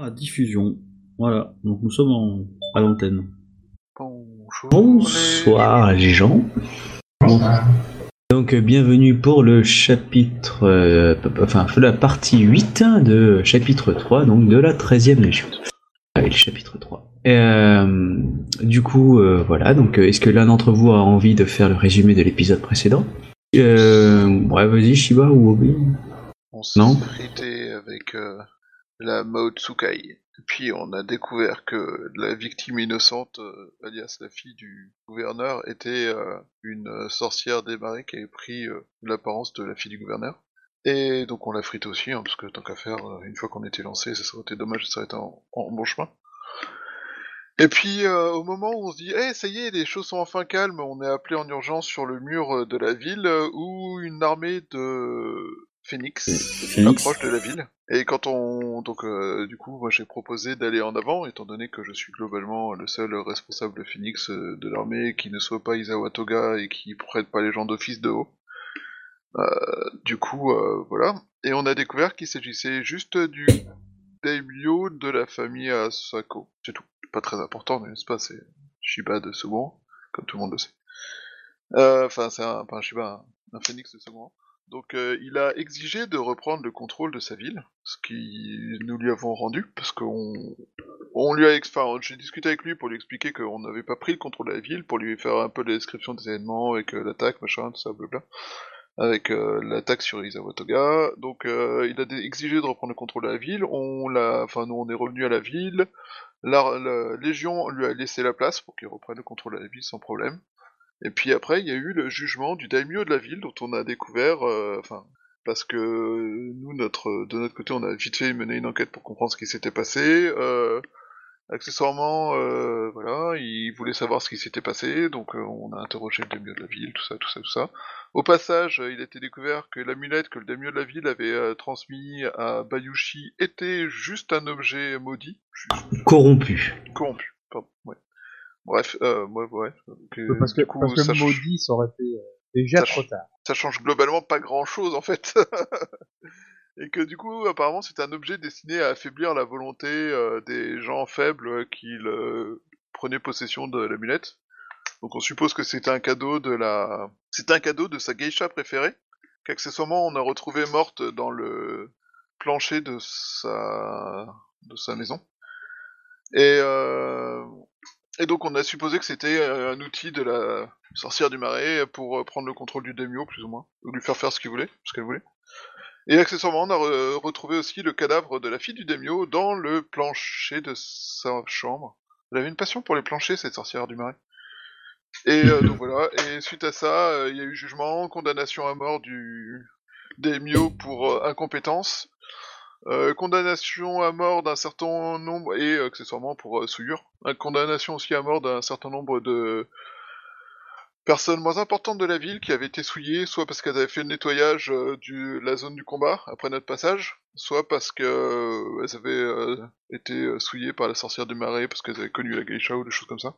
la diffusion. Voilà, donc nous sommes en- à l'antenne. Bonjour. Bonsoir les gens. Donc euh, bienvenue pour le chapitre, euh, enfin la partie 8 de chapitre 3, donc de la 13e Légion. Ah oui, le chapitre 3. Euh, du coup, euh, voilà, donc est-ce que l'un d'entre vous a envie de faire le résumé de l'épisode précédent? Euh, Ouais, vas-y Shiba ou Obi? On s'est Non? avec euh, la Mao Tsukai. Et puis on a découvert que la victime innocente, euh, alias la fille du gouverneur, était euh, une sorcière démarrée qui avait pris euh, l'apparence de la fille du gouverneur. Et donc on l'a frité aussi, hein, parce que tant qu'à faire, une fois qu'on était lancé, ça serait dommage de s'arrêter en, en bon chemin. Et puis au moment où on se dit, eh ça y est, les choses sont enfin calmes, on est appelé en urgence sur le mur de la ville où une armée de Phoenix Phoenix. approche de la ville. Et quand on donc euh, du coup moi j'ai proposé d'aller en avant étant donné que je suis globalement le seul responsable de Phoenix euh, de l'armée qui ne soit pas Isawa Toga et qui prête pas les gens d'office de haut. Euh, du coup euh, voilà et on a découvert qu'il s'agissait juste du daimyo de la famille Asako. C'est tout. Pas très important n'est-ce pas? C'est Shiba de second comme tout le monde le sait. Euh, Enfin c'est un pas un Shiba un, un Phoenix de second. Donc euh, il a exigé de reprendre le contrôle de sa ville, ce qui nous lui avons rendu, parce qu'on on lui a, enfin, j'ai discuté avec lui pour lui expliquer qu'on n'avait pas pris le contrôle de la ville, pour lui faire un peu la description des événements avec euh, l'attaque, machin, tout ça, blabla, avec euh, l'attaque sur Isawa Toga. Donc il a exigé de reprendre le contrôle de la ville. On l'a, enfin nous on est revenu à la ville. La Légion lui a laissé la place pour qu'il reprenne le contrôle de la ville sans problème. Et puis après, il y a eu le jugement du daimyo de la ville, dont on a découvert, euh, enfin, parce que nous, notre, de notre côté, on a vite fait mené une enquête pour comprendre ce qui s'était passé. Euh, accessoirement, euh, voilà, il voulait savoir ce qui s'était passé, donc on a interrogé le daimyo de la ville, tout ça, tout ça, tout ça. Au passage, il a été découvert que l'amulette que le daimyo de la ville avait euh, transmis à Bayushi était juste un objet maudit, juste Corrompu. corrompu, pardon, ouais. Bref, euh, ouais, ouais. euh, parce que, du coup, parce que ça maudit, ça aurait fait euh, déjà ça trop tard. ça change globalement pas grand chose en fait. Et que du coup, apparemment, c'est un objet destiné à affaiblir la volonté euh, des gens faibles qui le prenaient possession de l'amulette. Donc on suppose que c'est un cadeau de la, c'est un cadeau de sa geisha préférée, qu'accessoirement on a retrouvé morte dans le plancher de sa, de sa maison. Et euh... Et donc on a supposé que c'était euh, un outil de la sorcière du marais pour euh, prendre le contrôle du daimyo, plus ou moins, ou lui faire faire ce qu'il voulait, ce qu'elle voulait. Et accessoirement, on a re- retrouvé aussi le cadavre de la fille du daimyo dans le plancher de sa chambre. Elle avait une passion pour les planchers, cette sorcière du marais. Et euh, donc voilà, et suite à ça, euh, il y a eu jugement, condamnation à mort du daimyo pour incompétence, euh, condamnation à mort d'un certain nombre, et accessoirement pour euh, souillure, Euh, condamnation aussi à mort d'un certain nombre de personnes moins importantes de la ville qui avaient été souillées, soit parce qu'elles avaient fait le nettoyage de la zone du combat après notre passage, soit parce que euh, elles avaient été souillées par la sorcière du marais parce qu'elles avaient connu la geisha ou des choses comme ça.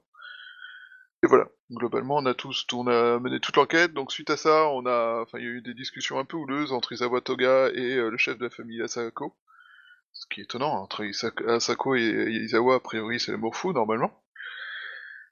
Et voilà, globalement on a tous, mené toute l'enquête, donc suite à ça, on a, il y a eu des discussions un peu houleuses entre Isawa Toga et euh, le chef de la famille Asako. Ce qui est étonnant, entre Isaka- Asako et Izawa, a priori c'est l'amour fou normalement.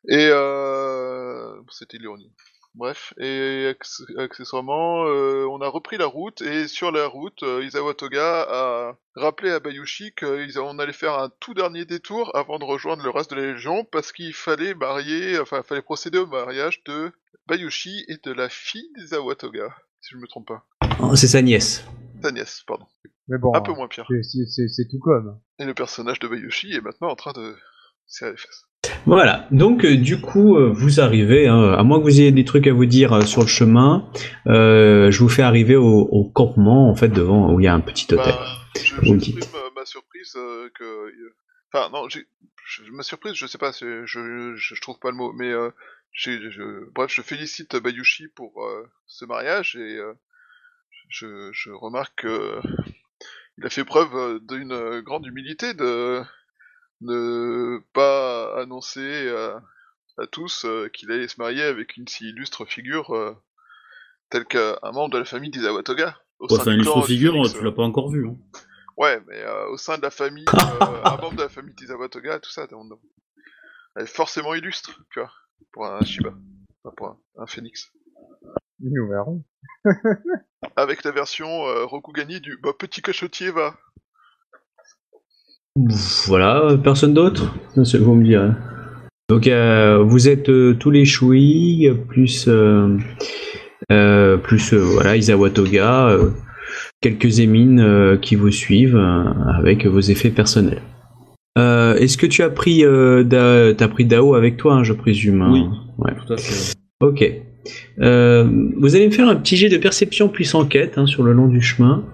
Et euh... c'était l'ironie. Bref, et acc- accessoirement, euh, on a repris la route, et sur la route, euh, Isawa Toga a rappelé à Bayushi qu'on allait faire un tout dernier détour avant de rejoindre le reste de la Légion, parce qu'il fallait marier, enfin, il fallait procéder au mariage de Bayushi et de la fille d'Isawa Toga, si je me trompe pas. Oh, C'est sa nièce. Sa nièce, pardon. Mais bon, Un peu moins pire. c'est tout comme. Et le personnage de Bayushi est maintenant en train de serrer les fesses. Voilà, donc euh, du coup, euh, vous arrivez, hein, à moins que vous ayez des trucs à vous dire euh, sur le chemin, je vous fais arriver au, au campement, en fait, devant où il y a un petit hôtel. Bah, je, Vous dites. euh, ma surprise que. Enfin, non, j'ai, je- ma surprise, je sais pas, je, je, je trouve pas le mot, mais je, bref, je félicite Bayushi pour ce mariage et je, je remarque que il a fait preuve d'une grande humilité de ne pas annoncer à, à tous euh, qu'il allait se marier avec une si illustre figure euh, telle qu'un membre de la famille d'Izawa Toga. au Bon, sein c'est un du clan illustre figure, Phoenix, tu euh. l'as pas encore vu. Hein. Ouais, mais euh, au sein de la famille, euh, un membre de la famille d'Izawa Toga, tout ça, on- elle est forcément illustre, tu vois, pour un Shiba, enfin, pour un, un phénix. Nous verrons. Avec la version euh, Rokugani du bah, petit cachotier va. Voilà, personne d'autre? C'est- Vous me direz. Donc euh, vous êtes euh, tous les Shui, plus euh, euh, plus voilà Isawa Toga, euh, quelques émines qui vous suivent avec vos effets personnels. Est-ce que tu as pris Da- pris Dao avec toi, hein, je présume hein? Oui. Ouais. Tout à fait. Ok. Vous allez me faire un petit jet de perception plus enquête hein, sur le long du chemin.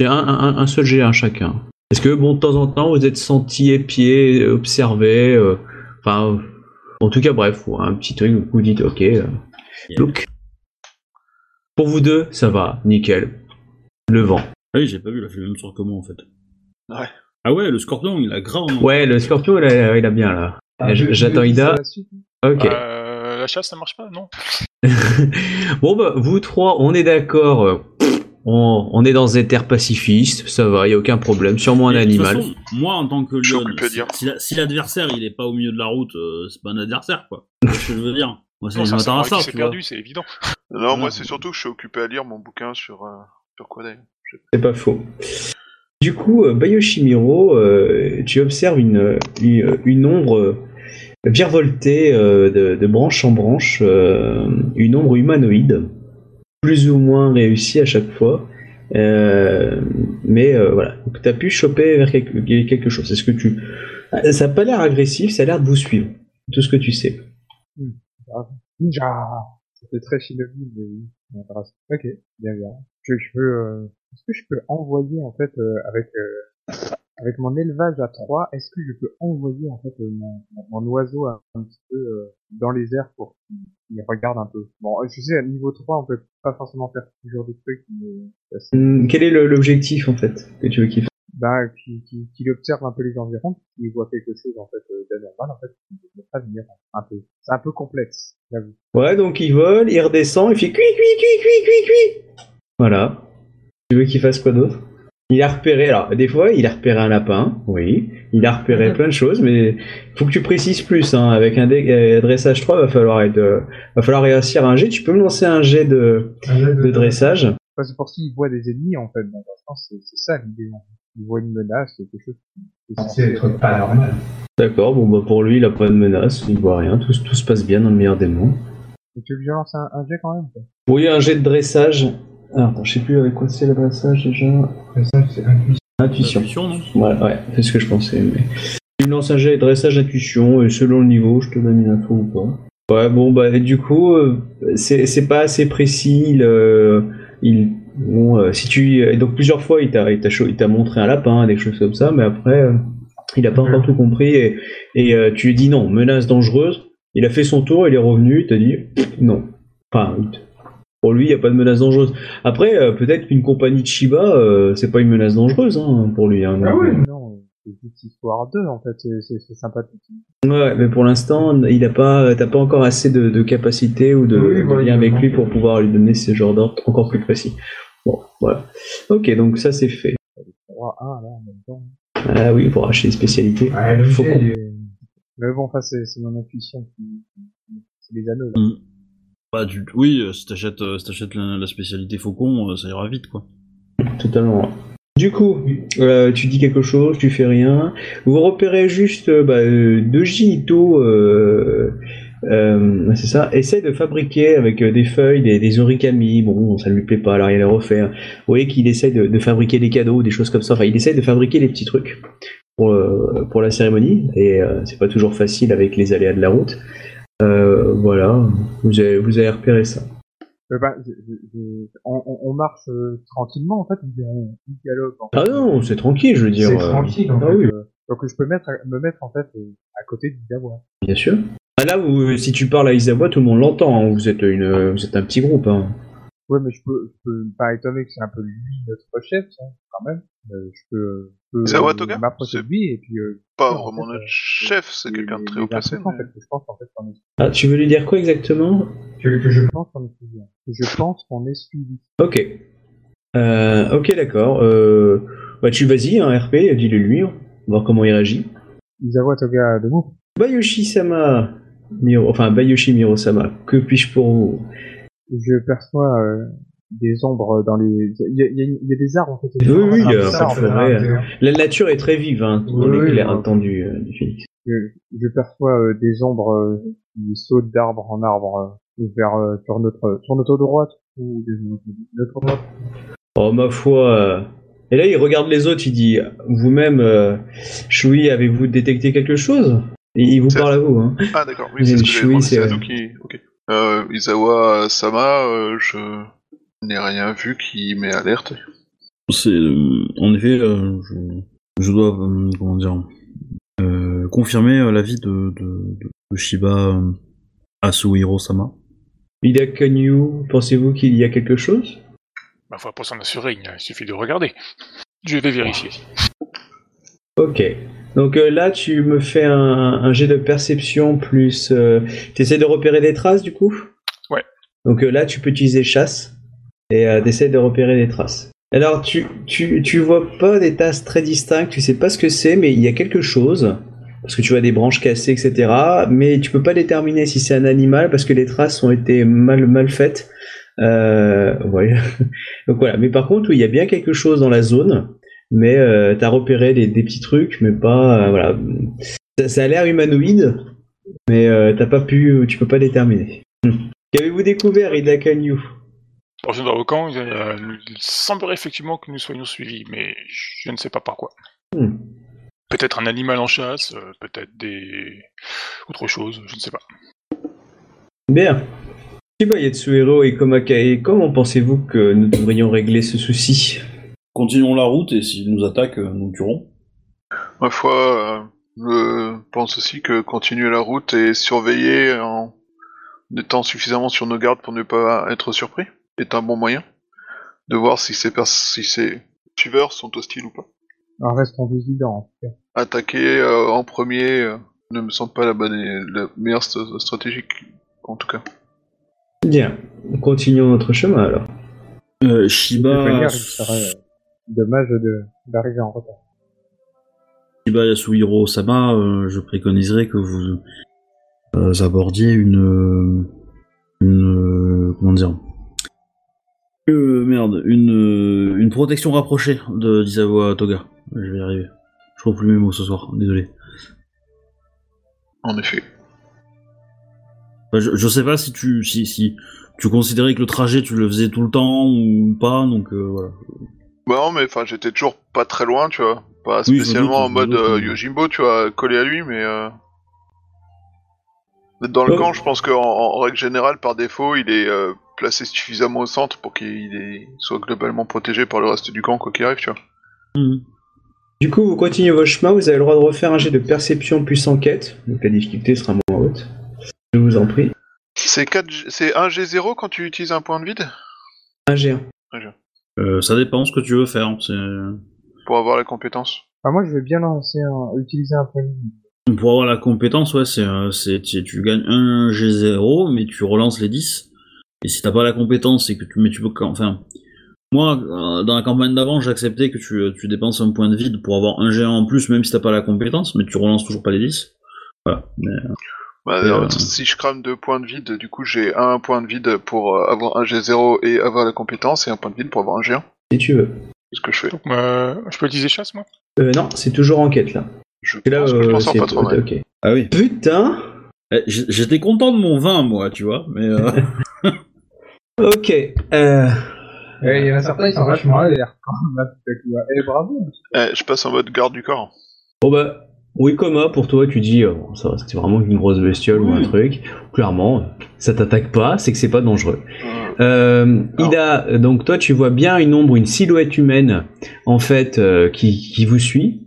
C'est un, un- un seul jet à chacun. Est-ce que, bon, de temps en temps, vous êtes senti épié, observé, euh, enfin, en tout cas, bref, ou un petit truc, vous vous dites, ok, euh, look. Pour vous deux, ça va, nickel. Le vent. Ah oui, j'ai pas vu, il a fait le même sort que moi en fait. Ouais. Ah ouais, le scorpion, il a grave. hein. Ouais, le scorpion, il a, il a bien là. Ah, J'attends Ida. la. Ok. Euh, la chasse, ça marche pas, non? Bon bah vous trois, on est d'accord. On, on est dans des terres pacifistes, ça va, y a aucun problème. Sûrement un Mais de toute animal. façon, moi, en tant que lion, si, l'adversaire il est pas au milieu de la route, euh, c'est pas un adversaire quoi. C'est je veux dire? Moi, c'est Non, c'est un ça, s'est vois. perdu, c'est évident. Non, moi c'est surtout que je suis occupé à lire mon bouquin sur euh, sur quoi d'ailleurs. C'est pas faux. Du coup, euh, Bayoshimiro, euh, tu observes une, une, une ombre virevoltée euh, de, de branche en branche, euh, une ombre humanoïde, plus ou moins réussie à chaque fois. Euh, mais euh, voilà, donc tu as pu choper vers quelque, chose. Est-ce que tu. Ah, Ça n'a pas l'air agressif, ça a l'air de vous suivre. Tout ce que tu sais. Ninja C'était très shinobi, mais. Ok, bien, bien. Euh, est-ce que je peux envoyer, en fait, avec, avec mon élevage à 3, est-ce que je peux envoyer, en fait, mon, oiseau un, petit peu dans les airs pour qu'il regarde un peu Bon, euh, je sais, à niveau 3, on peut pas forcément faire ce genre de trucs, mais euh, Hum, Quel est l'objectif en fait que tu veux qu'il fasse? Bah, qu'il qu'il qu'il observe un peu les environs, qu'il voit quelque chose, en fait, euh, d'anormal, en fait, il me fasse venir un peu. C'est un peu complexe, j'avoue. Ouais, donc il vole, il redescend, il fait cui cui cui cui cui cui. Voilà. Tu veux qu'il fasse quoi d'autre? Il a repéré, alors des fois il a repéré un lapin, oui. Il a repéré plein de choses, mais faut que tu précises plus. Hein. Avec un dé- euh, dressage 3, va falloir être, euh, va falloir réussir un jet. Tu peux me lancer un jet de, de dressage. Enfin, c'est pour s'il voit des ennemis, en fait. Donc, je pense que c'est c'est ça l'idée. Il voit une menace, quelque chose qui qui est censé être pas normal. D'accord, bon bah pour lui il a pas de menace, il voit rien, tout, tout se passe bien dans le meilleur des mondes. Tu veux que je lance un, un jet quand même quoi Oui, un jet de dressage. Alors, attends, je sais plus avec quoi c'est le dressage déjà. Ça, c'est intuition. Intuition. Intuition, non Ouais, ouais, c'est ce que je pensais. Mais... Tu me lances un jet dressage intuition, et selon le niveau, je te donne une info ou pas. Ouais, bon, bah, du coup, euh, c'est c'est pas assez précis. Il, euh, il, bon, euh, si tu, et donc plusieurs fois, il t'a montré un lapin, des choses comme ça, mais après, euh, il a pas encore tout compris, et, et euh, tu lui dis non, menace dangereuse. Il a fait son tour, il est revenu, il t'a dit non. Enfin, pour lui, il n'y a pas de menace dangereuse. Après, euh, peut-être qu'une compagnie de Shiba, euh, c'est pas une menace dangereuse hein, pour lui. Hein, Ah oui euh, Non, c'est juste histoire 2 en fait, c'est- sympathique. Ouais, mais pour l'instant, il a pas, t'as pas encore assez de, de capacité ou de, Oui, de lien avec lui pour pouvoir lui donner ces genres d'ordre encore plus précis. Bon, voilà. Ok, donc ça c'est fait. 3 1 là en même temps. Ah oui, pour acheter des spécialités. Faut Et- Mais bon, enfin, c'est c'est mon intuition qui. qui- C'est les anneaux là. Mm. Bah. Oui, euh, si t'achètes euh, si la, spécialité faucon, euh, ça ira vite quoi. Totalement. Du coup, tu dis quelque chose, tu fais rien. Vous repérez juste bah, euh, euh, c'est ça, essaie de fabriquer avec des feuilles, des, des. Bon, ça ne lui plaît pas, alors il les refaire. Vous voyez qu'il essaie de, fabriquer des cadeaux, des choses comme ça. Enfin, il essaie de fabriquer des petits trucs pour, pour la cérémonie. Et euh, c'est pas toujours facile avec les aléas de la route. Euh, voilà, vous avez, vous avez repéré ça. Euh, bah, je- je- je- on, marche euh, tranquillement en fait, on on. En Ah non, c'est tranquille, je veux dire. C'est tranquille en ah fait. oui. donc je peux mettre, me mettre en fait à côté Jaguar. Bien sûr. Ah, Là, vous, si tu parles à Isawa, tout le monde l'entend. hein. Vous êtes une, vous êtes un petit groupe. Hein. Ouais, mais je peux, je peux pas étonner que c'est un peu lui notre chef, ça, quand même. Euh, je peux, je peux Isawa euh, m'approcher de C'est lui et puis. Euh, Pas en vraiment fait, notre euh, chef, c'est quelqu'un de très haut placé. En fait, que je pense en fait qu'on est. Ah, tu veux lui dire quoi exactement? Que, que je pense qu'on est suivi. Que je pense qu'on est suivi. Ok. Euh, ok, d'accord. Euh, Bah tu vas-y, hein, RP, dis-le lui, voir comment il réagit. Isawa Toga de vous. Bayoshi-sama, Miro, enfin Bayoshi Miro-sama, que puis-je pour vous? Je perçois euh, des ombres dans les. Il y a, il y a- il y a des arbres en fait. Oui, oui, il y a Des un arbres, peu de forêt, hein, hein. La nature est très vive, hein, dans Oui, l'éclair oui. euh, du phénix. Je, je perçois euh, des ombres euh, qui sautent d'arbre en arbre euh, vers euh, sur notre sur notre droite ou notre, droite. Oh ma foi. euh. Et là, il regarde les autres, il dit Vous-même, euh, Shui, avez-vous détecté quelque chose? Et il vous parle à vous. Hein. Ah d'accord, oui, c'est ce que demandé, c'est c'est à vrai. nous qui... Ok. Euh, Isawa Sama, euh, je n'ai rien vu qui m'ait alerte. C'est, euh, en effet, euh, je, je dois, euh, comment dire, euh, confirmer euh, l'avis de, de, de, de Shiba euh, Asuhiro-sama. Ida Kanyu, pensez-vous qu'il y a quelque chose? Faut pas s'en assurer, il suffit de regarder. Je vais vérifier. Ok. Donc euh, là, tu me fais un, un jet de perception plus. Euh, tu essaies de repérer des traces du coup? Ouais. Donc euh, là, tu peux utiliser chasse et euh, tu essaies de repérer des traces. Alors, tu, tu, tu vois pas des traces très distinctes, tu sais pas ce que c'est, mais il y a quelque chose. Parce que tu vois des branches cassées, etc. Mais tu peux pas déterminer si c'est un animal parce que les traces ont été mal, mal faites. Euh, ouais. Donc voilà. Mais par contre, oui, il y a bien quelque chose dans la zone mais euh, t'as repéré des, des petits trucs, mais pas euh, voilà. Ça, ça a l'air humanoïde, mais euh, t'as pas pu, tu peux pas déterminer. Hmm. Qu'avez-vous découvert, Ida Kanyu Pour ce au camp, il semblerait effectivement que nous soyons suivis, mais je ne sais pas par quoi. Hmm. Peut-être un animal en chasse, peut-être des... autre chose, je ne sais pas. Bien. Shiba Yatsuhiro et Komakae, comment pensez-vous que nous devrions régler ce souci? Continuons la route et s'ils nous attaquent, euh, nous tuerons. Ma foi, euh, je pense aussi que continuer la route et surveiller en étant suffisamment sur nos gardes pour ne pas être surpris est un bon moyen de voir si ces, pers- si ces suiveurs sont hostiles ou pas. Alors restons vigilants. en tout cas. Attaquer euh, en premier euh, ne me semble pas la, bonne, la meilleure st- stratégie, en tout cas. Bien. Continuons notre chemin alors. Euh, Shiba, euh, dommage de d'arriver en retard. Shiba Yasuhiro-sama, euh, je préconiserais que vous euh, abordiez une, une, comment dire, euh, merde, une, euh, une protection rapprochée de d'Isawa Toga. Je vais y arriver. Je trouve plus mes mots ce soir, désolé. En effet. Enfin, je, je sais pas si tu, si, si tu considérais que le trajet tu le faisais tout le temps ou pas, donc euh, voilà. Bah non, mais enfin, j'étais toujours pas très loin, tu vois. Pas Oui, je me spécialement doute, en je me mode doute, euh, mais- Yojimbo, tu vois, collé à lui, mais... Euh... Dans le Oh. camp, je pense qu'en en règle générale, par défaut, il est euh, placé suffisamment au centre pour qu'il est- soit globalement protégé par le reste du camp, quoi qu'il arrive, tu vois. Mhm. Du coup, vous continuez votre chemin, vous avez le droit de refaire un jet de perception plus enquête, donc la difficulté sera moins haute. Je vous en prie. C'est 4 G- c'est 1 G0 quand tu utilises un point de vide? Un G1. Euh, ça dépend ce que tu veux faire. C'est Pour avoir la compétence. Ah, moi, je vais bien lancer un, utiliser un point. Pour avoir la compétence, ouais, c'est, euh, c'est, tu, tu gagnes un G0, mais tu relances les 10. Et si t'as pas la compétence, et que tu, mais tu peux, enfin, moi, euh, dans la campagne d'avant, j'acceptais que tu, tu dépenses un point de vide pour avoir un G1 en plus, même si t'as pas la compétence, mais tu relances toujours pas les 10. Voilà. Mais, Bah, Et, alors, euh, Si je crame deux points de vide, du coup j'ai un point de vide pour euh, avoir un G0 et avoir la compétence, et un point de vide pour avoir un G1. Si tu veux. C'est ce que je fais. Donc, euh, je peux utiliser chasse, moi? Euh, non, c'est toujours enquête là. Je Et là, pense que je m'en sors c'est pas trop mal. ok. Ah oui. Putain Eh, J'étais content de mon vin, moi, tu vois, mais, euh, Ok. Euh... Il y en a certains, ils sont vachement là, tout à. Eh, bravo. Eh, je passe en mode garde du corps. Bon bah, oui, Coma, pour toi, tu dis, euh, ça, c'était vraiment une grosse bestiole ou un truc. Clairement, ça t'attaque pas, c'est que c'est pas dangereux. Euh, Euh, Ida, euh, donc toi, tu vois bien une ombre, une silhouette humaine, en fait, euh, qui, qui vous suit.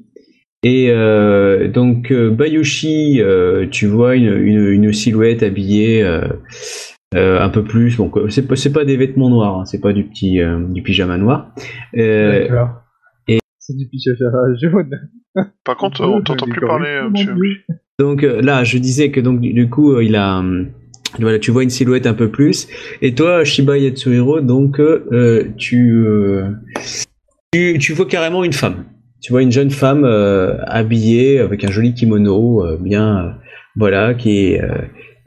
Et euh, donc, euh, Bayushi, euh, tu vois une, une, une silhouette habillée euh, euh, un peu plus. Donc, euh, c'est pas, des vêtements noirs, hein, c'est pas du petit euh, du pyjama noir. Euh, D'accord. C'est du pichage jaune. Par contre, on t'entend plus parler, euh, monsieur. Donc euh, là, je disais que donc du coup, euh, il a, voilà, tu vois une silhouette un peu plus. Et toi, Shiba Yatsuhiro, donc euh, tu, euh, tu, tu vois carrément une femme. Tu vois une jeune femme euh, habillée avec un joli kimono, euh, bien, euh, voilà, qui est.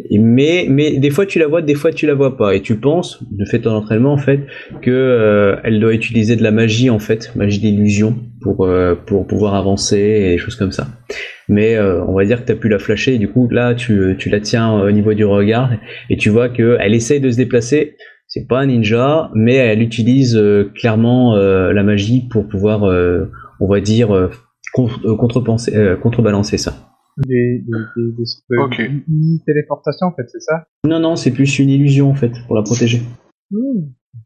euh, mais, mais des fois tu la vois, des fois tu la vois pas, et tu penses, de fait ton entraînement en fait, que euh, elle doit utiliser de la magie en fait, magie d'illusion pour euh, pour pouvoir avancer et des choses comme ça. Mais euh, on va dire que tu as pu la flasher, du coup là tu, tu la tiens au niveau du regard et tu vois que elle essaye de se déplacer. C'est pas un ninja, mais elle utilise euh, clairement euh, la magie pour pouvoir, euh, on va dire, euh, euh, euh, contrebalancer ça. Des, des, des, mini téléportation, en fait, c'est ça? Non, non, c'est plus une illusion en fait pour la protéger. Mmh.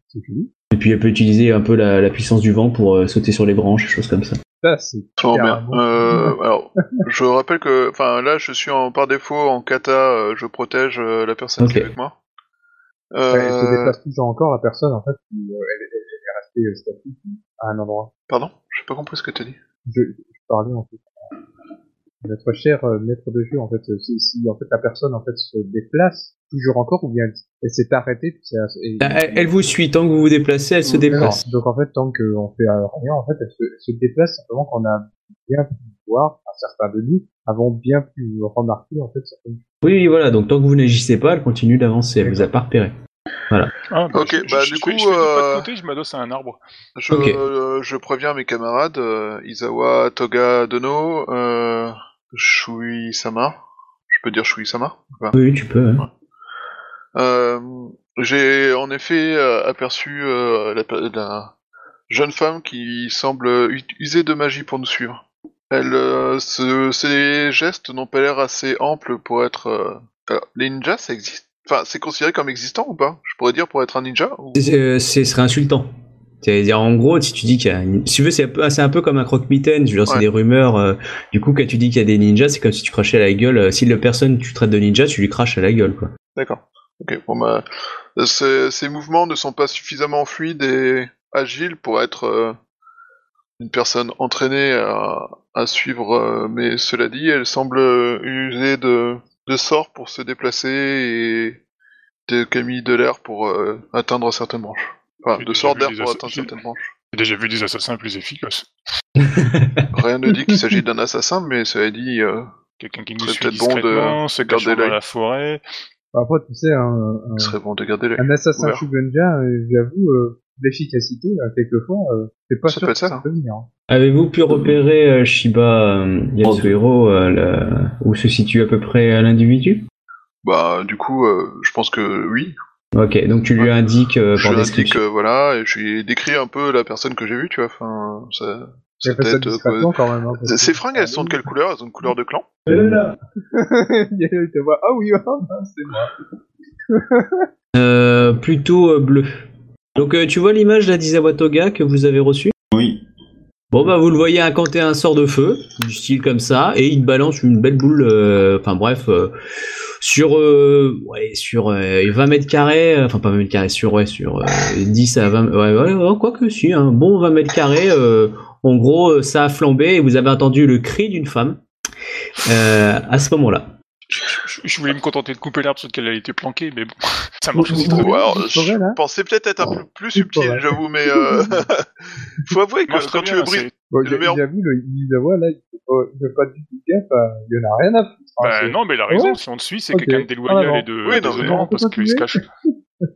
C'est joli. Et puis elle peut utiliser un peu la, la puissance du vent pour euh, sauter sur les branches, des choses comme ça. Ça, c'est bien. Euh, alors, je rappelle que, enfin, là, je suis en, par défaut en kata, euh, je protège euh, la personne qui est avec moi. Euh, elle se déplace toujours encore, la personne, en fait, elle, elle- elle est restée statique à un endroit. Pardon, j'ai pas compris ce que t'as dit. Je, je parlais, en fait, notre cher euh, maître de jeu, en fait, euh, si, si, en fait, la personne, en fait, se déplace toujours encore, ou bien elle, elle s'est arrêtée, et- Elle, elle vous suit, tant que vous vous déplacez, elle se déplace. Donc, en fait, tant qu'on fait rien, en fait, elle se, elle se déplace simplement qu'on a bien pu voir, à certains de nous, avons bien pu remarquer, en fait, certaines Oui, oui, voilà, donc tant que vous n'agissez pas, elle continue d'avancer, elle vous a pas repéré. Ah, bah, Ok, je, bah, je- du je coup, je euh, côté, je m'adosse à un arbre. Je, Ok. euh, je préviens mes camarades, euh, Izawa Toga Dono, euh, Shui Sama. Je peux dire Shui Sama Enfin, Oui, tu peux. hein. Euh, J'ai en effet euh, aperçu euh, la, la jeune femme qui semble user de magie pour nous suivre. Elle, ce- ses gestes n'ont pas l'air assez amples pour être. alors, les ninjas, ça existe. Enfin, c'est considéré comme existant ou pas? Je pourrais dire pour être un ninja ou... C'est- Ce serait insultant. C'est-à-dire, en gros, si tu dis qu'il y a. une- Si tu veux, c'est un peu, c'est un peu comme un croque-mitaine. Je veux dire, c'est des rumeurs. euh, du coup, quand tu dis qu'il y a des ninjas, c'est comme si tu crachais à la gueule. euh, Si la personne tu traites de ninja, tu lui craches à la gueule, quoi. D'accord. Ok, bon bah, ces, ces mouvements ne sont pas suffisamment fluides et agiles pour être euh, une personne entraînée à, à suivre, euh, mais cela dit, elle semble user de, de sorts pour se déplacer et de Camille de l'air pour atteindre certaines branches. Enfin, J'ai de vu d'air des pour atteindre certaines branches. J'ai déjà vu des assassins plus efficaces. Rien ne dit qu'il s'agit d'un assassin, mais cela dit, euh, Quelqu'un qui nous serait suit peut-être bon de discrètement, se garder dans l'œil. la forêt. Après, tu sais, un, un, il serait bon de garder l'œil. un assassin ouvert. Shugenja, euh, j'avoue, euh, l'efficacité, quelquefois, euh, c'est pas Ça sûr peut que ça, ça peut venir. Avez-vous pu repérer euh, Shiba euh, Yatsuhiro, euh, la- où se situe à peu près l'individu? Bah, du coup, euh, je pense que oui, Ok, donc tu lui indiques euh, je par lui indique, description. euh, voilà, et je lui ai décrit un peu la personne que j'ai vue, tu vois, enfin, J'ai fait ça tête, euh, discrètement quand même. Hein, parce que- Ces fringues, elles sont de quelle couleur? Elles ont une couleur de clan? Il te voit, ah oui, ah, ben, c'est moi. Euh, plutôt euh, bleu. Donc euh, tu vois l'image là d'Izawa Toga que vous avez reçue? Oui. Bon bah vous le voyez incanter un sort de feu, du style comme ça, et il balance une belle boule, euh, enfin bref, euh, sur, euh, ouais, sur euh, 20 mètres carrés, euh, enfin pas 20 mètres carrés, sur, ouais, sur euh, 10 à 20, ouais, ouais, ouais, quoi que si, un bon 20 mètres carrés, euh, en gros euh, ça a flambé et vous avez entendu le cri d'une femme euh, à ce moment-là. Je, voulais me contenter de couper l'arbre sur lequel elle était planquée, mais bon, ça marche aussi très bien. Il je pensais peut-être être un peu plus Il subtil, j'avoue, mais euh... faut avouer que quand tu bien, veux briser... c'est- Bon, Le j'ai meilleur- déjà vu le là, il fait pas, il du tout gaffe, à- il y en a rien à foutre. hein, Bah non, mais il a raison, Ouais. si on te suit, c'est quelqu'un de déloyal Ah, et de Oui, non, parce qu'il se cache.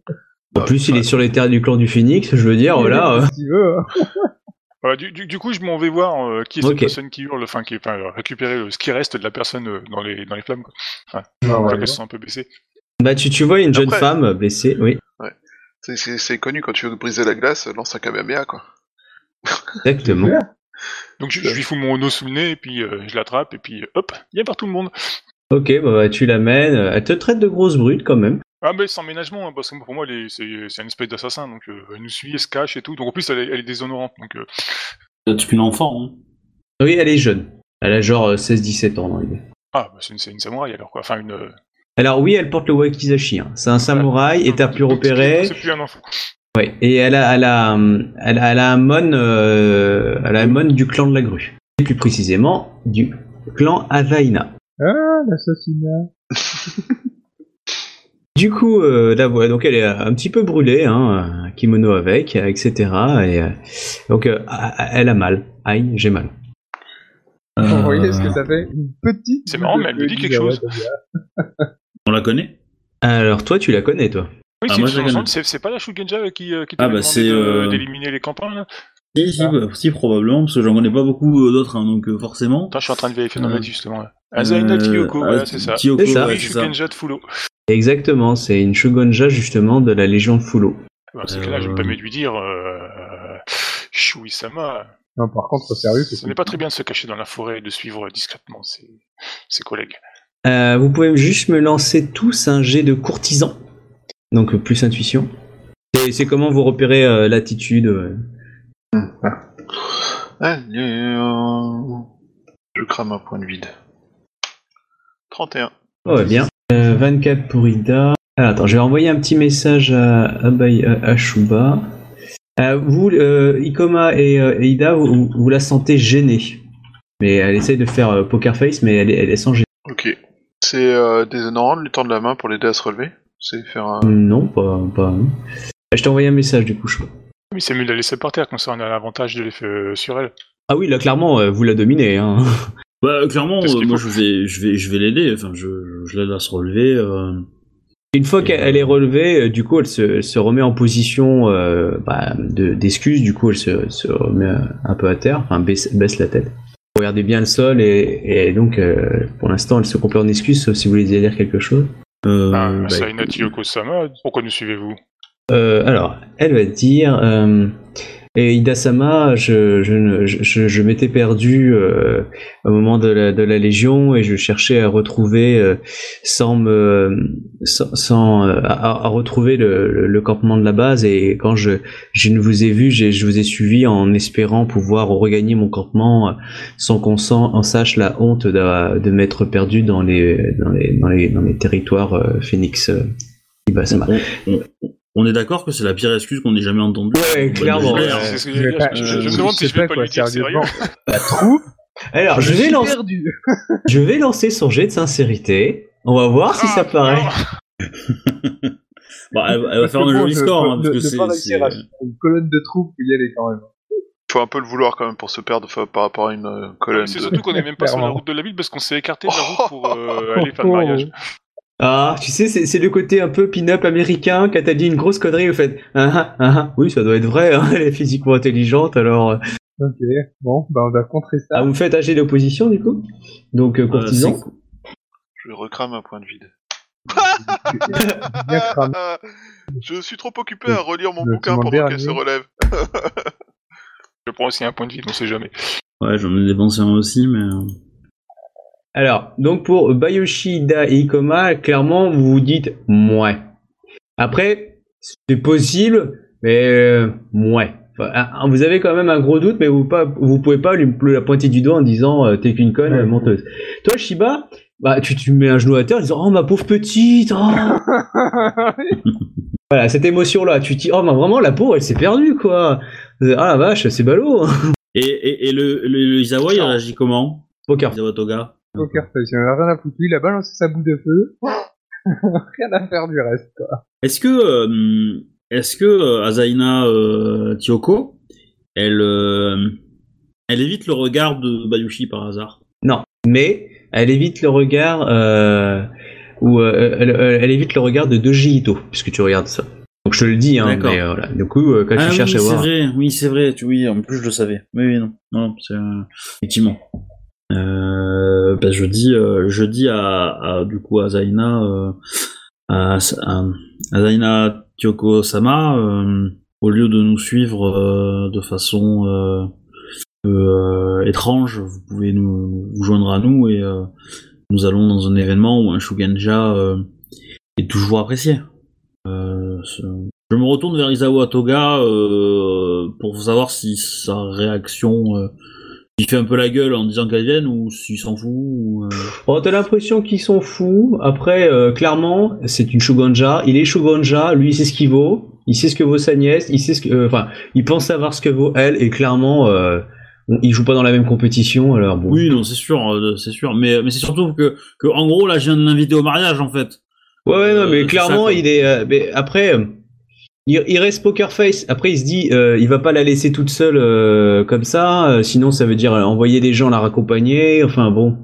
En plus il est sur les terres du clan du Phoenix, je veux dire, voilà. Si tu veux, hein. Voilà, du, du, du coup, je m'en vais voir euh, qui est cette personne qui hurle, enfin, qui enfin, récupérer euh, ce qui reste de la personne euh, dans les, dans les flammes. Quoi. Ah, ouais, ouais. qu'elles se sont un peu baissées. Bah tu, tu vois une jeune Après- femme blessée, oui, C'est- C'est connu, quand tu veux briser la glace, lance un Kamehameha, quoi. exactement. Donc je, je lui fous mon eau sous le nez, et puis euh, je l'attrape, et puis hop, il y a par tout le monde. Ok, bah, bah, tu l'amènes, elle te traite de grosse brute quand même. Ah, mais sans ménagement, hein, parce que pour moi, elle est- c'est c'est une espèce d'assassin, donc euh, elle nous suit, elle se cache et tout. Donc en plus, elle est, elle est déshonorante. Donc euh, C'est une enfant, hein. Oui, elle est jeune. Elle a genre euh, 16-17 ans dans l'idée. ah, bah, c'est une, c'est une samouraï alors quoi. Enfin, une. euh, Alors oui, elle porte le wakizashi. hein. C'est un samouraï et t'as pu donc, repérer. C'est plus un enfant. Ouais. Et elle a, elle a, hum, elle a, elle a un mon, euh, elle a un mon du clan de la grue. Et plus précisément du clan Avaina. Ah, l'assassinat. Du coup, euh, la voix, donc elle est un petit peu brûlée, hein, un kimono avec, etc. Et euh, donc euh, elle a mal. Aïe, j'ai mal. Vous voyez ce Euh, que ça fait Une petite. C'est marrant, mais elle me dit quelque chose. On la connaît Alors toi, tu la connais, toi Oui, Ah, c'est c'est pas la Shugenja qui, euh, qui Ah, t'avait bah, euh, d'éliminer les campagnes là Si, si, Ah. si, probablement, parce que j'en connais pas beaucoup euh, d'autres, hein, donc euh, forcément. Attends, je suis en train de vérifier dans Euh, justement. Azaina Kyoko, ah, voilà, c'est ça. Kyoko, C'est ça. Oui, c'est ça. Shugenja de Fulo. Exactement, c'est une shogunja justement de la Légion de Fulo. Bah, c'est que là, je me Euh, permets de lui dire, euh, Shui-sama, Non, par contre, sérieux, ce n'est pas très bien de se cacher dans la forêt et de suivre discrètement ses, ses collègues. Euh, vous pouvez juste me lancer tous un jet de courtisan. Donc plus intuition. Et c'est comment vous repérez euh, l'attitude euh. Allez, euh, je crame un point de vide. 31. Oh, ouais, bien. Euh, 24 pour Ida. Alors, attends, je vais envoyer un petit message à, à, Bay- à- à Shuba. Euh, vous, euh, Ikoma et, euh, et Ida, vous, vous la sentez gênée. Mais elle essaye de faire euh, poker face, mais elle est, elle est sans gêne. Ok. C'est euh, déshonorant de lui tendre la main pour l'aider à se relever? C'est faire un... Non, pas. pas Je t'ai envoyé un message du coup, Shuba. Oui, c'est mieux de la laisser par terre, comme ça on a l'avantage de l'effet euh, sur elle. Ah oui, là, clairement, euh, vous la dominez. Hein. Bah, clairement, euh, moi, je vais, je vais, je vais l'aider. Enfin, je, je l'aide à se relever. euh. Une fois qu'elle elle est relevée, du coup, elle se, elle se remet en position euh, bah, de- d'excuse. Du coup, elle se, se remet un peu à terre, enfin baisse, baisse la tête. Regardez bien le sol et, et donc, euh, pour l'instant, elle se complète en excuse, sauf si vous voulez dire quelque chose. Euh, Ah, bah, Azaina Kyoko-sama, pourquoi nous suivez-vous? Euh, alors, elle va dire euh, et Ida-sama, je, je, je, je- m'étais perdu euh, au moment de la, de la Légion et je cherchais à retrouver euh, sans me sans, euh, à, à retrouver le, le- campement de la base et quand je je ne vous ai vu, je vous ai suivi en espérant pouvoir regagner mon campement euh, sans qu'on en sache la honte de, de m'être perdu dans les dans les dans les, dans les territoires euh, Phoenix. Euh, Ida-sama. On, est d'accord que c'est la pire excuse qu'on ait jamais entendue. Ouais, clairement. Ouais, c'est ce que je pas- je, je- je me demande si je vais pas pas lui quoi, dire sérieux. sérieusement. La troupe Alors, je vais lancer. perdu. Je vais lancer son jet de sincérité. On va voir si Ah, ça paraît. Bah, elle, elle va faire un joli score, hein, parce que c'est. pas Une colonne de troupes, il y aller quand même. faut un peu le vouloir quand même pour se perdre par rapport à une euh, colonne C'est de... surtout qu'on est même pas sur la route de la ville parce qu'on s'est écarté de la route pour euh, aller faire le Oh. mariage. Ah, tu sais, c'est le côté un peu pin-up américain. Quand t'as dit une grosse connerie, vous faites ah ah ah ah. Oui, ça doit être vrai. Hein, elle est physiquement intelligente. Alors, euh, Ok, bon, bah on va contrer ça. ah, vous me faites un jet d'opposition du coup? Donc euh, euh, courtisan. Je recrame un point de vide. Je suis trop occupé à relire mon Le bouquin pendant qu'elle se relève. Je prends aussi un point de vie, on sait jamais. Ouais, j'en ai dépensé un aussi, mais. Alors, donc pour Bayoshi, Ida et Ikoma, clairement, vous vous dites mouais. Après, c'est possible, mais euh, mouais. Enfin, ah, vous avez quand même un gros doute, mais vous pas, vous pouvez pas lui lui la pointer du doigt en disant euh, t'es qu'une conne Ouais. menteuse. Toi, Shiba, bah tu, tu mets un genou à terre en disant oh ma pauvre petite. oh. voilà, cette émotion-là, tu te dis oh mais vraiment la pauvre, elle s'est perdue quoi. Ah la vache, c'est ballot. Et, et, et le, le, le Izawa, il réagit comment? Poker. Izawa Toga Poker face, il en a rien à foutre. Lui, il a balancé sa boule de feu. rien à faire du reste, quoi. Est-ce que, euh, est-ce que euh, Azaina euh, Tioko, elle, euh, elle évite le regard de Bayushi par hasard? Non, mais elle évite le regard euh, ou euh, elle, évite le regard de Doji Ito, puisque tu regardes ça. Donc je te le dis, hein, mais euh, voilà. Du coup, euh, quand Ah tu oui, cherches à c'est voir, vrai, oui, c'est vrai, tu, oui, en plus je le savais. Oui, oui, non, non, c'est, effectivement. Euh, bah, je dis, euh, je dis à, du coup, à Zaina, euh, à, à, Zaina Tioko-sama, euh, au lieu de nous suivre euh, de façon étrange, vous pouvez nous, vous joindre à nous et nous allons dans un événement où un Shugenja euh, est toujours apprécié. Je me retourne vers Isawa Toga euh, pour savoir si sa réaction, il fait un peu la gueule en disant qu'elle vienne ou s'il s'en fout. Ou, euh, oh, t'as l'impression qu'ils sont fous. Après, euh, clairement, c'est une Shogunja. Il est Shogunja, lui, il sait ce qu'il vaut. Il sait ce que vaut sa nièce. Il sait ce que, euh, enfin, il pense savoir ce que vaut elle. Et clairement, ils jouent pas dans la même compétition. Alors bon. Oui, non, c'est sûr, c'est sûr. Mais, mais c'est surtout que, que, en gros, là, je viens de l'inviter au mariage, en fait. Ouais, ouais, non, mais clairement, ça, il est. mais après, il, il reste poker face. Après, il se dit, euh, il va pas la laisser toute seule euh, comme ça. euh, sinon, ça veut dire envoyer des gens la raccompagner. Enfin bon,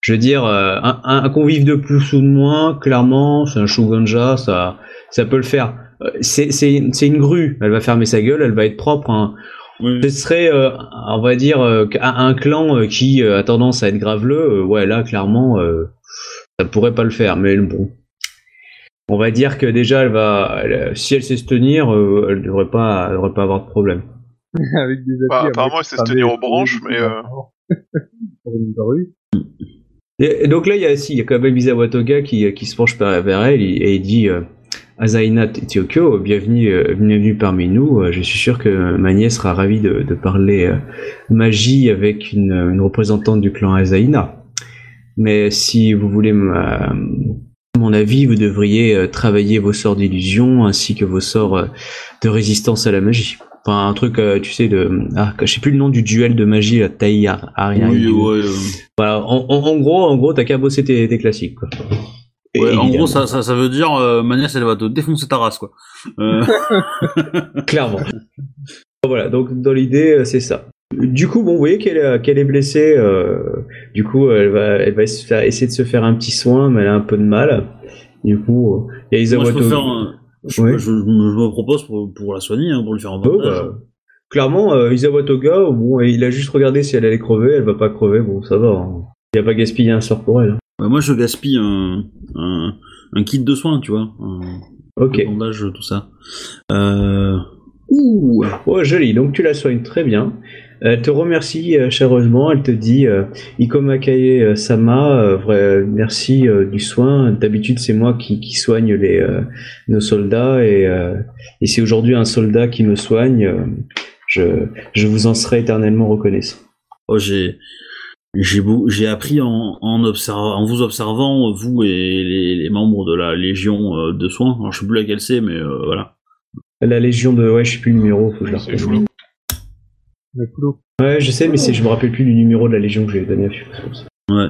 je veux dire, euh, un, un- convive de plus ou de moins, clairement, c'est un shogunja, ça, ça peut le faire. Euh, C'est c'est- c'est une grue. Elle va fermer sa gueule, elle va être propre. hein. Oui. Ce serait, euh, on va dire, euh, un, clan qui euh, a tendance à être graveleux. ouais, là, clairement, euh, ça pourrait pas le faire. Mais bon, on va dire que déjà, elle va, elle- si elle sait se tenir, euh, elle devrait pas, elle devrait pas avoir de problème. avec des Bah, apparemment, elle sait se tenir aux branches, mais, euh. Et, et donc là, il y a, si, il y a quand même Isawa Toga qui, qui se penche vers elle et, et il dit euh, Azaina Tiokyo, bienvenue, euh, bienvenue parmi nous. Je suis sûr que ma nièce sera ravie de, de parler magie avec une, une représentante du clan Azaina. Mais si vous voulez ma- mon avis, vous devriez euh, travailler vos sorts d'illusion ainsi que vos sorts euh, de résistance à la magie. Enfin, un truc, euh, tu sais, de. Ah, je sais plus le nom du duel de magie, la Taï Ar- Ariari. Oui, ouais, Voilà, en, en- en gros, en gros, t'as qu'à bosser tes, tes classiques, quoi. Ouais, en gros, ça, ça, ça veut dire, euh, elle va te défoncer ta race, quoi. Euh, clairement. voilà, donc dans l'idée, c'est ça. Du coup, bon, vous voyez qu'elle est- qu'elle est blessée. euh, du coup, elle va, elle va se faire, essayer de se faire un petit soin, mais elle a un peu de mal. Du coup, euh, il y a moi, je peux Toga- faire, un- je, Ouais. je, je me propose pour, pour la soigner, hein, pour lui faire un Oh, bandage. bah, clairement, euh, Isawa Toga, bon, il a juste regardé si elle allait crever. Elle va pas crever, bon, ça va. hein. Il a pas gaspillé un sort pour elle. hein. Ouais, moi, je gaspille un, un, un kit de soins, tu vois. Un, Ok. un bandage, tout ça. Euh... Ouh Oh, joli. Donc tu la soignes très bien. Elle te remercie euh, chaleureusement. Elle te dit euh, Ikoma Kaye euh, Sama, euh, vrai, merci euh, du soin. D'habitude, c'est moi qui, qui soigne les, euh, nos soldats. Et, euh, et si aujourd'hui un soldat qui me soigne, euh, je, je vous en serai éternellement reconnaissant. Oh, j'ai j'ai beau- j'ai appris en en, observa- en vous observant vous et les, les membres de la légion euh, de soins. Alors, je sais plus laquelle c'est, mais euh, voilà. La légion de. Ouais, je sais plus le numéro. Faut que je la C'est. Le. Ouais, je sais, mais c'est- je me rappelle plus du numéro de la légion que j'ai donné. Ouais.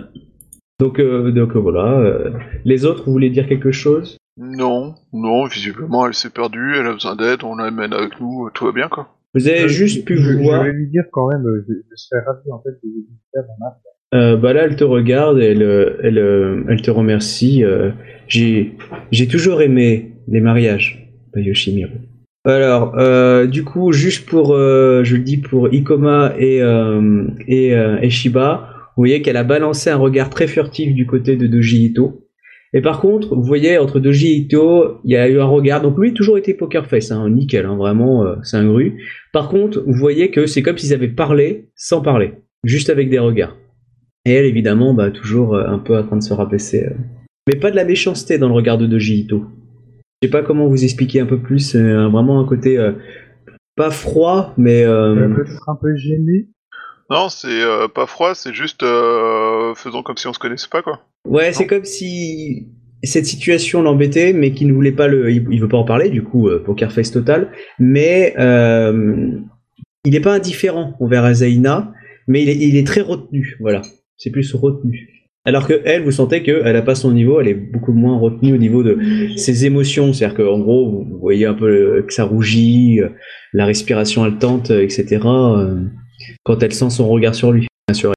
Donc, euh, donc euh, voilà. euh, les autres, vous voulez dire quelque chose? Non, non, visiblement, elle s'est perdue, elle a besoin d'aide, on l'amène avec nous, tout va bien, quoi. Vous avez Je- juste pu je, je voir. vais lui dire quand même, euh, je, je serais ravi en fait de lui faire en arbre. Euh, bah là, elle te regarde, elle, euh, elle, euh, elle te remercie. euh, j'ai, j'ai toujours aimé les mariages, pas Yoshimiru. Alors, euh, du coup, juste pour, euh, je le dis pour Ikoma et euh, et, euh, et Shiba, vous voyez qu'elle a balancé un regard très furtif du côté de Doji Ito. Et par contre, vous voyez entre Doji et Ito, il y a eu un regard. Donc lui, toujours été poker face, hein, nickel, hein, vraiment, c'est un gru. Par contre, vous voyez que c'est comme s'ils avaient parlé sans parler, juste avec des regards. Et elle, évidemment, bah, toujours un peu en train de se rabaisser. Mais pas de la méchanceté dans le regard de Doji Ito. Sais pas comment vous expliquer un peu plus, euh, vraiment un côté euh, pas froid, mais euh, Peut-être un peu gêné. Non, c'est euh, pas froid, c'est juste euh, faisons comme si on se connaissait pas, quoi. ouais, c'est comme si cette situation l'embêtait, mais qu'il ne voulait pas le, il, il veut pas en parler, du coup, euh, poker face total. Mais euh, il est pas indifférent envers Azaina, mais il est, il est très retenu, voilà. C'est plus retenu. Alors que elle, vous sentez qu'elle a pas son niveau, elle est beaucoup moins retenue au niveau de ses émotions. C'est-à-dire qu'en gros, vous voyez un peu que ça rougit, euh, la respiration haletante, euh, etc. euh, quand elle sent son regard sur lui, bien sûr.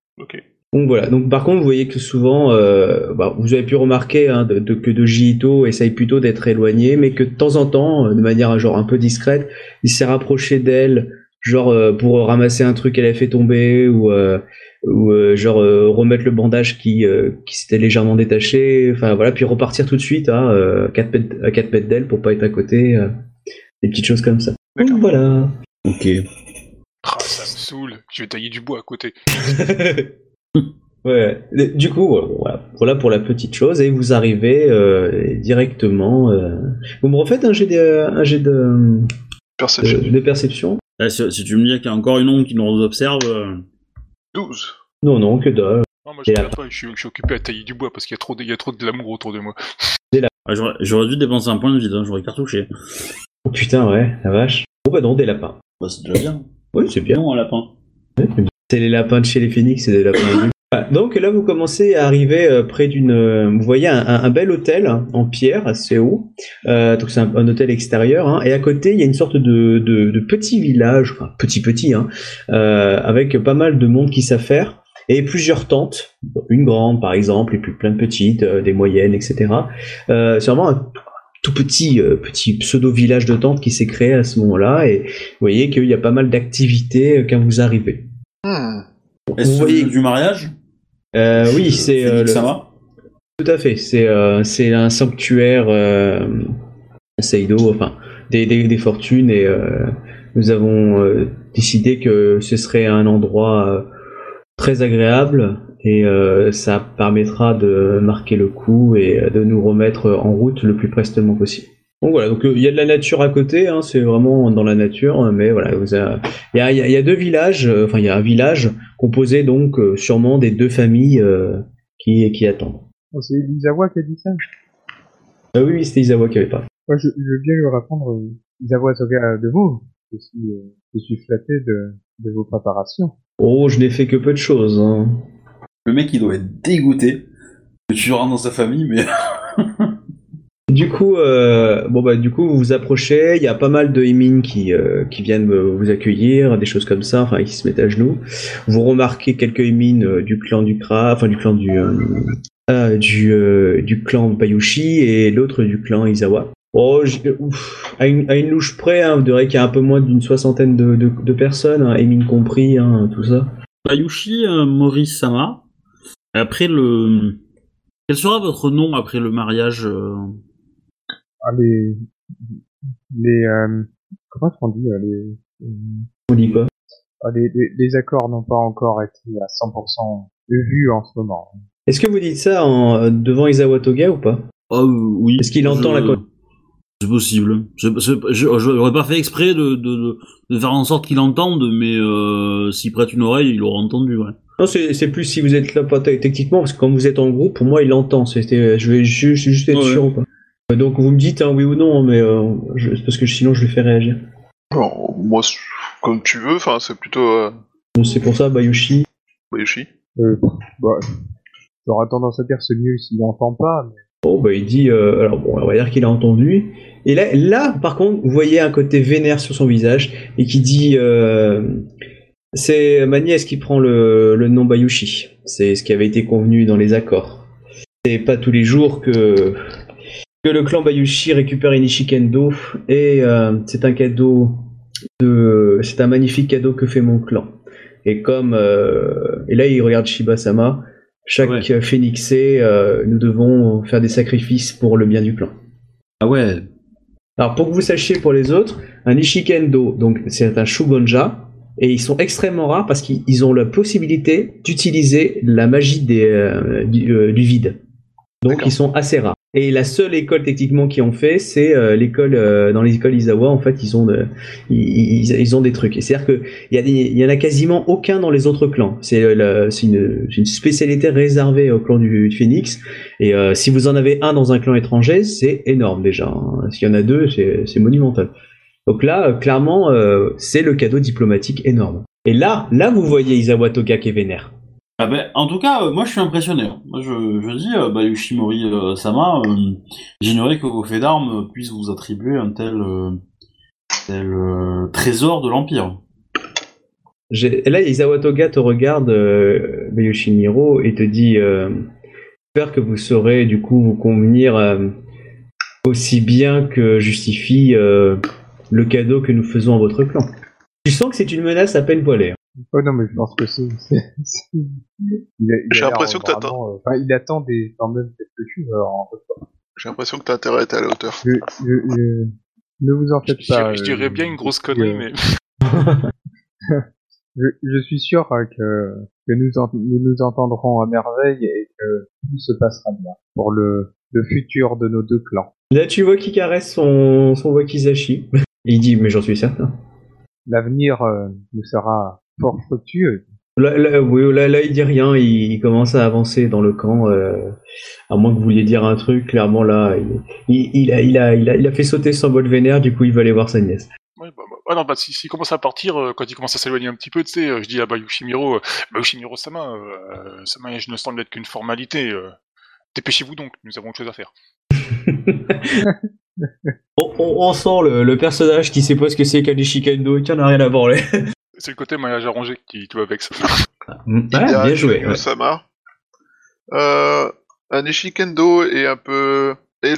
Donc voilà. Donc par contre, vous voyez que souvent, euh, bah, vous avez pu remarquer hein, de, de- que essaye plutôt d'être éloigné, mais que de temps en temps, de manière genre un peu discrète, il s'est rapproché d'elle, genre euh, pour ramasser un truc qu'elle a fait tomber ou euh, ou euh, genre euh, remettre le bandage qui euh, qui s'était légèrement détaché. Enfin voilà, puis repartir tout de suite à euh, 4 mètres à quatre mètres d'elle pour pas être à côté. euh, des petites choses comme ça. Donc voilà. Ok. Ah, ça me saoule. Je vais tailler du bois à côté. ouais. Du coup, voilà, pour la petite chose. Et vous arrivez euh, directement. euh, Vous me refaites un jet de, un jet de, Perception. de, de perception? Là, si, si tu me dis qu'il y a encore une ombre qui nous observe, 12. Non, non, que dalle. Non, moi je pas, je suis, je suis occupé à tailler du bois parce qu'il y a trop de, il y a trop de l'amour autour de moi. ah, j'aurais j'aurais dû dépenser un point de vide, hein, j'aurais cartouché. Oh putain, ouais, la vache. Bon, bah non, des lapins. Bah, c'est déjà bien. Oui, c'est bien. Non, un lapin. C'est les lapins de chez les phénix, c'est des lapins Donc là, vous commencez à arriver euh, près d'une. euh, Vous voyez un, un- bel hôtel en pierre assez haut. Euh, donc c'est un, un hôtel extérieur. hein, et à côté, il y a une sorte de, de, de petit village, enfin petit petit, hein, euh, avec pas mal de monde qui s'affaire et plusieurs tentes, une grande par exemple, et puis plein de petites, euh, des moyennes, etc. Euh, c'est vraiment un tout petit euh, petit pseudo village de tentes qui s'est créé à ce moment-là. Et vous voyez qu'il y a pas mal d'activités euh, quand vous arrivez. Hmm. Est-ce Vous voyez- du mariage? Oui, c'est euh, le- Sama Tout à fait, c'est euh, c'est un sanctuaire euh, Seido, enfin des, des, des fortunes et euh, nous avons euh, décidé que ce serait un endroit euh, très agréable et euh, ça permettra de marquer le coup et euh, de nous remettre en route le plus prestement possible. Donc voilà, donc euh, il y a de la nature à côté, hein, c'est vraiment dans la nature, mais voilà, il y y y a deux villages, euh, enfin il y a un village composé donc euh, sûrement des deux familles euh, qui, qui attendent. Oh, c'est Isawa qui a dit ça? Ah oui, c'était Isawa qui avait parlé. Moi, je, je veux bien lui répondre, euh, Isawa Toga de vous. Je suis, euh, je suis flatté de, de vos préparations. Oh, je n'ai fait que peu de choses. hein. Le mec, il doit être dégoûté que tu rentres dans sa famille, mais Du coup, euh, bon bah du coup vous vous approchez, il y a pas mal de Emin qui euh, qui viennent vous accueillir, des choses comme ça, enfin qui se mettent à genoux. Vous remarquez quelques Emin euh, du clan du Kra, enfin du clan du euh, euh, du du clan Bayushi et l'autre du clan Izawa. Oh, ouf, à une, à une louche près, hein, vous verrez qu'il y a un peu moins d'une soixantaine de, de, personnes, hein, Emin compris, hein, tout ça. Bayushi Morisama. Après le. Quel sera votre nom après le mariage Ah, les, les, euh, comment est-ce qu'on dit, euh, les, euh, On dit quoi ah, les, les, les accords n'ont pas encore été à 100% vus en ce moment. Est-ce que vous dites ça en, devant Izawa Toga ou pas Ah euh, oui. Est-ce qu'il entend la co- C'est possible. Je J'aurais pas fait exprès de, de, de, faire en sorte qu'il entende, mais euh, s'il prête une oreille, il aura entendu, ouais. Non, c'est c'est plus si vous êtes là pas te- techniquement, parce que quand vous êtes en groupe, pour moi, il entend. C'était, je vais ju- juste, juste être Ouais. sûr ou pas. Euh, Donc vous me dites hein, oui ou non, mais euh, je- parce que sinon je lui fais réagir. Alors, moi, comme tu veux, enfin, c'est plutôt euh, c'est pour ça, Bayushi. Bayushi. Euh, bah, j'aurais tendance à dire c'est mieux s'il n'entend pas, mais Bon, bah il dit, euh, alors bon, on va dire qu'il a entendu. Et là, là, par contre, vous voyez un côté vénère sur son visage et qui dit, euh, c'est ma nièce qui prend le, le nom Bayushi. C'est ce qui avait été convenu dans les accords. C'est pas tous les jours que que le clan Bayushi récupère Inishikendo et euh, c'est un cadeau de, c'est un magnifique cadeau que fait mon clan. Et comme euh, et là il regarde Shiba-sama, chaque Ouais. phénixé, euh, nous devons faire des sacrifices pour le bien du clan. Ah ouais. Alors pour que vous sachiez pour les autres, un Ishikendo, donc c'est un Shugonja, et ils sont extrêmement rares parce qu'ils ils ont la possibilité d'utiliser la magie des, du, du vide. Donc ils sont assez rares. Et la seule école techniquement qui ont fait, c'est euh, l'école euh, dans les écoles Izawa. En fait, ils ont de, ils, ont des trucs. Et c'est-à-dire que il y, en a quasiment aucun dans les autres clans. C'est euh, une, une spécialité réservée au clan du, Phoenix. Et euh, si vous en avez un dans un clan étranger, c'est énorme déjà. hein. S'il y en a deux, c'est c'est monumental. Donc là, euh, clairement, euh, c'est le cadeau diplomatique énorme. Et là, là, vous voyez Isawa Toga qui est vénère. Ah ben, en tout cas, euh, moi je suis impressionné. hein. Moi je, dis, euh, Bayushi Mori euh, Sama, j'ignorais que vos faits d'armes puissent vous attribuer un tel, tel trésor de l'Empire. Là, Isawa Toga te regarde, Yoshiniro, et te dit J'espère que vous saurez du coup vous convenir aussi bien que justifie le cadeau que nous faisons à votre clan. Tu sens que c'est une menace à peine voilée. Hein. Oh non, mais je pense que c'est. c'est- c'est- il a- il a J'ai l'impression que t'attends. euh, Enfin, il attend des, quand même quelque chose. Alors, en fait, J'ai l'impression que t'as intérêt à être à la hauteur. je, je, je- ne vous en faites pas. je euh, dirais bien une grosse connerie, euh, mais Je, je suis sûr euh, que, que nous, en- nous nous entendrons à merveille et que tout se passera bien pour le, le futur de nos deux clans. Là, tu vois qu'il caresse son, son wakizashi. Il dit Mais j'en suis certain. L'avenir euh, nous sera fort fructueux. Là, là, oui, là, là, il dit rien, il, il commence à avancer dans le camp, euh, à moins que vous vouliez dire un truc, clairement là, il, il, il a, il, a, il, a, il a fait sauter son bol vénère, du coup il va aller voir sa nièce. Bah, bah, ah non, bah, s'il si, commence à partir, euh, quand il commence à s'éloigner un petit peu, tu sais, euh, je dis à Bayushimiro, euh, Bayushimiro Sama, euh, ce mariage ne semble être qu'une formalité. euh, Dépêchez-vous donc, nous avons autre chose à faire. on, on- on sent le, le personnage qui sait pas ce que c'est qu'un Ishikendo et qui en a rien à branler. C'est le côté mariage arrangé qui, va avec ça. Ouais, bien joué. Ouais. Sama. Euh, un Ishikendo est un peu est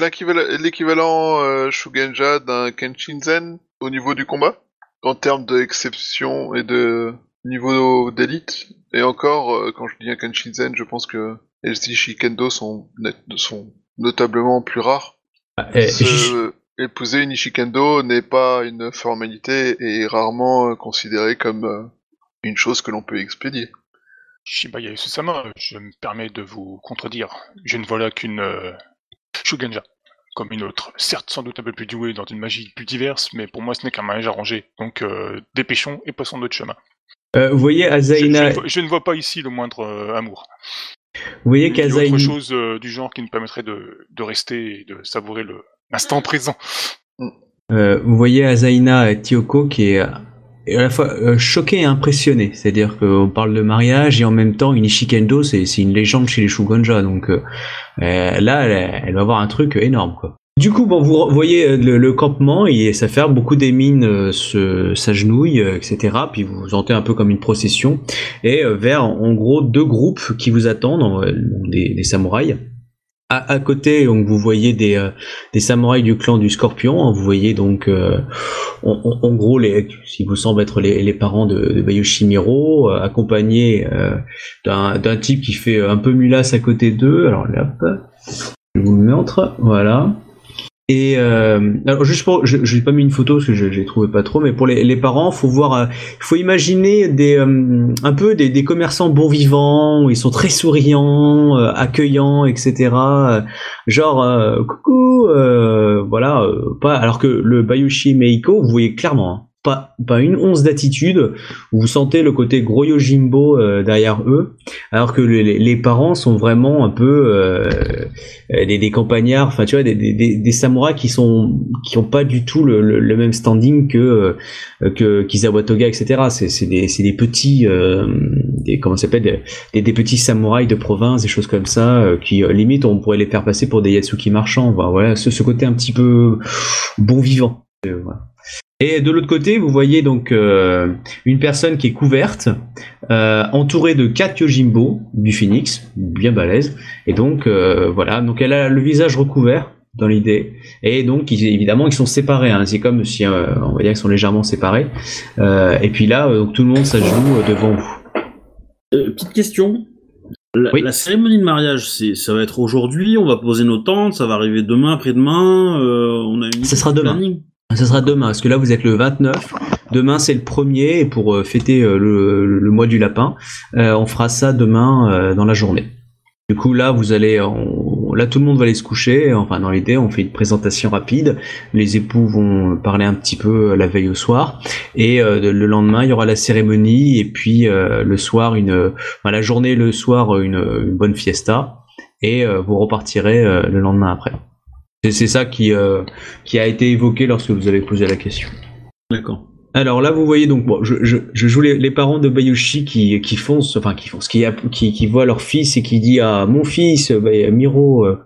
l'équivalent euh, Shugenja d'un Kenshinzen au niveau du combat en termes d'exception et de niveau d'élite et encore euh, quand je dis un Kenshinzen je pense que les Ishikendo sont net- sont notablement plus rares. Eh, Se- épouser une Ishikendo n'est pas une formalité et est rarement euh, considéré comme euh, une chose que l'on peut expédier. Shibaya Susama, je me permets de vous contredire. Je ne vois là qu'une euh, Shugenja, comme une autre. Certes, sans doute un peu plus douée dans une magie plus diverse, mais pour moi ce n'est qu'un mariage arrangé. Donc euh, dépêchons et passons notre chemin. euh, vous voyez Je, je Azaina, ne vois, je ne vois pas ici le moindre euh, amour. vous voyez Ni autre qu'Azaina, chose euh, du genre qui nous permettrait de, de rester et de savourer le- l'instant présent. euh, vous voyez Azaina Tioko qui est euh, à la fois euh, choquée et impressionnée. C'est-à-dire qu'on parle de mariage et en même temps une Ishikendo, c'est une légende chez les Shugonja. Donc euh, là, elle, va avoir un truc énorme. Du coup, bon, vous voyez le, le campement et ça fait beaucoup des mines s'agenouillent, etc. Puis vous vous sentez un peu comme une procession et vers en gros deux groupes qui vous attendent, des samouraïs. À, côté, donc vous voyez des, euh, des samouraïs du clan du Scorpion. hein, Vous voyez donc, euh, en, gros, les, vous semble être les, les parents de, de Bayoshimiro, euh, accompagnés euh, d'un type qui fait un peu mulasse à côté d'eux. Alors là, je vous le montre, voilà. Et euh, alors juste pour, je n'ai pas mis une photo parce que je ne trouvé pas trop, mais pour les, les parents, faut voir, euh, faut imaginer des euh, un peu des, des commerçants bons vivants, où ils sont très souriants, euh, accueillants, etc. Genre euh, coucou, euh, voilà, pas alors que le Bayushi Meiko, vous voyez clairement. hein, pas, pas une once d'attitude, vous sentez le côté gros Yojimbo euh, derrière eux, alors que les, parents sont vraiment un peu euh, euh, des, des campagnards, enfin tu vois, des, des, des- samouraïs qui sont qui ont pas du tout le, le- le même standing que euh, que Kizawa Toga, etc. C'est des des petits euh, des comment s'appelle des, des, petits samouraïs de province, des choses comme ça, euh, qui limite on pourrait les faire passer pour des Yatsuki marchands. Voilà, voilà, ce, ce côté un petit peu bon vivant. Voilà. Et de l'autre côté, vous voyez donc euh, une personne qui est couverte, euh, entourée de quatre Yojimbo du Phoenix, bien balèze. Et donc euh, voilà, donc elle a le visage recouvert dans l'idée. Et donc ils- évidemment ils sont séparés. Hein. C'est comme si on va dire qu'ils sont légèrement séparés. Et puis là, donc, tout le monde s'ajoute devant vous. Petite question. La, Oui. la cérémonie de mariage, c'est, ça va être aujourd'hui, on va poser nos tentes, ça va arriver demain, après-demain, on a une Ça sera demain. planning. Ça sera demain, parce que là vous êtes le 29. Demain c'est le premier et pour euh, fêter euh, le, mois du lapin, euh, on fera ça demain dans la journée. Du coup là vous allez, on- là tout le monde va aller se coucher. Enfin dans l'idée on fait une présentation rapide. Les époux vont parler un petit peu la veille au soir et le lendemain il y aura la cérémonie et puis le soir une, enfin, la journée le soir une, bonne fiesta et vous repartirez le lendemain après. C'est ça qui, euh, qui a été évoqué lorsque vous avez posé la question. D'accord. Alors là, vous voyez donc, bon, je, je, je joue les, les parents de Bayushi qui, qui foncent, enfin qui foncent, qui, qui, qui voient leur fils et qui dit à mon fils, bah, Miro, euh,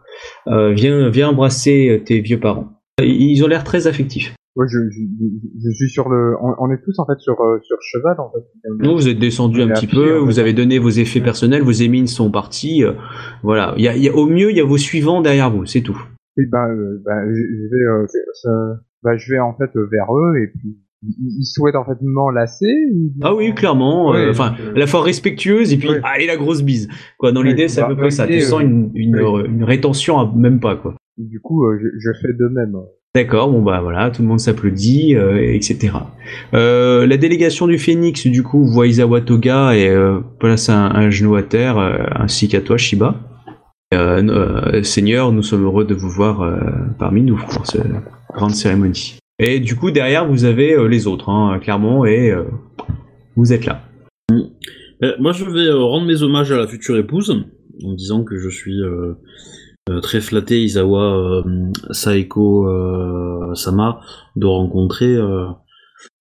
euh, viens, viens embrasser tes vieux parents. Ils ont l'air très affectifs. Ouais, je, je, je- je suis sur le. On, on est tous en fait sur euh, sur cheval en fait. Non, vous êtes descendu un petit pied, peu, vous avez donné vos effets personnels, vos émines sont partis. euh, voilà, il y a, il y a- au mieux, il y a vos suivants derrière vous, c'est tout. Oui, bah, euh, bah, je vais, euh, ça- bah, je vais en fait euh, vers eux et puis ils, souhaitent en fait m'enlacer. Ah oui, clairement. euh, Ouais, Enfin, euh, à la fois respectueuse et puis Ouais. allez la grosse bise. Quoi, dans Ouais, l'idée, c'est à bah, peu près ça. Tu sens une, une, une rétention à même pas quoi. Du coup, je, je fais de même. D'accord, bon bah voilà, tout le monde s'applaudit, euh, etc. Euh, la délégation du Phénix, du coup, voit Isawa Toga et euh, place un, un genou à terre, ainsi qu'à toi, Shiba. Euh, euh, Seigneur, nous sommes heureux de vous voir euh, parmi nous pour cette grande cérémonie. Et du coup, derrière, vous avez euh, les autres, hein, clairement, et euh, vous êtes là. Euh, moi, je vais euh, rendre mes hommages à la future épouse, en disant que je suis euh, euh, très flatté, Isawa euh, Saeko euh, Sama, de rencontrer euh,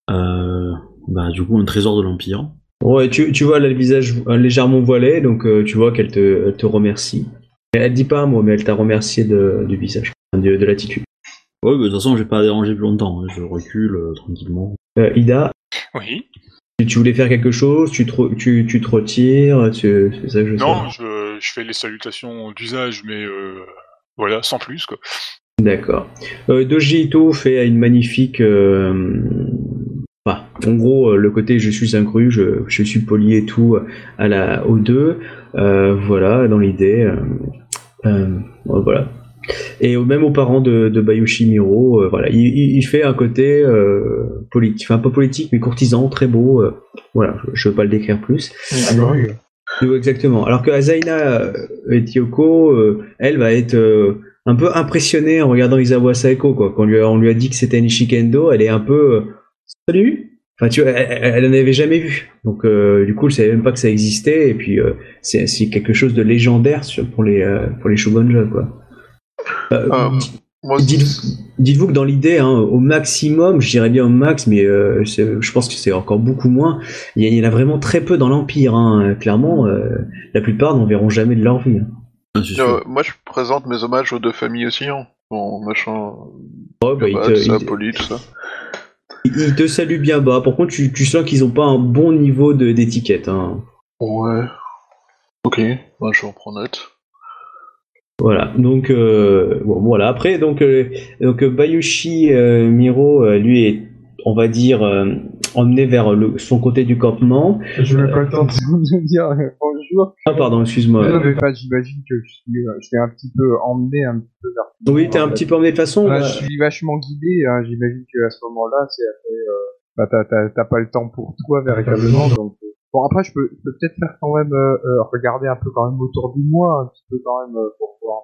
euh, bah, du coup, un trésor de l'Empire. Ouais, tu, tu vois, elle a le visage légèrement voilé, donc euh, tu vois qu'elle te, elle te remercie. Elle dit pas un mot, mais elle t'a remercié de, du visage, de, de l'attitude. Ouais, bah, de toute façon, je vais pas déranger plus longtemps. hein. Je recule euh, tranquillement. Euh, Ida, Oui. tu- tu voulais faire quelque chose, tu te, tu, tu te retires, tu- c'est ça que je Non, je, je fais les salutations d'usage, mais euh, voilà, sans plus, quoi. D'accord. Euh, Doji Ito fait une magnifique. euh, enfin, en gros, le côté je suis un cru, je, je suis poli et tout à la aux deux. Euh, voilà, dans l'idée. Euh, euh, voilà. Et même aux parents de, de Bayushi Miro, euh, voilà, il, fait un côté euh, politique, enfin pas politique, mais courtisan, très beau. euh, voilà, je, je veux pas le décrire plus. Oui, Exactement. Alors que Azaina euh, et Kyoko, euh, elle va être euh, un peu impressionnée en regardant Isawa Saeko, quoi. Quand on lui a, on lui a dit que c'était Nishikendo, elle est un peu euh, salut. Enfin, tu vois, elle, elle en avait jamais vu. Donc, euh, du coup, elle savait même pas que ça existait. Et puis, euh, c'est quelque chose de légendaire sur, pour les euh, pour les Shogunja, quoi. Euh, dites- Dites-vous que dans l'idée, hein, au maximum, je dirais bien au max, mais euh, c'est- je pense que c'est encore beaucoup moins. Il y, il en a vraiment très peu dans l'Empire. Hein. Clairement, euh, la plupart n'en verront jamais de leur vie. hein. Ah, euh, moi, je présente mes hommages aux deux familles aussi. Hein. Bon, machin, Oh, bah, te, ils- poli, tout ça. Ils te saluent bien bas. Par contre, tu, tu sens qu'ils n'ont pas un bon niveau de- d'étiquette. Hein. Ouais. Ok, bah, je reprends note. Voilà. Donc, euh, bon, voilà. Après, donc, euh, donc euh, Bayushi euh, Miro, euh, lui, est, on va dire, euh, emmené vers le, son côté du campement. Je n'ai pas le temps de dire euh. Ah, pardon, excuse-moi. Non, mais pas, j'imagine que je suis, euh, je suis un petit peu emmené un petit peu vers. Oui, t'es un petit peu emmené de toute façon. Bah, je suis vachement guidé. Hein. J'imagine qu'à ce moment-là, c'est après. Euh, bah, t'as, t'as, t'as pas le temps pour toi véritablement. Donc, euh, bon, après, je peux, je peux peut-être faire quand même euh, euh, regarder un peu quand même autour de moi, un petit peu quand même euh, pour voir.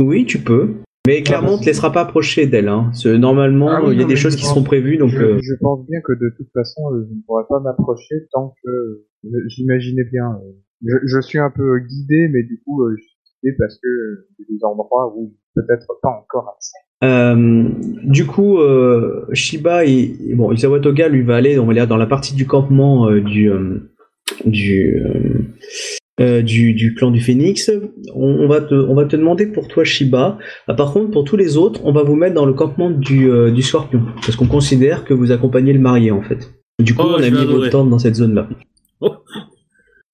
Oui, tu peux. Mais clairement, on te laissera pas approcher d'elle. Hein. Normalement, Ah oui, il y a non, des choses qui pense- seront prévues. Donc, je, euh, je pense bien que de toute façon, euh, je ne pourrais pas m'approcher tant que euh, j'imaginais bien. Je, je suis un peu guidé, mais du coup, euh, je suis guidé parce que euh, il y a des endroits où peut-être pas encore assez. Euh, du coup, euh, Shiba, et, bon, Isawa Toga, lui, va aller on va dire, dans la partie du campement euh, du, euh, du, du, du clan du Phénix. On, on va te, on va te demander pour toi, Shiba. Ah, par contre, pour tous les autres, on va vous mettre dans le campement du, euh, du Scorpion. Parce qu'on considère que vous accompagnez le marié, en fait. Du coup, Oh, on a mis votre tente dans cette zone-là. Oh.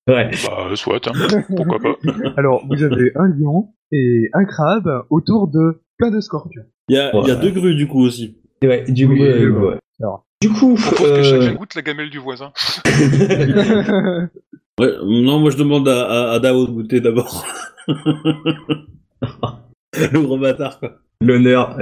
Ouais. Bah, soit, hein. pourquoi pas. Alors, vous avez un lion et un crabe autour de plein de scorpions. Il y a, y deux grues du coup aussi. Ouais, du coup, Oui, euh, ouais. Alors. Du coup, Je propose euh, que chacun goûte la gamelle du voisin. Ouais, non, moi je demande à, à, à Dao de goûter d'abord. Le gros bâtard quoi. l'honneur.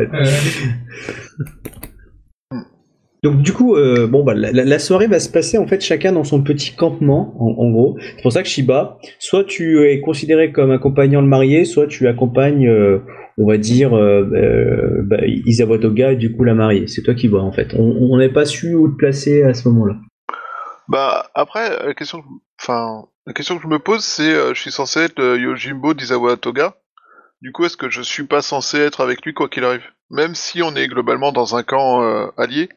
Donc du coup, euh, bon bah la, soirée va se passer en fait chacun dans son petit campement, en, gros. C'est pour ça que Shiba, soit tu es considéré comme accompagnant le marié, soit tu accompagnes, euh, on va dire, euh, euh, bah, Toga et du coup la mariée. C'est toi qui vois en fait. On n'est pas su où te placer à ce moment-là. Bah, après, la question, que- enfin, la question que je me pose, c'est, je suis censé être le Yojimbo d'Izawa Toga. Du coup, est-ce que je suis pas censé être avec lui quoi qu'il arrive? Même si on est globalement dans un camp allié,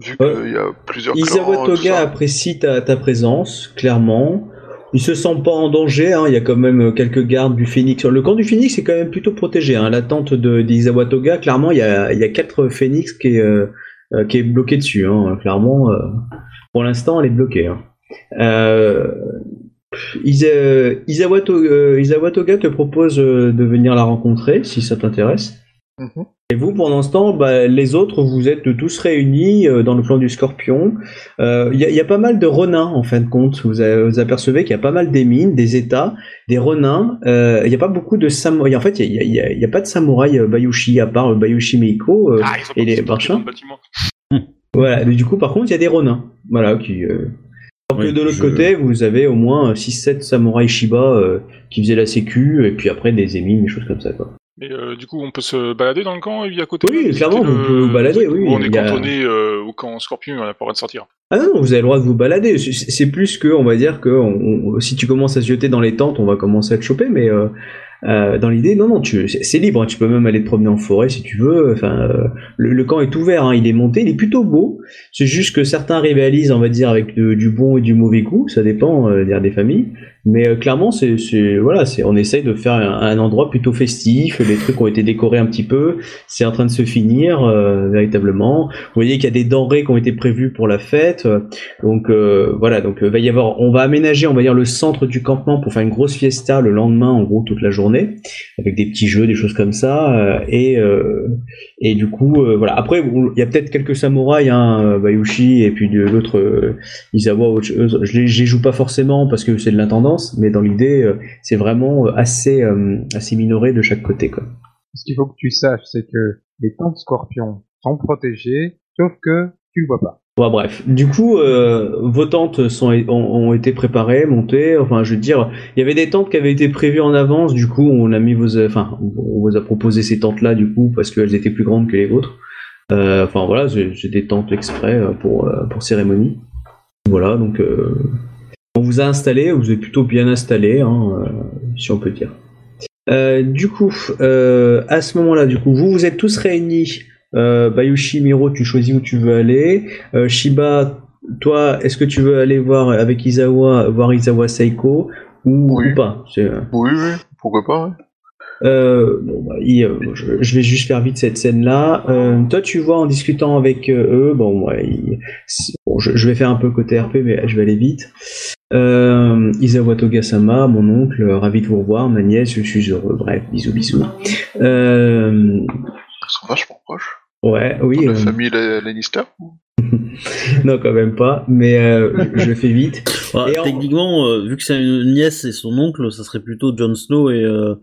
vu qu'il y a plusieurs clans. Toga apprécie ta, ta présence, clairement. Il se sent pas en danger, hein. il y a quand même quelques gardes du Phénix. Le camp du Phénix est quand même plutôt protégé. Hein. La tente de d'Isawa Toga, clairement, il y a, il y a quatre Phénix qui est, euh, euh, qui est bloqué dessus. Hein. Clairement, euh, pour l'instant, elle est bloquée. Hein. Euh, Isa- Isawa, To- euh, Isawa Toga te propose euh, de venir la rencontrer, si ça t'intéresse. Mhm. Et vous, pendant ce temps, bah, les autres, vous êtes tous réunis euh, dans le clan du Scorpion. Euh, Il y, a- il y a pas mal de renins, en fin de compte. Vous, a- vous apercevez qu'il y a pas mal des mines, des états, des renins. Euh, Il n'y a pas beaucoup de samouraïs. En fait, il n'y a, a- a pas de samouraï euh, Bayushi, à part euh, Bayushi Meiko. euh, Ah, ils ont et les marchands le voilà. Mais du coup, par contre, il y a des renins. Voilà, qui... euh, Alors que Oui, de l'autre je- côté, vous avez au moins 6-7 samouraïs Shiba euh, qui faisaient la sécu, et puis après des émines, des choses comme ça, quoi. Mais euh, du coup, on peut se balader dans le camp a à côté Oui, clairement, vous le- pouvez vous balader, oui, On est a- cantonné euh, au camp Scorpion, on n'a pas le droit de sortir. Ah non, vous avez le droit de vous balader. C'est- plus que, on va dire que on- on- si tu commences à se jeter dans les tentes, on va commencer à te choper. Mais euh, dans l'idée, non, non, tu, c'est libre. hein, Tu peux même aller te promener en forêt si tu veux. Enfin, le, le camp est ouvert. hein, il est monté, il est plutôt beau. C'est juste que certains rivalisent, on va dire, avec de- du bon et du mauvais goût. Ça dépend des familles. Mais euh, clairement, c'est, voilà, c'est, on essaye de faire un, endroit plutôt festif. Les trucs ont été décorés un petit peu. C'est en train de se finir euh, véritablement. Vous voyez qu'il y a des denrées qui ont été prévues pour la fête. Donc euh, voilà, donc va y avoir, on va aménager, on va dire le centre du campement pour faire une grosse fiesta le lendemain, en gros toute la journée, avec des petits jeux, des choses comme ça. et et du coup, voilà. Après, il y a peut-être quelques samouraïs, hein, Bayushi et puis de l'autre chose. Je les, joue pas forcément parce que c'est de mais dans l'idée, euh, c'est vraiment assez euh, assez minoré de chaque côté, quoi. Ce qu'il faut que tu saches, c'est que les tentes scorpions sont protégées, sauf que tu le vois pas. Bon, bref, du coup, euh, vos tentes sont, ont, ont été préparées, montées. Enfin, je veux dire, il y avait des tentes qui avaient été prévues en avance. Du coup, on a mis vos, enfin, on vous a proposé ces tentes-là, du coup, parce qu'elles étaient plus grandes que les vôtres. Euh, Enfin, voilà, c'est des tentes exprès euh, pour euh, pour cérémonie. Voilà, donc euh, on vous a installé, vous êtes plutôt bien installé, hein, euh, si on peut dire. Euh, du coup, euh, à ce moment-là, du coup, vous vous êtes tous réunis. Euh, Bayushi, Miro, tu choisis où tu veux aller. Euh, Shiba, toi, est-ce que tu veux aller voir avec Izawa, voir Izawa Seiko ou, Oui. ou pas Oui, oui, pourquoi pas, ouais. Euh, bon, bah, il, euh, je, je vais juste faire vite cette scène-là. Euh, toi, tu vois en discutant avec eux, bon, ouais, il- c'est- bon, je, je vais faire un peu côté RP, mais je vais aller vite. Euh, Isawa Togasama, mon oncle, ravi de vous revoir, ma nièce, je suis heureux. Bref, bisous, bisous. Euh, Ils sont vachement proches. ouais, oui. La euh, famille La- Lannister. non, quand même pas, mais euh, je le fais vite. Bah, Et en- Techniquement, euh, vu que c'est une nièce et son oncle, ça serait plutôt Jon Snow et, euh,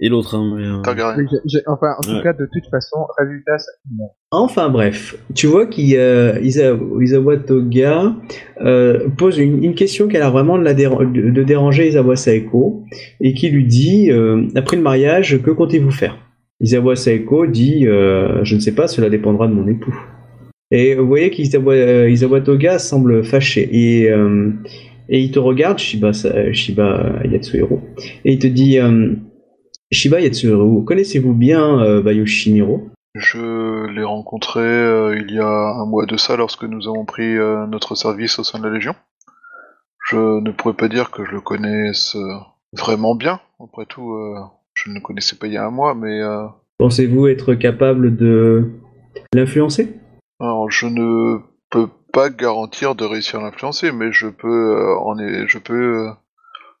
et l'autre. Hein, mais, euh, Targaryen. Oui, j'ai- j'ai- enfin, en tout Ouais. cas, de toute façon, résultat, ça- non. Enfin bref, tu vois qu'Isawa Toga euh, pose une, une question qui a l'air vraiment de, la déra- de, de déranger Isawa Saeko et qui lui dit euh, après le mariage que comptez-vous faire? Isawa Saeko dit euh, je ne sais pas cela dépendra de mon époux et vous voyez qu'Isawa euh, Isawa Toga semble fâché et euh, et il te regarde Shiba Sa- Shiba Yatsuhiro et il te dit euh, Shiba Yatsuhiro connaissez-vous bien euh, Bayoshi Miro Je l'ai rencontré euh, il y a un mois de ça lorsque nous avons pris euh, notre service au sein de la Légion. Je ne pourrais pas dire que je le connaisse euh, vraiment bien. Après tout, euh, je ne le connaissais pas il y a un mois, mais euh, Pensez-vous être capable de l'influencer? Alors je ne peux pas garantir de réussir à l'influencer, mais je peux euh, en je peux.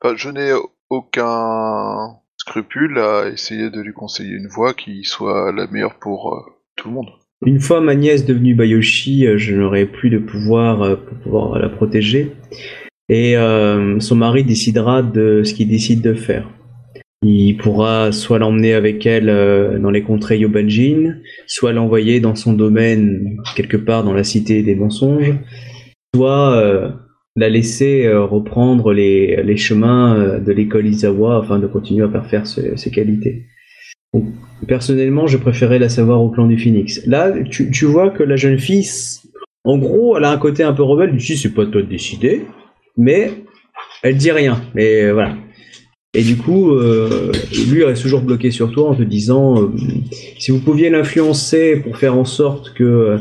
euh, je n'ai aucun scrupule à essayer de lui conseiller une voie qui soit la meilleure pour euh, tout le monde. Une fois ma nièce devenue Bayoshi, je n'aurai plus de pouvoir pour pouvoir la protéger. Et son mari décidera de ce qu'il décide de faire. Il pourra soit l'emmener avec elle euh, dans les contrées Yobanjin, soit l'envoyer dans son domaine quelque part dans la cité des mensonges, soit euh, la laisser euh, reprendre les, les chemins de l'école Izawa afin de continuer à faire faire ce- ses qualités. Personnellement, je préférais la savoir au clan du Phoenix. Là, tu, tu vois que la jeune fille, en gros, elle a un côté un peu rebelle. Coup, c'est pas toi de décider, mais elle dit rien. Mais voilà. Et du coup, euh, lui reste toujours bloqué sur toi en te disant euh, si vous pouviez l'influencer pour faire en sorte que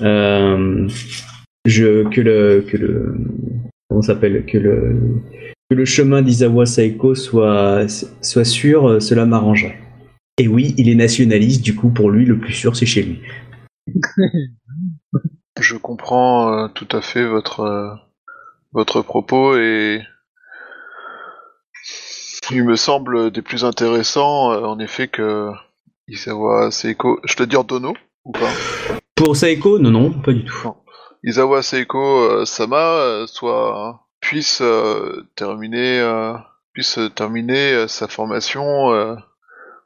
euh, je que le que le comment s'appelle que le que le chemin d'Izawa Saiko soit soit sûr, euh, cela m'arrangerait. Et oui, il est nationaliste, du coup, pour lui, le plus sûr, c'est chez lui. Je comprends tout à fait votre votre propos et il me semble des plus intéressants euh, en effet que Isawa Seiko. Je te dire Dono ou pas? Pour Saiko, non, non, pas du tout. Isawa Seiko euh, Sama euh, soit puisse euh, terminer puisse terminer sa formation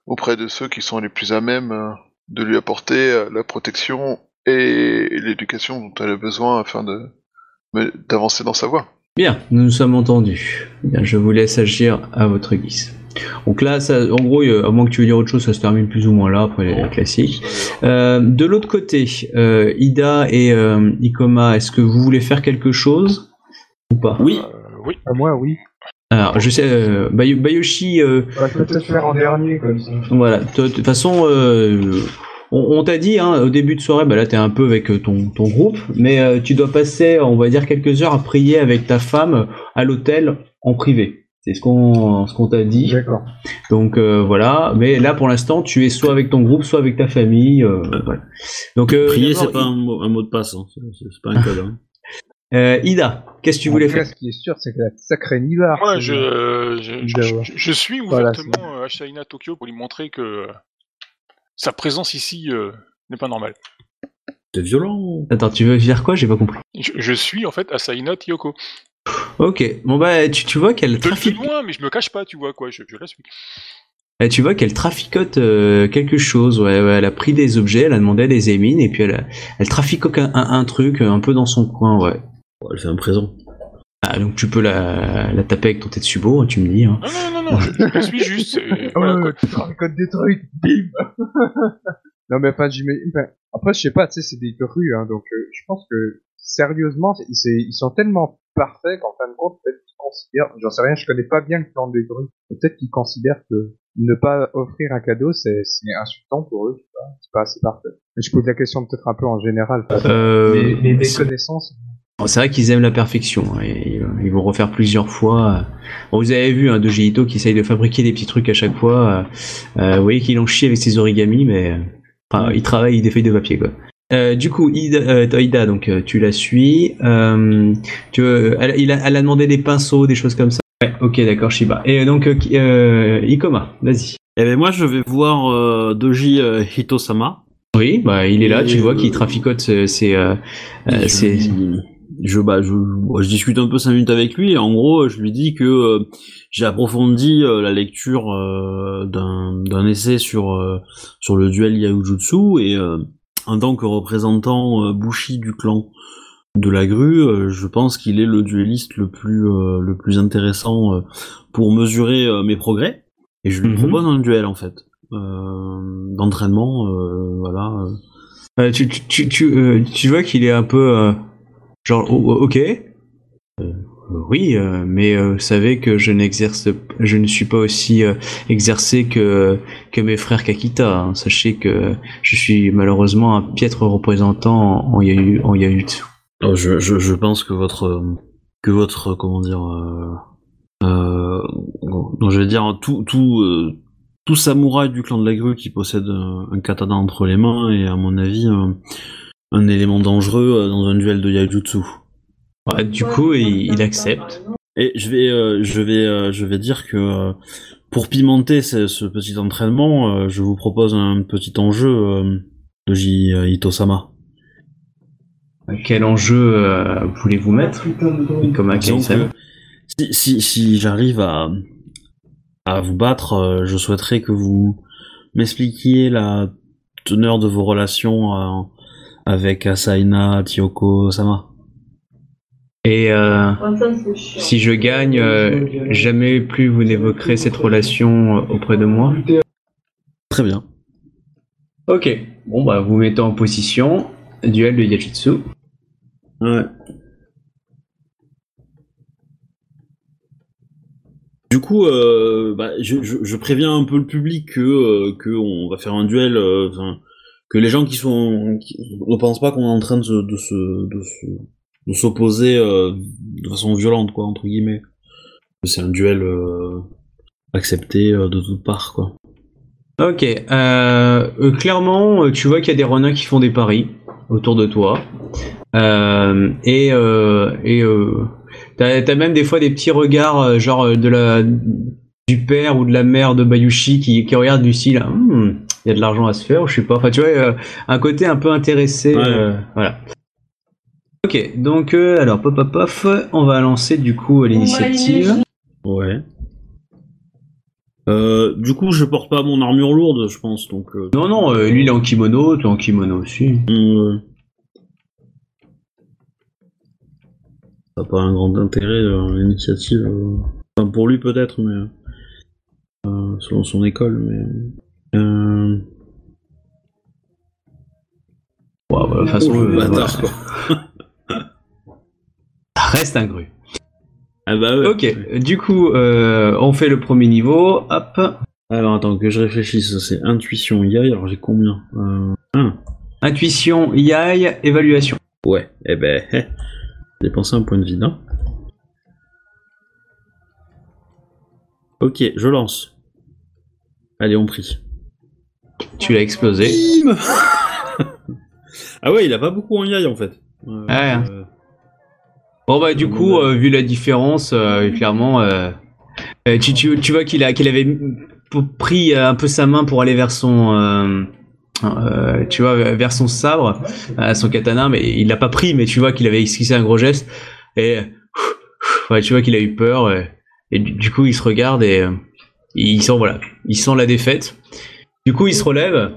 auprès de ceux qui sont les plus à même de lui apporter la protection et l'éducation dont elle a besoin afin de d'avancer dans sa voie. Bien, nous nous sommes entendus. Bien, je vous laisse agir à votre guise. Donc là, ça, en gros, euh, à moins que tu veux dire autre chose, ça se termine plus ou moins là, après les classiques. Euh, de l'autre côté, euh, Ida et euh, Ikoma, est-ce que vous voulez faire quelque chose ou pas? Oui, Euh, oui. À moi, oui. Alors, je sais, euh, Bayo- Bayoshi, euh, On va peut-être faire en dernier, comme ça. voilà. De toute façon, euh, on, on t'a dit hein, au début de soirée, bah là t'es un peu avec euh, ton, ton groupe, mais euh, tu dois passer, on va dire, quelques heures à prier avec ta femme à l'hôtel en privé. C'est ce qu'on ce qu'on t'a dit. D'accord. Donc euh, voilà. Mais là pour l'instant, tu es soit avec ton groupe, soit avec ta famille. euh, voilà. Donc euh, Prier, c'est pas un mot, un mot de passe, hein. c'est pas un code. Hein. euh, Ida, qu'est-ce que tu voulais En faire? Ce qui est sûr, c'est que la sacrée Nibar. Moi, je, je, je, D'accord. je- je suis Voilà, ouvertement euh, Ashaina Tokyo pour lui montrer que sa présence ici euh, n'est pas normale. C'est violent. Attends, tu veux dire quoi? J'ai pas compris. Je, je suis en fait Asaina Tiyoko. Ok. Bon bah tu, tu vois qu'elle De, de trafique. loin, mais je me cache pas, tu vois quoi, je, je la suis. Eh, tu vois qu'elle traficote euh, quelque chose. Ouais, ouais, elle a pris des objets, elle a demandé à des émines et puis elle, elle traficote un, un- un truc euh, un peu dans son coin. Ouais. Elle fait un présent. Ah, donc tu peux la, la taper avec ton Tetsubo, hein, tu me dis. Hein. Non, non, non, non, je, suis juste. Ah voilà, quoi. traficotes des trucs, bim Non mais enfin, j'imagine... enfin, après, je sais pas, tu sais, c'est des grues, hein, donc euh, je pense que, sérieusement, ils sont tellement parfaits qu'en fin de compte, peut-être qu'ils considèrent... J'en sais rien, je connais pas bien le plan des grues. Peut-être qu'ils considèrent que ne pas offrir un cadeau, c'est c'est insultant pour eux, je sais pas, c'est pas assez parfait. Mais je pose la question peut-être un peu en général. parce que Euh, les, les c'est vrai qu'ils aiment la perfection. hein, et, euh, ils vont refaire plusieurs fois. Bon, vous avez vu hein, de Ito qui essaye de fabriquer des petits trucs à chaque fois. Euh, euh, vous voyez qu'il en chie avec ses origamis, mais euh, enfin, il travaille avec des feuilles de papier quoi. Euh, du coup, Ida, euh, donc euh, tu la suis. Euh, tu veux, elle, il a, elle a demandé des pinceaux, des choses comme ça. Ouais, ok, d'accord, Shiba. Et euh, donc, euh, euh, Ikoma, vas-y. Eh ben moi, je vais voir euh, Doji euh, Hitosama. Oui, bah il est là. Et, Tu vois euh, qu'il traficote ses, euh, euh, je, bah, je, je discute un peu cinq minutes avec lui et en gros, je lui dis que euh, j'ai approfondi euh, la lecture euh, d'un d'un essai sur euh, sur le duel Yaojutsu et euh, en tant que représentant euh, Bushi du clan de la grue, euh, je pense qu'il est le dueliste le plus euh, le plus intéressant euh, pour mesurer euh, mes progrès et je lui Mhm. propose un duel en fait euh, d'entraînement euh, voilà euh. Euh, tu, tu, tu, tu, tu vois qu'il est un peu euh, genre oh, oh, ok Euh, oui euh, mais euh, vous savez que je n'exerce je ne suis pas aussi euh, exercé que que mes frères Kakita hein. sachez que je suis malheureusement un piètre représentant en, en, Yajutsu. Alors, je, je, je pense que votre que votre comment dire euh, euh, non, je vais dire tout tout euh, tout samouraï du clan de la grue qui possède un, un katana entre les mains est à mon avis un, élément dangereux euh, dans un duel de yaijutsu. Ouais, du coup il, il accepte Et je vais euh, je vais euh, je vais dire que euh, pour pimenter ce, ce petit entraînement, euh, je vous propose un petit enjeu euh, de J Itosama. quel enjeu euh, voulez-vous mettre comme si, si, si j'arrive à, à vous battre, euh, je souhaiterais que vous m'expliquiez la teneur de vos relations euh, avec Asaina Tiyoko Sama. et euh, si je gagne euh, jamais plus vous n'évoquerez cette relation euh, auprès de moi Très bien. Ok, bon bah vous mettez en position, duel de Yajutsu. Ouais. Du coup, euh, bah, je, je, je préviens un peu le public que, euh, que on va faire un duel, euh, enfin, que les gens qui sont, qui, ne pensent pas qu'on est en train de se, de se, de se, de s'opposer euh, de façon violente, quoi, entre guillemets. C'est un duel euh, accepté euh, de toutes parts, quoi. Ok, clairement tu vois qu'il y a des renins qui font des paris autour de toi. Et et t'as t'as même des fois des petits regards genre de la du père ou de la mère de Bayushi qui, qui regarde du style il y a de l'argent à se faire ou je sais pas enfin tu vois euh, un côté un peu intéressé Ouais. euh, voilà ok donc euh, alors pop pop pop on va lancer du coup l'initiative Ouais. Euh, du coup, je porte pas mon armure lourde, je pense, donc. Euh, non non euh, lui il est en kimono toi en kimono aussi euh, ça n'a pas un grand intérêt euh, l'initiative. euh. Enfin, pour lui peut-être, mais euh, selon son école, mais. Euh... Bah, de toute façon Oh, le euh, bâtard, voilà. quoi. reste un gru Ah bah ouais. Ok, du coup, euh, on fait le premier niveau. Hop. Alors attends que je réfléchisse, c'est intuition yai, alors j'ai combien euh... un. Intuition, yai, évaluation. Ouais, eh ben, eh, dépenser un point de vie, non? Ok, je lance. Allez, on prie. Tu l'as explosé. Bim ah ouais, il a pas beaucoup en yai en fait. Euh, Ouais. euh, Bon bah du coup, euh, vu la différence, euh, clairement, euh, euh, tu, tu, tu vois qu'il a qu'il avait pris euh, un peu sa main pour aller vers son, euh, euh, tu vois, vers son sabre, euh, son katana, mais il l'a pas pris, mais tu vois qu'il avait esquissé un gros geste et ouais, tu vois qu'il a eu peur euh, et, du, coup il se regarde et euh, il sent voilà, il sent la défaite. Du coup il se relève,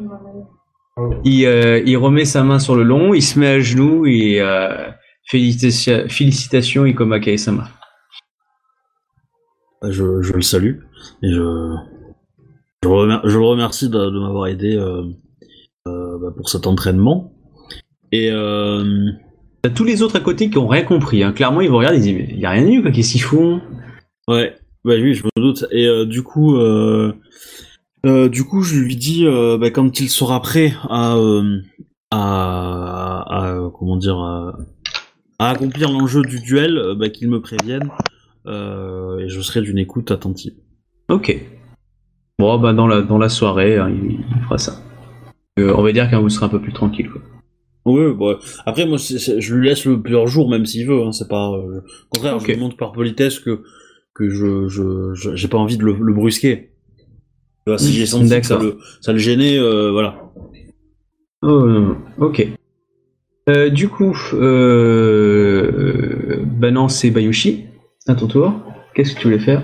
il, euh, il remet sa main sur le long, il se met à genoux et euh, Félicitations, félicitations Ikoma Kaesama. je, je le salue et je, je, remer- je le remercie de, de m'avoir aidé euh, euh, bah, pour cet entraînement. Et euh, T'as tous les autres à côté qui ont rien compris. Hein. Clairement, ils vous regardent, ils disent mais y a rien eu quoi, qu'est-ce qu'ils font? Ouais, bah oui, je me doute. Et euh, du coup, euh, euh, du coup, je lui dis euh, bah, quand il sera prêt à, euh, à, à- comment dire, à, à accomplir l'enjeu du duel, bah, qu'il me prévienne et je serai d'une écoute attentive. Ok. Bon, bah dans la dans la soirée, hein, il, il fera ça. On va dire quand vous serez un peu plus tranquille. Quoi. Oui, bah, après moi, je lui laisse le plusieurs jours, même s'il veut. Hein, c'est pas. au contraire, je lui montre par politesse que que je je je- j'ai pas envie de le, le brusquer. Vois, si j'ai senti que ça le, ça le gênait, euh, voilà. Oh, non. ok. Euh, du coup, euh, bah non, c'est Bayushi. À ton tour. Qu'est-ce que tu voulais faire?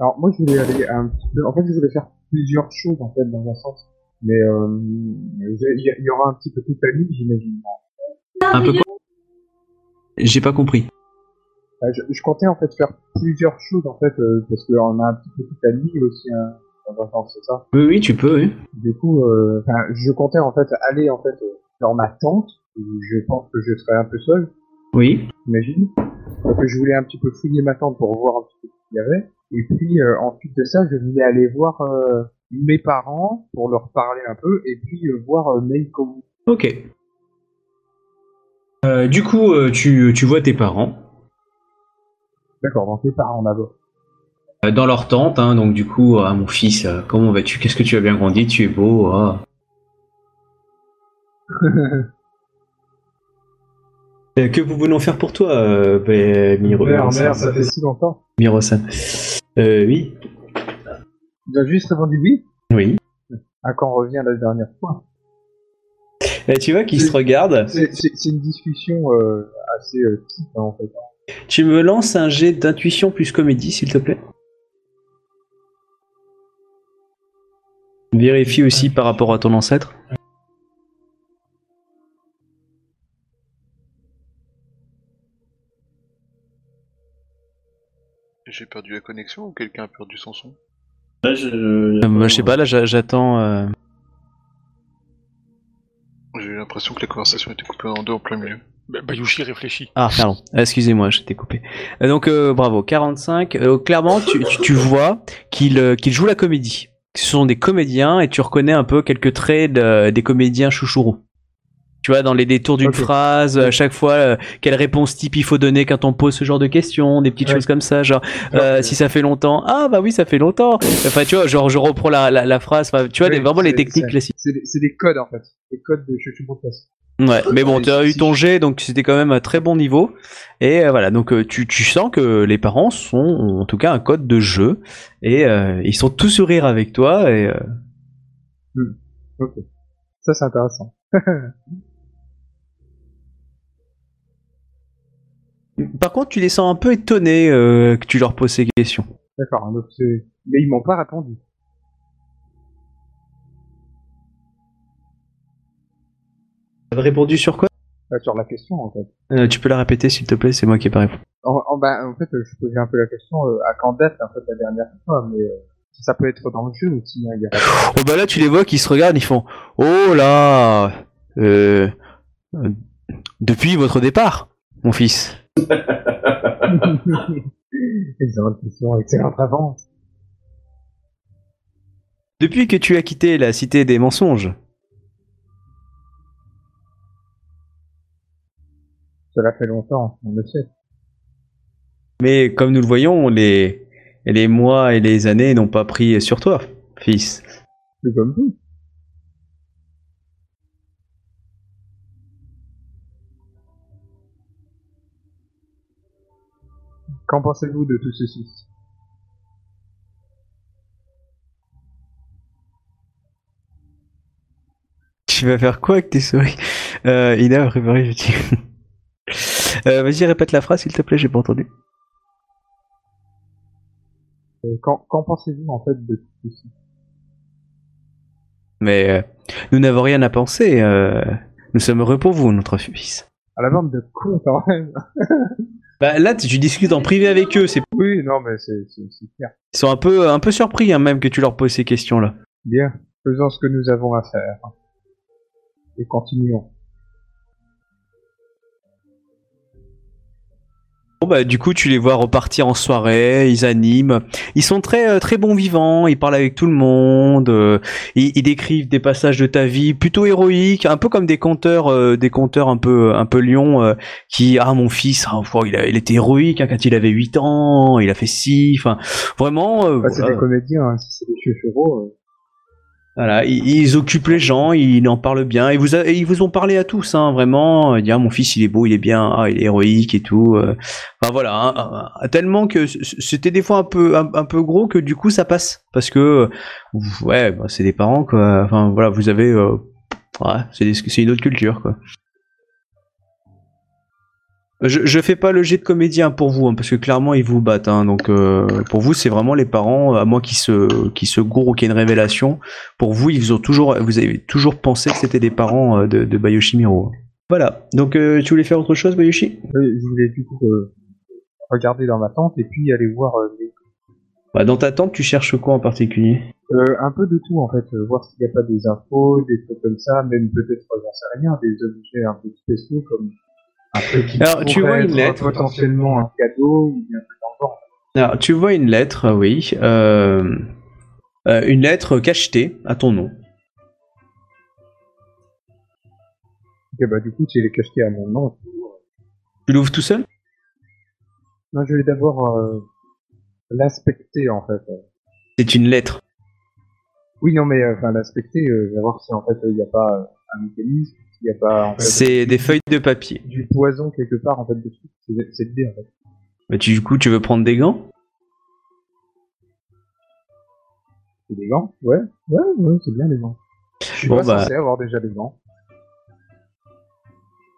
Alors moi je voulais aller un petit peu. En fait je voulais faire plusieurs choses en fait dans un sens. Mais euh, il y, a- il y aura un petit peu toute la ligne j'imagine. Un peu quoi J'ai pas compris. Je, je comptais en fait faire plusieurs choses en fait euh, parce qu'on a un petit peu toute la ligne aussi hein, sens c'est ça. Oui, oui, tu peux. Oui. Du coup, euh, enfin, je comptais en fait aller en fait dans ma tente. où Je pense que je serais un peu seul, Oui. j'imagine. Donc je voulais un petit peu fouiller ma tente pour voir un petit peu ce qu'il y avait. Et puis euh, ensuite de ça, je voulais aller voir euh, mes parents pour leur parler un peu et puis euh, voir Meiko. Ok. Du coup, tu, tu vois tes parents. D'accord, donc les parents d'abord. Euh, dans leur tente, hein, donc du coup, ah, mon fils, euh, comment vas-tu? Qu'est-ce que tu as bien grandi? Tu es beau. ah. Euh, que pouvons-nous faire pour toi, euh, ben, Miro ça fait si longtemps. Miro-san Euh, oui. Il a juste répondu oui? Oui. À quand on revient la dernière fois. Euh, tu vois qu'ils se regardent. C'est une discussion euh, assez euh, type hein, en fait. Tu me lances un jet d'intuition plus comédie, s'il te plaît. Vérifie aussi par rapport à ton ancêtre. J'ai perdu la connexion ou quelqu'un a perdu son son? Là, je, Euh, bah, je sais pas, là j'a- j'attends. euh, J'ai eu l'impression que la conversation était coupée en deux en plein milieu. Bah, Bayushi réfléchit. Ah, pardon. Excusez-moi, j'étais coupé. Euh, donc, euh, bravo. 45. Euh, clairement, tu, tu, tu vois qu'il euh, qu'il joue la comédie. Ce sont des comédiens et tu reconnais un peu quelques traits de- des comédiens chouchourous. Tu vois, dans les détours d'une Ok. phrase, à chaque fois, euh, quelle réponse type il faut donner quand on pose ce genre de questions, des petites Ouais. choses comme ça, genre, euh, si ça fait longtemps, ah bah oui, ça fait longtemps. Enfin, tu vois, genre, je reprends la, la, la phrase, enfin, tu vois, Oui, vraiment les c'est- techniques classiques. C'est des, c'est des codes en fait. Des codes de Chuchu Classique. Ouais, mais bon, tu as eu ton je- jet, donc c'était quand même à très bon niveau. Et euh, voilà, donc euh, tu, tu sens que les parents sont en tout cas un code de jeu et euh, ils sont tous sourire avec toi. Et euh, Ok. Ça c'est intéressant. par contre, tu les sens un peu étonnés euh, que tu leur poses ces questions. D'accord. donc ils m'ont pas répondu. Répondu sur quoi? Pas sur la question en fait. Euh, Tu peux la répéter s'il te plaît, c'est moi qui ai pas répondu. En, en, bah, en fait, euh, je posais un peu la question euh, à quand date en fait la dernière fois, mais euh, ça peut être dans le jeu aussi. Hein, il y a... Oh bah là, tu les vois qui se regardent, ils font Oh là euh, euh, Depuis votre départ, mon fils. Excellente question, excellente. Depuis que tu as quitté la cité des mensonges, Cela fait longtemps, on le sait. mais comme nous le voyons, les, les mois et les années n'ont pas pris sur toi, fils. C'est comme tout. Qu'en pensez-vous de tout ceci Tu vas faire quoi avec tes souris? Euh, Ina a préparé, je dis. Euh, Vas-y, répète la phrase, s'il te plaît, j'ai pas entendu. Euh, Qu'en pensez-vous en fait de tout ceci? Mais euh, nous n'avons rien à penser. euh, nous sommes heureux pour vous, notre fils. À la bande de cons quand même. Bah là, tu discutes en privé avec eux. C'est Oui, non mais c'est clair. ils sont un peu un peu surpris hein, même que tu leur poses ces questions-là. Bien, faisons ce que nous avons à faire. Et continuons. Bon bah du coup, tu les vois repartir en soirée. Ils animent. Ils sont très euh, très bons vivants. Ils parlent avec tout le monde. euh, ils, ils décrivent des passages de ta vie plutôt héroïques, un peu comme des conteurs, euh, des conteurs un peu un peu lions euh, qui ah mon fils, ah, oh, il, a, il était héroïque hein, quand il avait 8 ans. Il a fait ci. Enfin vraiment. Bah, c'est voilà. des comédiens, hein, si c'est des chevaux. Voilà, ils, occupent les gens, ils en parlent bien. Ils vous, ils vous ont parlé à tous, hein, vraiment. Disent, ah, mon fils, il est beau, il est bien, ah, il est héroïque et tout. euh. Enfin voilà, hein, euh, tellement que c'était des fois un peu, un, peu gros que du coup ça passe, parce que ouais, bah, c'est des parents quoi. Enfin voilà, vous avez, euh, ouais, c'est une autre culture quoi. Je, je fais pas le jet de comédien pour vous, hein, parce que clairement ils vous battent. hein, donc euh, pour vous, c'est vraiment les parents, à moins qu'ils se, qu'ils se gourent ou qu'il y ait une révélation. Pour vous, ils vous ont toujours, vous avez toujours pensé que c'était des parents euh, de, de Bayoshi Miro. Voilà. Donc euh, tu voulais faire autre chose, Bayoshi? Je voulais du coup regarder dans ma tente et puis aller voir les- bah, Dans ta tente, tu cherches quoi en particulier? Un peu de tout en fait, voir s'il n'y a pas des infos, des trucs comme ça, même peut-être, j'en sais rien, des objets un peu spéciaux comme un truc qui Alors, tu vois une lettre. potentiellement un cadeau ou bien un truc. Alors, tu vois une lettre, oui, euh, euh, une lettre cachetée à ton nom. Ok, bah du coup, si elle est cachetée à mon nom. Tu l'ouvres tout seul? Non, je vais d'abord euh, l'inspecter en fait. C'est une lettre. Oui, non, mais enfin l'inspecter, je vais voir si en fait il n'y a pas un mécanisme, s'il n'y a pas en fait, C'est des feuilles de papier. du poison quelque part en fait dessus. C'est l'idée en fait. Bah, tu, du coup, tu veux prendre des gants? C'est des gants? Ouais, ouais, ouais, c'est bien les gants. Je suis Bon, pas bah. censé avoir déjà des gants.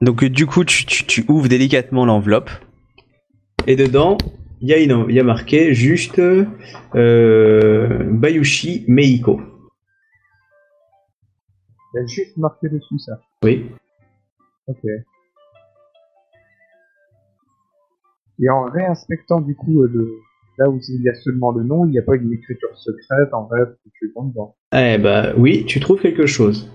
Donc du coup, tu, tu, tu ouvres délicatement l'enveloppe. Et dedans, il y, a une- il y a marqué juste euh, Bayushi Meiko. Il y a juste marqué dessus ça. Oui. Ok. Et en réinspectant du coup euh, le... là où il y a seulement le nom, il n'y a pas une écriture secrète en fait, quelque chose dedans. Eh bah oui, tu trouves quelque chose.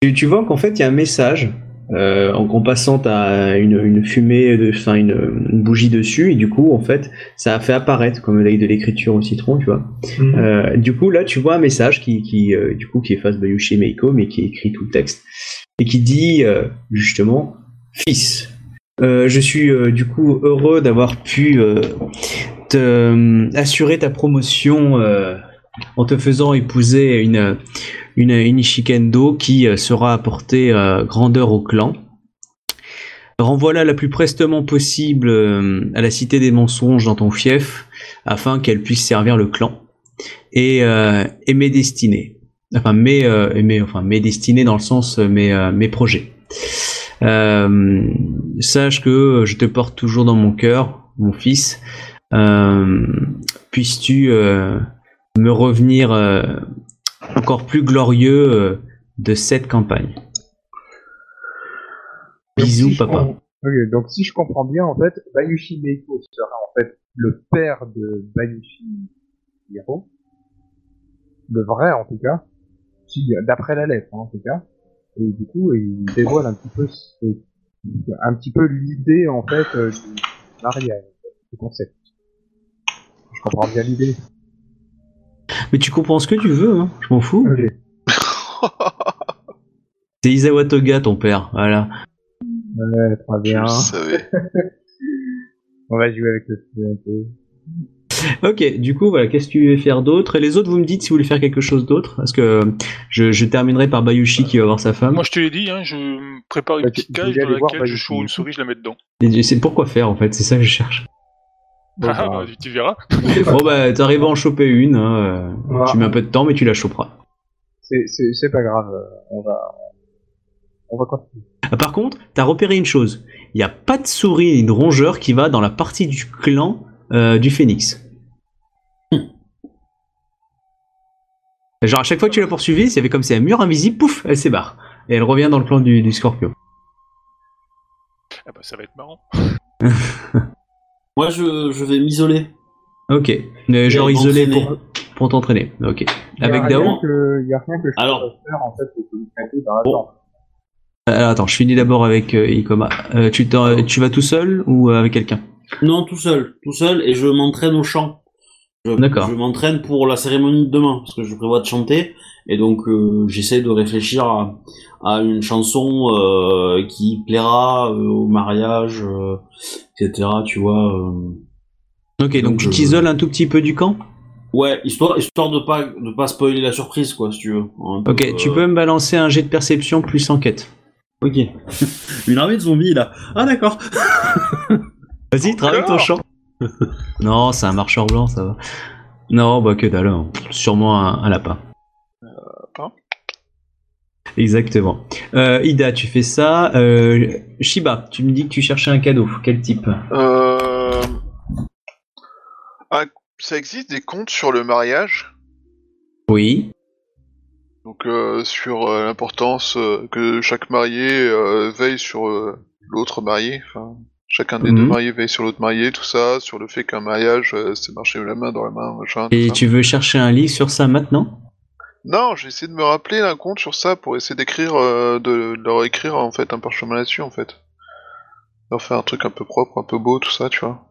Tu, tu vois qu'en fait, il y a un message. Euh, en, en passant à une, une fumée, de, enfin une, une bougie dessus, et du coup, en fait, ça a fait apparaître comme avec de l'écriture au citron, tu vois. Euh, du coup, là, tu vois un message qui, qui euh, du coup, qui efface Bayushi Meiko, mais qui écrit tout le texte et qui dit euh, justement, fils, euh, je suis euh, du coup heureux d'avoir pu euh, te euh, assurer ta promotion euh, en te faisant épouser une une, une Ishikendo qui euh, sera apportée euh, grandeur au clan. Renvoie-la la plus prestement possible euh, à la cité des mensonges dans ton fief afin qu'elle puisse servir le clan et, euh, et mes destinées. Enfin, mes, mes, enfin, mes destinées dans le sens mes, mes projets. Sache que je te porte toujours dans mon cœur, mon fils. Puisses-tu me revenir euh, encore plus glorieux euh, de cette campagne. Bisous, si papa. com- Ok, donc si je comprends bien, en fait, Bayushi Meiko sera en fait le père de Bayushi Hiro. Le vrai, en tout cas. Si, d'après la lettre, hein, en tout cas. Et du coup, il dévoile un petit peu, ce- un petit peu l'idée, en fait, euh, du mariage. le concept. Je comprends bien l'idée. Mais tu comprends ce que tu veux, hein. Je m'en fous. C'est Isawa Toga, ton père. Voilà. Ouais, très bien. On va jouer avec le feu un peu. Ok, du coup, voilà, qu'est-ce que tu veux faire d'autre? Et les autres, vous me dites si vous voulez faire quelque chose d'autre Parce que je, je terminerai par Bayushi qui va voir sa femme. Moi, je te l'ai dit, hein, je prépare une Bah, petite cage dans laquelle je choure une souris, je la mets dedans. C'est pourquoi faire en fait, c'est ça que je cherche. Bon, Ah, bah, tu verras. Bon bah, t'arrives à en choper une, hein, euh, Voilà. tu mets un peu de temps, mais tu la choperas. c'est, pas grave. euh, On va, on va continuer. Ah, Par contre, t'as repéré une chose. Il n'y a pas de souris ni de rongeur qui va dans la partie du clan euh, du phénix. Genre à chaque fois que tu l'as poursuivie, il y avait comme c'est un mur invisible, pouf, elle s'ébarre. Et elle revient dans le clan du, du scorpion. Ah bah, ça va être marrant. Moi, je, je vais m'isoler. Ok. Euh, genre isolé pour, pour t'entraîner. Ok. Avec Dao. Il y a rien que je Alors. peux faire, en fait, c'est Bon. Euh, attends, je finis d'abord avec euh, Ikoma. Euh, tu, t'en- tu vas tout seul ou euh, avec quelqu'un? Non, tout seul, tout seul, et je m'entraîne au chant. Je, D'accord. Je m'entraîne pour la cérémonie de demain, parce que je prévois de chanter, et donc euh, j'essaie de réfléchir à, à une chanson euh, qui plaira euh, au mariage, euh, etc. Tu vois. euh. Ok, donc, Donc, tu euh, t'isoles un tout petit peu du camp? Ouais, histoire, histoire de pas de pas spoiler la surprise, quoi, si tu veux. Peu, Ok, tu euh, peux me balancer un jet de perception plus enquête. Ok. une armée de zombies là. Ah d'accord. Vas-y, travaille ton champ. non, c'est un marcheur blanc, ça va. Non, bah que dalle, hein. sûrement un, lapin. Exactement. Euh, Ida, tu fais ça. Euh, Shiba, tu me dis que tu cherchais un cadeau. Quel type Euh... un- Ça existe des comptes sur le mariage, Oui. donc euh, sur l'importance que chaque marié veille sur l'autre marié, enfin chacun des Mhm. deux mariés veille sur l'autre marié, tout ça, sur le fait qu'un mariage c'est marcher la main dans la main, machin. Et ça. tu veux chercher un livre sur ça maintenant? Non, j'ai essayé de me rappeler d'un compte sur ça pour essayer d'écrire, euh, de, de leur écrire en fait un parchemin là-dessus en fait. Leur faire un truc un peu propre, un peu beau, tout ça, tu vois.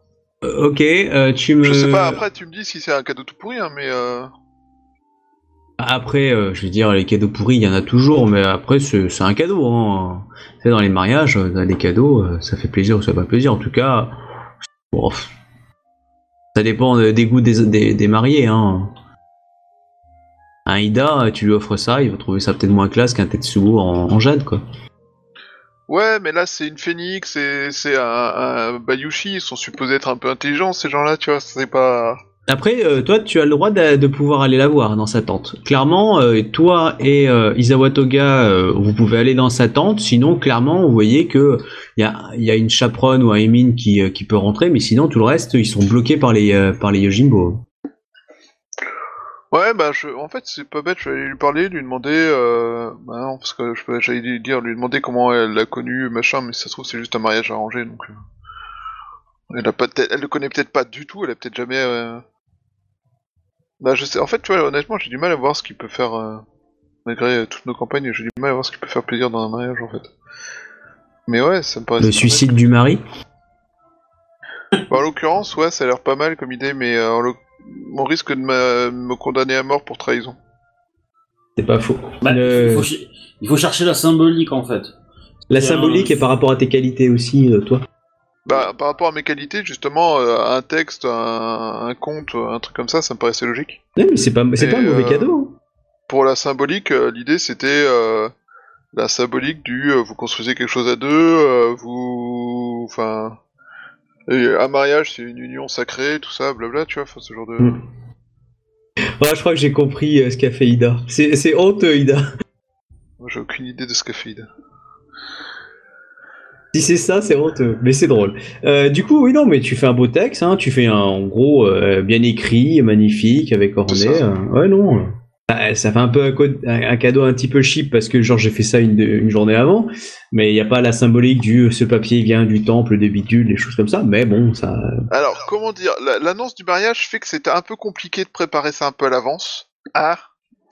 Euh, Ok, euh, tu me. Je sais pas, après tu me dis si c'est un cadeau tout pourri, hein, mais euh... Après, je veux dire, les cadeaux pourris, il y en a toujours, mais après, c'est un cadeau. Hein. Tu sais, dans les mariages, les cadeaux, ça fait plaisir ou ça fait pas plaisir. En tout cas, bon, ça dépend de- des goûts des, des, des mariés. Hein. Un Ida, tu lui offres ça, il va trouver ça peut-être moins classe qu'un Tetsuo en, en jade, quoi. Ouais, mais là c'est une phénix, et c'est un, un Bayushi, ils sont supposés être un peu intelligents ces gens-là, tu vois, c'est pas... Après, euh, toi, tu as le droit de, de pouvoir aller la voir dans sa tente. Clairement, euh, toi et euh, Isawa Toga, euh, vous pouvez aller dans sa tente. Sinon, clairement, vous voyez que il y a, il y a une chaperonne ou un Emin qui, euh, qui peut rentrer, mais sinon, tout le reste, ils sont bloqués par les, euh, par les Yojimbo. Ouais, bah je... en fait c'est pas bête, je vais aller lui parler, lui demander... Euh... Bah non, parce que je peux... j'allais lui dire, lui demander comment elle l'a connu, machin, mais ça se trouve c'est juste un mariage arrangé, donc... euh, Elle, a pas elle le connaît peut-être pas du tout, elle a peut-être jamais... euh, Bah je sais, en fait, tu vois, honnêtement, j'ai du mal à voir ce qu'il peut faire... Malgré toutes nos campagnes, j'ai du mal à voir ce qui peut faire plaisir dans un mariage, en fait. Mais ouais, ça me paraît... Le suicide du mari? Bah, en l'occurrence, ouais, ça a l'air pas mal comme idée, mais euh, on risque de me, me condamner à mort pour trahison. C'est pas faux. Bah, Le- il, faut, ch- il faut chercher la symbolique en fait. La C'est symbolique un- est par rapport à tes qualités aussi, euh, toi. Bah, par rapport à mes qualités, justement, euh, un texte, un, un conte, un truc comme ça, ça me paraissait logique. Ouais, mais c'est pas, c'est Et, pas un mauvais euh, cadeau. hein. Pour la symbolique, l'idée c'était euh, la symbolique du euh, vous construisez quelque chose à deux, euh, vous. Enfin. Et un mariage, c'est une union sacrée, tout ça, blabla, tu vois, enfin, ce genre de. Mm. Ouais, je crois que j'ai compris euh, ce qu'a fait Ida. C'est honteux, Ida. Moi, j'ai aucune idée de ce qu'a fait Ida. Si c'est ça, c'est honteux, mais c'est drôle. Euh, du coup, oui, non, mais tu fais un beau texte, hein, tu fais un, en gros, euh, bien écrit, magnifique, avec orné. Ouais, non. Euh, bah, ça fait un peu un, un- cadeau un petit peu cheap parce que, genre, j'ai fait ça une, une journée avant, mais il n'y a pas la symbolique du ce papier vient du temple de bidule, des choses comme ça, mais bon, ça. Alors, comment dire, la- l'annonce du mariage fait que c'était un peu compliqué de préparer ça un peu à l'avance. Ah,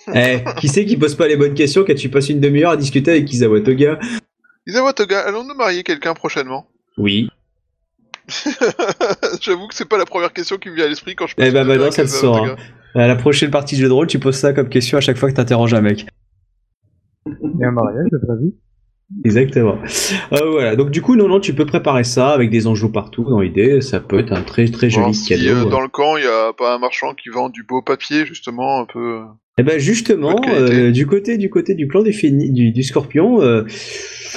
Eh, qui c'est qui pose pas les bonnes questions quand tu passes une demi-heure à discuter avec Isawa Toga Isawa Toga, allons-nous marier quelqu'un prochainement? Oui. J'avoue que c'est pas la première question qui me vient à l'esprit quand je passe Eh ben heure maintenant, ça le gars. À la prochaine partie de jeu de rôle, tu poses ça comme question à chaque fois que t'interroges un mec. A un mariage de prévu. Exactement. Euh, voilà. Donc du coup, non, non, tu peux préparer ça avec des angelots partout dans l'idée. Ça peut être un très très joli si cadeau. euh, dans le camp il y a pas un marchand qui vend du beau papier justement un peu. Eh ben justement, euh, du côté du côté du clan du, Phéni- du, du Scorpion, euh,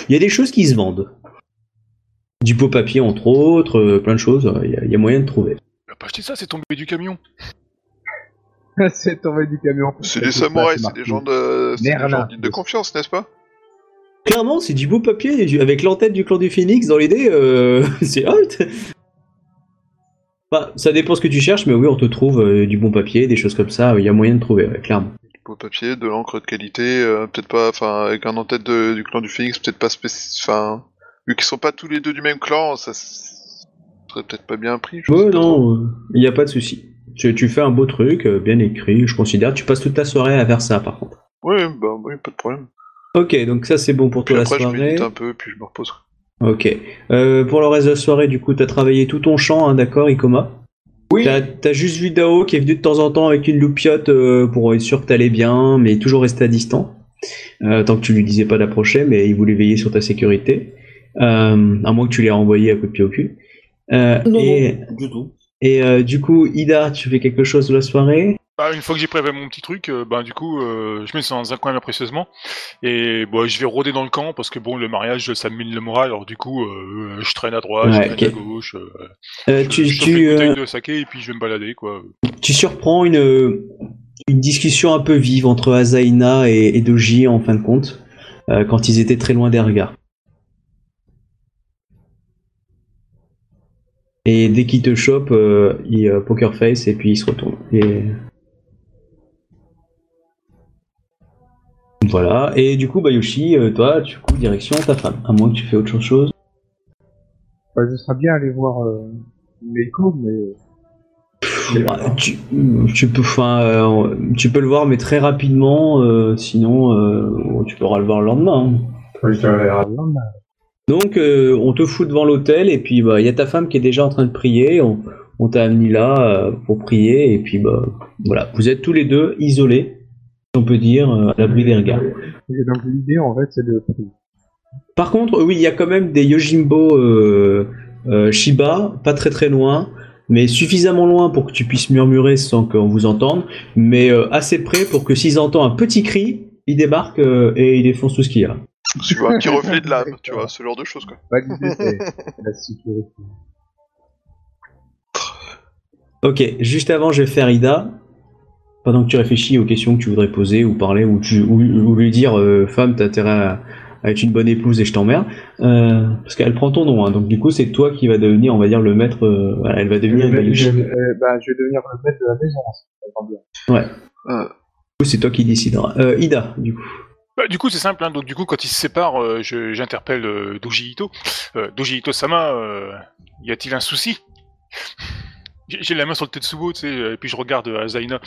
il y a des choses qui se vendent. Du beau papier entre autres, euh, plein de choses. Il y, a- il y a moyen de trouver. Il a pas acheté ça, c'est tombé du camion. c'est tombé du camion. C'est des samouraïs, c'est des gens de, des gens dignes de confiance, n'est-ce pas? Clairement, c'est du beau papier avec l'entête du clan du Phoenix dans l'idée. euh, c'est hot. Bah, ça dépend ce que tu cherches, mais oui, on te trouve euh, du bon papier, des choses comme ça. Il y a moyen de trouver, ouais, clairement. Du beau papier, de l'encre de qualité, euh, peut-être pas, enfin avec un en-tête de- du clan du Phoenix, peut-être pas spécifique, enfin vu qu'ils sont pas tous les deux du même clan, ça serait peut-être pas bien pris. je Ouais, non, euh, il n'y a pas de souci. Tu, tu fais un beau truc, euh, bien écrit, je considère. Tu passes toute ta soirée à faire ça, par contre. Oui, bah oui, pas de problème. Ok, donc ça c'est bon pour Puis toi la je soirée. médite un peu, puis je me repose. Ok. Euh, pour le reste de la soirée, du coup, t'as travaillé tout ton champ, hein, d'accord, Ikoma? Oui. T'as juste vu Dao qui est venu de temps en temps avec une loupiote euh, pour être sûr que t'allais bien, mais toujours resté à distance. Euh, tant que tu lui disais pas d'approcher, mais il voulait veiller sur ta sécurité. Euh, à moins que tu l'aies renvoyé à coup de pied au cul. Euh, Non, et non, du tout. Et euh, du coup, Ida, tu fais quelque chose de la soirée? Bah, une fois que j'ai prévu mon petit truc, euh, bah, du coup, euh, je mets ça dans un coin précieusement. Et bah, je vais rôder dans le camp parce que bon, le mariage, ça me mine le moral. Alors du coup, euh, je traîne à droite, Ouais, je traîne ok. à gauche. euh, je, tu, je tu, une de saké et puis je vais me balader, quoi. tu surprends une, une discussion un peu vive entre Azaina et, et Doji en fin de compte, quand ils étaient très loin des regards. Et dès qu'il te chope, euh, il euh, poker face et puis il se retourne. Et... Voilà. Et du coup, Bayoshi, euh, toi, du coup, direction ta femme. À moins que tu fais autre chose. Bah, je serais bien aller voir euh, Meiko, mais tu, tu peux, enfin, euh, tu peux le voir, mais très rapidement. euh, sinon, euh, tu pourras le voir le lendemain. hein. je verrai le lendemain. Donc, euh, on te fout devant l'hôtel et puis bah, il y a ta femme qui est déjà en train de prier. On, on t'a amené là euh, pour prier et puis bah voilà, vous êtes tous les deux isolés, on peut dire, euh, à l'abri des regards. Et donc l'idée en fait c'est de Par contre, oui, il y a quand même des Yojimbo Shiba, pas très très loin, mais suffisamment loin pour que tu puisses murmurer sans qu'on vous entende, mais assez près pour que s'ils entendent un petit cri, ils débarquent et ils défoncent tout ce qu'il y a. Tu vois, un petit reflet de l'âme, tu vois, ce genre de choses quoi. L'idée c'est la sécurité. Ok, juste avant, je vais faire Ida. Pendant que tu réfléchis aux questions que tu voudrais poser ou parler, ou, tu, ou, ou lui dire euh, Femme, t'as intérêt à, à être une bonne épouse et je t'emmerde. Euh, parce qu'elle prend ton nom, hein, donc du coup, c'est toi qui va devenir, on va dire, le maître. euh, voilà, elle va devenir je vais- euh, bah, je vais devenir le maître de la maison. si bien. Euh, Du coup, c'est toi qui décideras. Euh, Ida, du coup. Bah, du coup, c'est simple. Hein. Donc, du coup, quand ils se séparent, euh, je- j'interpelle euh, Doji Ito. Euh, Doji Ito-sama, euh, y a-t-il un souci? J'ai la main sur le Tetsubo, tu sais, et puis je regarde euh, Azaina.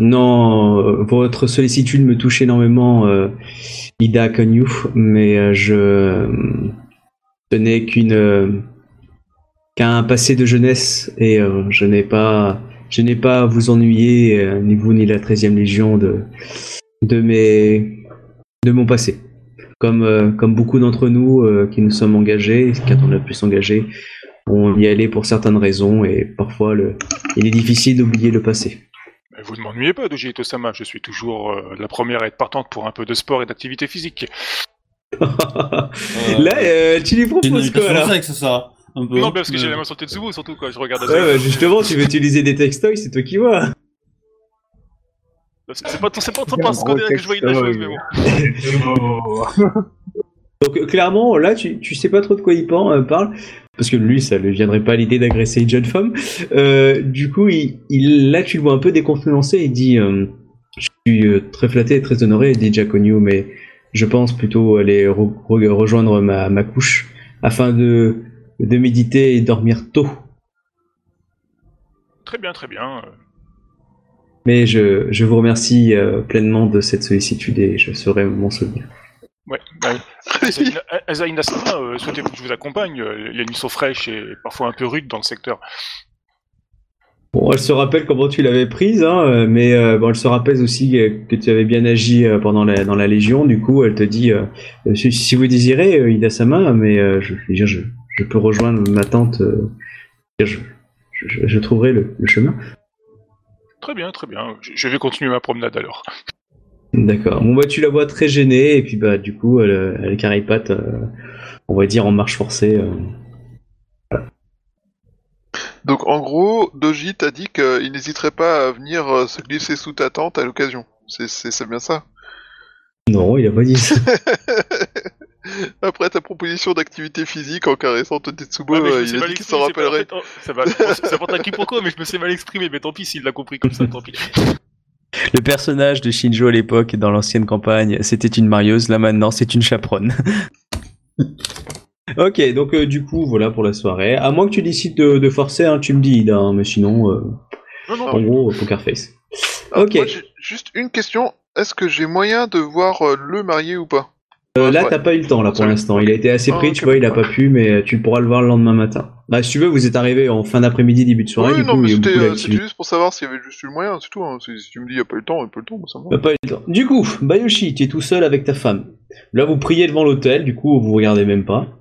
Non, votre sollicitude me touche énormément, Ida Konyu, mais je. Ce n'est qu'une. qu'un passé de jeunesse et je n'ai pas. Je n'ai pas à vous ennuyer, ni vous ni la 13e Légion, de, de, mes, de mon passé. Comme, euh, comme beaucoup d'entre nous euh, qui nous sommes engagés, quand on a pu s'engager, on y allait pour certaines raisons et parfois le, il est difficile d'oublier le passé. Mais vous ne m'ennuyez pas, Doji Ito-sama. Je suis toujours euh, la première à être partante pour un peu de sport et d'activité physique. Là, euh, tu lui proposes quoi là sexe, ça un peu. Non, mais parce que j'ai la main sur le Tetsubo, surtout, quoi. Je regarde Ouais, bah, justement, tu veux utiliser des textoys, c'est toi qui vois. C'est pas, c'est pas trop Un pas ce qu'on gros dirait que je voyais de la chose, mais bon. Donc euh, clairement, là, tu, tu sais pas trop de quoi il euh, parle, parce que lui, ça ne lui viendrait pas à l'idée d'agresser une jeune femme. Euh, du coup, il, il- là, tu le vois un peu décontenancé. Il dit, euh, je suis très flatté et très honoré, dit Jaconio, mais je pense plutôt aller re- re- rejoindre ma, ma couche afin de, de méditer et dormir tôt. Très bien, très bien. Mais je, je vous remercie euh, pleinement de cette sollicitude et je saurai m'en souvenir. Ouais, bah, Azaïna- Azaïna Sama, euh, souhaitez-vous que je vous accompagne Euh, Les nuits sont fraîches et parfois un peu rudes dans le secteur. Bon, elle se rappelle comment tu l'avais prise, hein, mais euh, bon, elle se rappelle aussi que, que tu avais bien agi euh, pendant la, dans la Légion. Du coup, elle te dit euh, si, si vous désirez, euh, Ida Sama, mais euh, je, je je, je peux rejoindre ma tante. euh, je, je, je trouverai le, le chemin. Très bien, très bien. Je vais continuer ma promenade alors. D'accord. Bon, bah, tu la vois très gênée, et puis bah, du coup, elle, elle caripate, euh, on va dire, en marche forcée. euh. Donc en gros, Doji t'a dit qu'il n'hésiterait pas à venir euh, se glisser sous ta tente à l'occasion. C'est- C'est c'est bien ça? Non, il a pas dit ça. Après ta proposition d'activité physique en caressant Tetsubo, Ouais, je euh, il a mal dit qu'il s'en pas- en rappellerait. fait, oh, ça va, ça porte un quiproquo, mais je me suis mal exprimé, mais tant pis s'il l'a compris comme ça, tant pis. Le personnage de Shinjo à l'époque, dans l'ancienne campagne, c'était une marieuse. Là maintenant, c'est une chaperonne. ok, donc euh, du coup, voilà pour la soirée. À moins que tu décides de, de forcer, hein, tu me dis, Ida, hein, mais sinon, euh, Non, non, en gros, poker face. Ah, Ok. moi, juste une question. Est-ce que j'ai moyen de voir euh, le marié ou pas? Euh, là, Ouais. t'as pas eu le temps là pour l'instant. Il a été assez Ah, pris, tu vois, il a pas pu, mais euh, tu pourras le voir le lendemain matin. Bah, si tu veux, vous êtes arrivé en fin d'après-midi, début de soirée, Oui, du non, coup, mais il y a c'était beaucoup euh, c'était juste pour savoir s'il y avait juste eu le moyen, c'est tout. hein. Si, si tu me dis il n'y a pas eu le temps, il a pas eu le temps, moi, ça me va. Pas eu le temps. Du coup, Bayoshi, tu es tout seul avec ta femme. Là, vous priez devant l'hôtel, du coup, vous regardez même pas.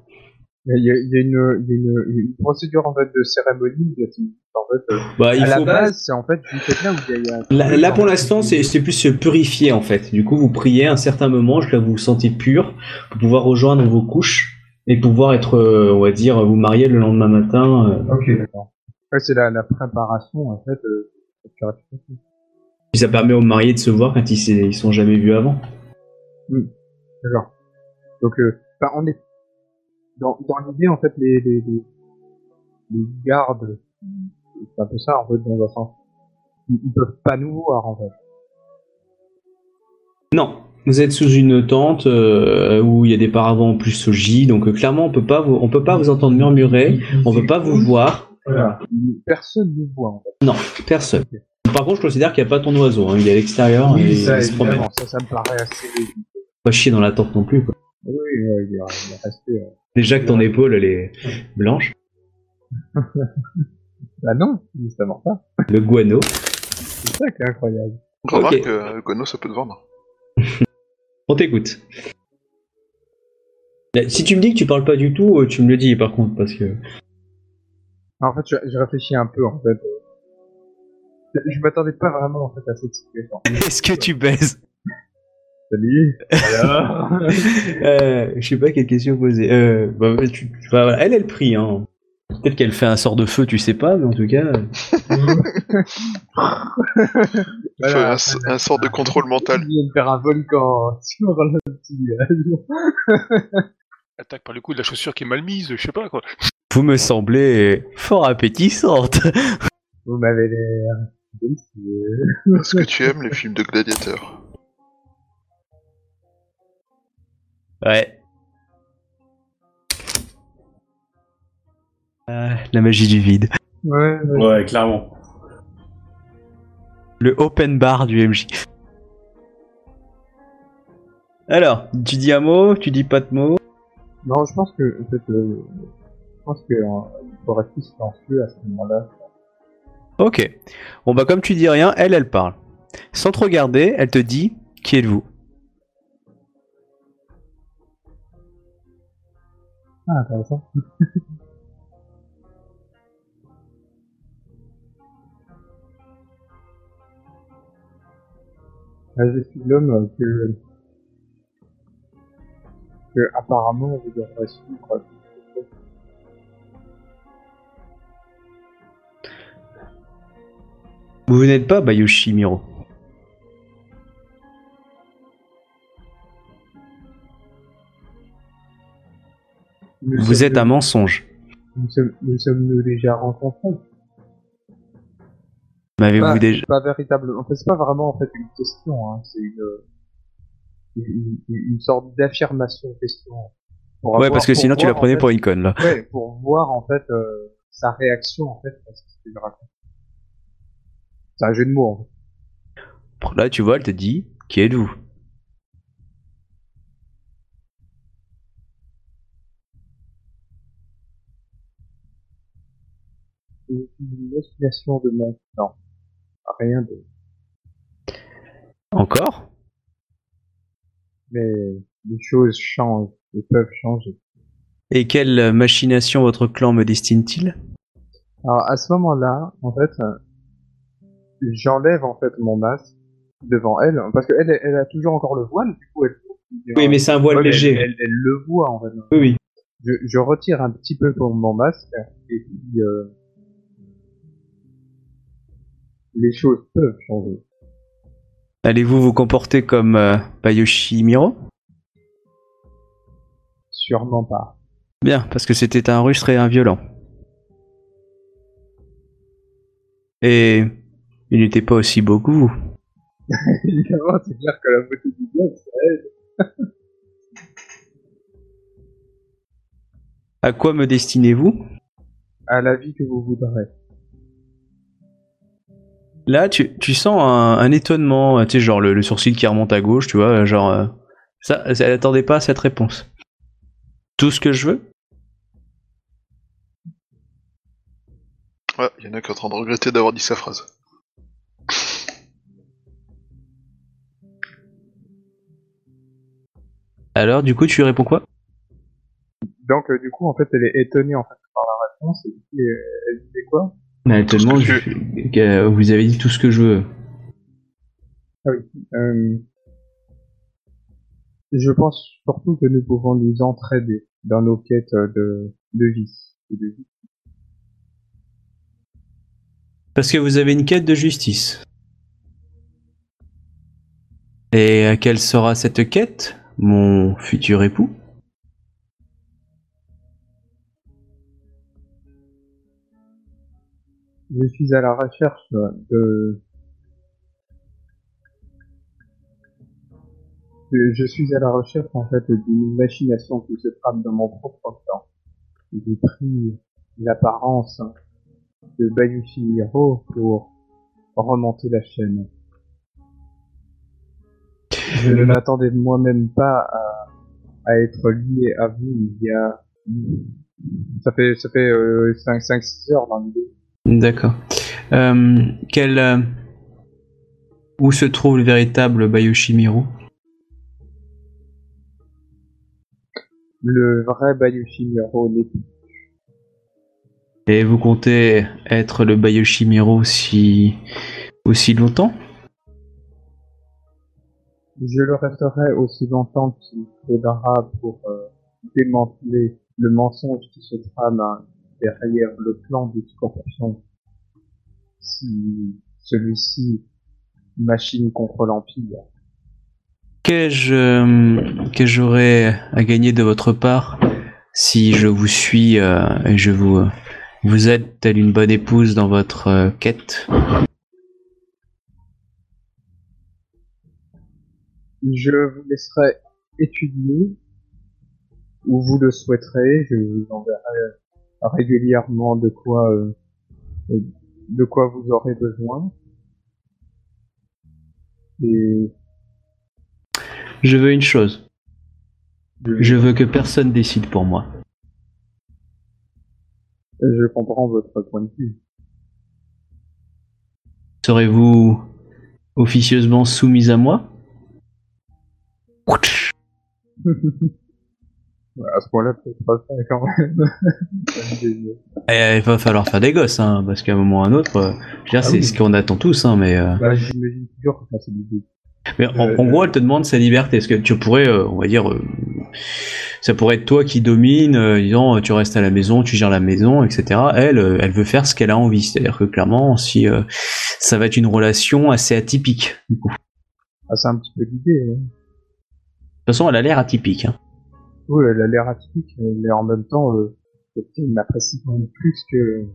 Il y a, il y a une, il y a une, il y a une procédure en fait de cérémonie. qui- En fait, euh, Bah, il à la base, c'est en fait quelqu'un où il y a. Là, là, pour l'instant, c'est plus se purifier en fait. Du coup, vous priez à un certain moment, jusqu'à vous vous sentez pur, pour pouvoir rejoindre vos couches et pouvoir être, euh, on va dire, vous marier le lendemain matin. euh. Ok, d'accord. Ouais, c'est la, la préparation en fait. Euh. Puis ça permet aux mariés de se voir quand ils ils sont jamais vus avant. D'accord. Donc, euh, enfin, on est dans, dans l'idée en fait les, les, les gardes, c'est un peu ça en fait dans un sens. Ils, ils peuvent pas nous voir en fait. Non, vous êtes sous une tente euh, où il y a des paravents en plus au J, donc euh, clairement on peut pas vous, on peut pas vous entendre murmurer, on peut pas vous voir, Voilà. Personne ne voit en fait. non, personne. Par contre, je considère qu'il n'y a pas ton oiseau, hein, il est à l'extérieur et il se promène. ça, ça me paraît assez. Pas chier dans la tente non plus. Quoi. Oui, ouais, il est, il est resté. euh. Déjà que ton épaule elle est blanche, Bah non, justement pas. le guano. C'est ça qui est incroyable. Remarque Ok. que euh, Gono, ça peut te vendre. On t'écoute. Si tu me dis que tu parles pas du tout, euh, tu me le dis par contre, parce que. En fait, je, réfléchis un peu en fait. Je, m'attendais pas vraiment en fait à cette situation. Est-ce que tu baises Salut. Alors. euh, Je sais pas quelle question poser. Euh, bah, tu- tu- bah, voilà, elle, elle prie. Hein. Peut-être qu'elle fait un sort de feu, tu sais pas, mais en tout cas. euh, un, sort de contrôle mental. Il vient de faire un volcan sur le petit village. Attaque par le coup de la chaussure qui est mal mise, je sais pas quoi. Vous me semblez fort appétissante. Vous m'avez l'air délicieux. Est-ce que tu aimes les films de gladiateurs? Ouais. Ah, la magie du vide. Ouais, ouais. Ouais, clairement. Le open bar du MJ. Alors, tu dis un mot, tu dis pas de mot. Non, je pense que, en fait, euh, je pense que, euh, faut rester silencieux à ce moment-là. Ok. Bon bah comme tu dis rien, elle, elle parle. Sans te regarder, elle te dit qui êtes-vous? Ah, intéressant. Je suis l'homme que, que apparemment vous devrez suivre. Vous n'êtes pas Bayoshi Miro. Nous Vous êtes un mensonge. Nous sommes, nous sommes nous déjà rencontrés? M'avez-vous déjà Pas véritable. En fait, c'est pas vraiment en fait une question. Hein. C'est une, une, une, sorte d'affirmation question. Pour ouais, parce que sinon tu la prenais pour une conne là. Ouais, pour voir en fait euh, sa réaction en fait à ce qu'il raconte. C'est un jeu de mots. En fait. Là, tu vois, elle te dit qui êtes-vous? Une destination de mon temps. Rien de. Encore? Mais les choses changent et peuvent changer. Et quelle machination votre clan me destine-t-il? Alors à ce moment-là, en fait, euh, j'enlève en fait mon masque devant elle parce qu'elle elle, a toujours encore le voile. Du coup, elle. Oui, mais c'est un voile Ouais, léger. Elle, elle- elle le voit en fait. Oui, oui. Je, je retire un petit peu mon, mon masque et puis euh, les choses peuvent changer. Allez-vous vous comporter comme euh, Bayoshi Miro? Sûrement pas. Bien, parce que c'était un rustre et un violent. Et il n'était pas aussi beau que vous. Évidemment, c'est clair que la beauté du diable, c'est elle. À quoi me destinez-vous? À la vie que vous voudrez. Là, tu, tu sens un, un étonnement, tu sais, genre le, le sourcil qui remonte à gauche, tu vois, genre... euh, ça, elle n'attendait pas à cette réponse. Tout ce que je veux? Ouais, il y en a qui est en train de regretter d'avoir dit sa phrase. Alors, du coup, tu lui réponds quoi? Donc, euh, du coup, en fait, elle est étonnée en fait par la réponse. Et puis, euh, elle disait quoi? Que je- que vous avez dit tout ce que je veux. Euh, Je pense surtout que nous pouvons nous entraider dans nos quêtes de, de vie. et de vie. Parce que vous avez une quête de justice. Et quelle sera cette quête, mon futur époux? Je suis à la recherche de... Je suis à la recherche en fait d'une machination qui se trame dans mon propre temps. J'ai pris l'apparence de Bayushi Hiro pour remonter la chaîne. Je ne m'attendais moi-même pas à, être lié à vous il y a... Ça fait, ça fait 5-6 heures dans l'idée. D'accord. Euh, quel, euh, où se trouve le véritable Bayoshi Miro Le vrai Bayushi Hiro n'est plus. Et vous comptez être le Bayoshi Miro si aussi longtemps? Je le resterai aussi longtemps qu'il faudra pour euh, démanteler le mensonge qui se trame hein, derrière le plan du scorpion. Si celui-ci machine contre l'Empire. Qu'ai-je euh, que j'aurais à gagner de votre part si je vous suis euh, et je vous euh, vous aide telle une bonne épouse dans votre euh, quête? Je vous laisserai étudier où vous le souhaiterez. Je vous enverrai régulièrement de quoi euh, de quoi vous aurez besoin. Et Je veux une chose. Je veux que personne décide pour moi. je comprends votre point de vue. Serez-vous officieusement soumise à moi? à ce point-là, peut-être pas ça quand même. Eh, Il va falloir faire des gosses, hein, parce qu'à un moment ou à un autre, euh, je veux dire, Ah c'est oui. ce qu'on attend tous, hein, mais, euh, bah, j'imagine toujours que ça c'est l'idée. mais en, Euh, en gros, elle te demande sa liberté. Est-ce que tu pourrais, on va dire, ça pourrait être toi qui domine, disant tu restes à la maison, tu gères la maison, etc. Elle, elle veut faire ce qu'elle a envie. C'est-à-dire que clairement, si ça va être une relation assez atypique. du coup. De Ah, c'est un petit peu l'idée. hein. toute façon, elle a l'air atypique. Hein. Elle a l'air atypique, mais en même temps, euh, elle m'apprécie quand même plus que.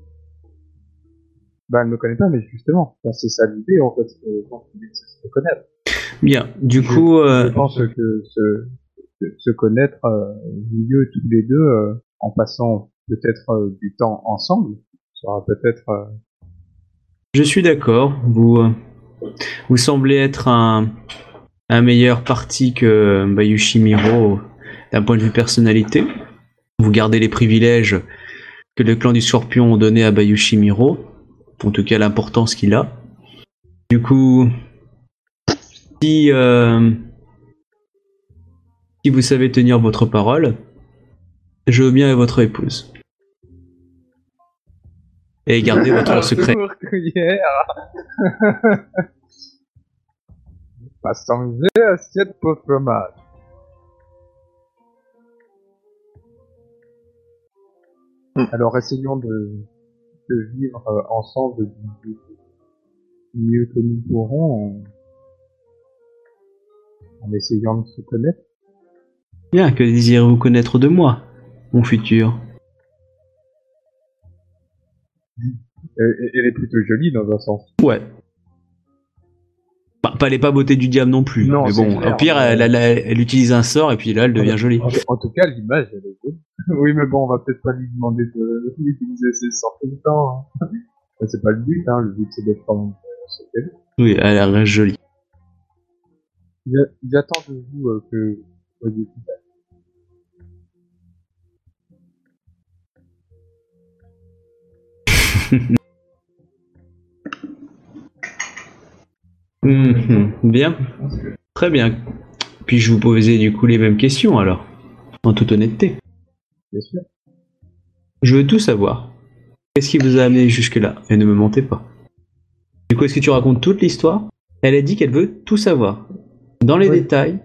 Bah, elle me connaît pas, mais justement, enfin, c'est ça l'idée en fait. pense que c'est se connaître. Bien. Du Je- coup, euh, Je pense que se, connaître euh, mieux tous les deux, euh, en passant peut-être euh, du temps ensemble, sera peut-être. euh, Je suis d'accord. Vous, euh, vous semblez être un, un meilleur parti que Bayushi Miro d'un point de vue personnalité. Vous gardez les privilèges que le clan du Scorpion ont donnés à Bayushi Miro. en tout cas l'importance qu'il a. Du coup, si, euh, si vous savez tenir votre parole, je veux bien être votre épouse. Et garder votre secret. Courrière. Pas changer assiette fromage. Hmm. Alors essayons de, de vivre euh, ensemble du du mieux que nous pourrons en, en essayant de se connaître. Bien, que désirez-vous connaître de moi, mon futur? Elle est plutôt jolie dans un sens. Ouais. Pas, les pas beauté du diable non plus. Non, mais bon, clair. au pire, elle, elle- elle utilise un sort et puis là, elle devient jolie. En, en tout cas, l'image, elle est jolie. oui, mais bon, on va peut-être pas lui demander de d'utiliser ses sorts tout le temps. hein. C'est pas le but, hein. Le but, c'est d'être même euh. Oui, elle reste jolie. J'a- J'attends de vous euh, que vous voyez tout ça. Mhm, Bien. Très bien. Puis je vous poser du coup les mêmes questions alors, en toute honnêteté. Bien sûr. Je veux tout savoir. Qu'est-ce qui vous a amené jusque-là Et ne me mentez pas. Du coup, est-ce que tu racontes toute l'histoire? Elle a dit qu'elle veut tout savoir. Dans les Oui. détails,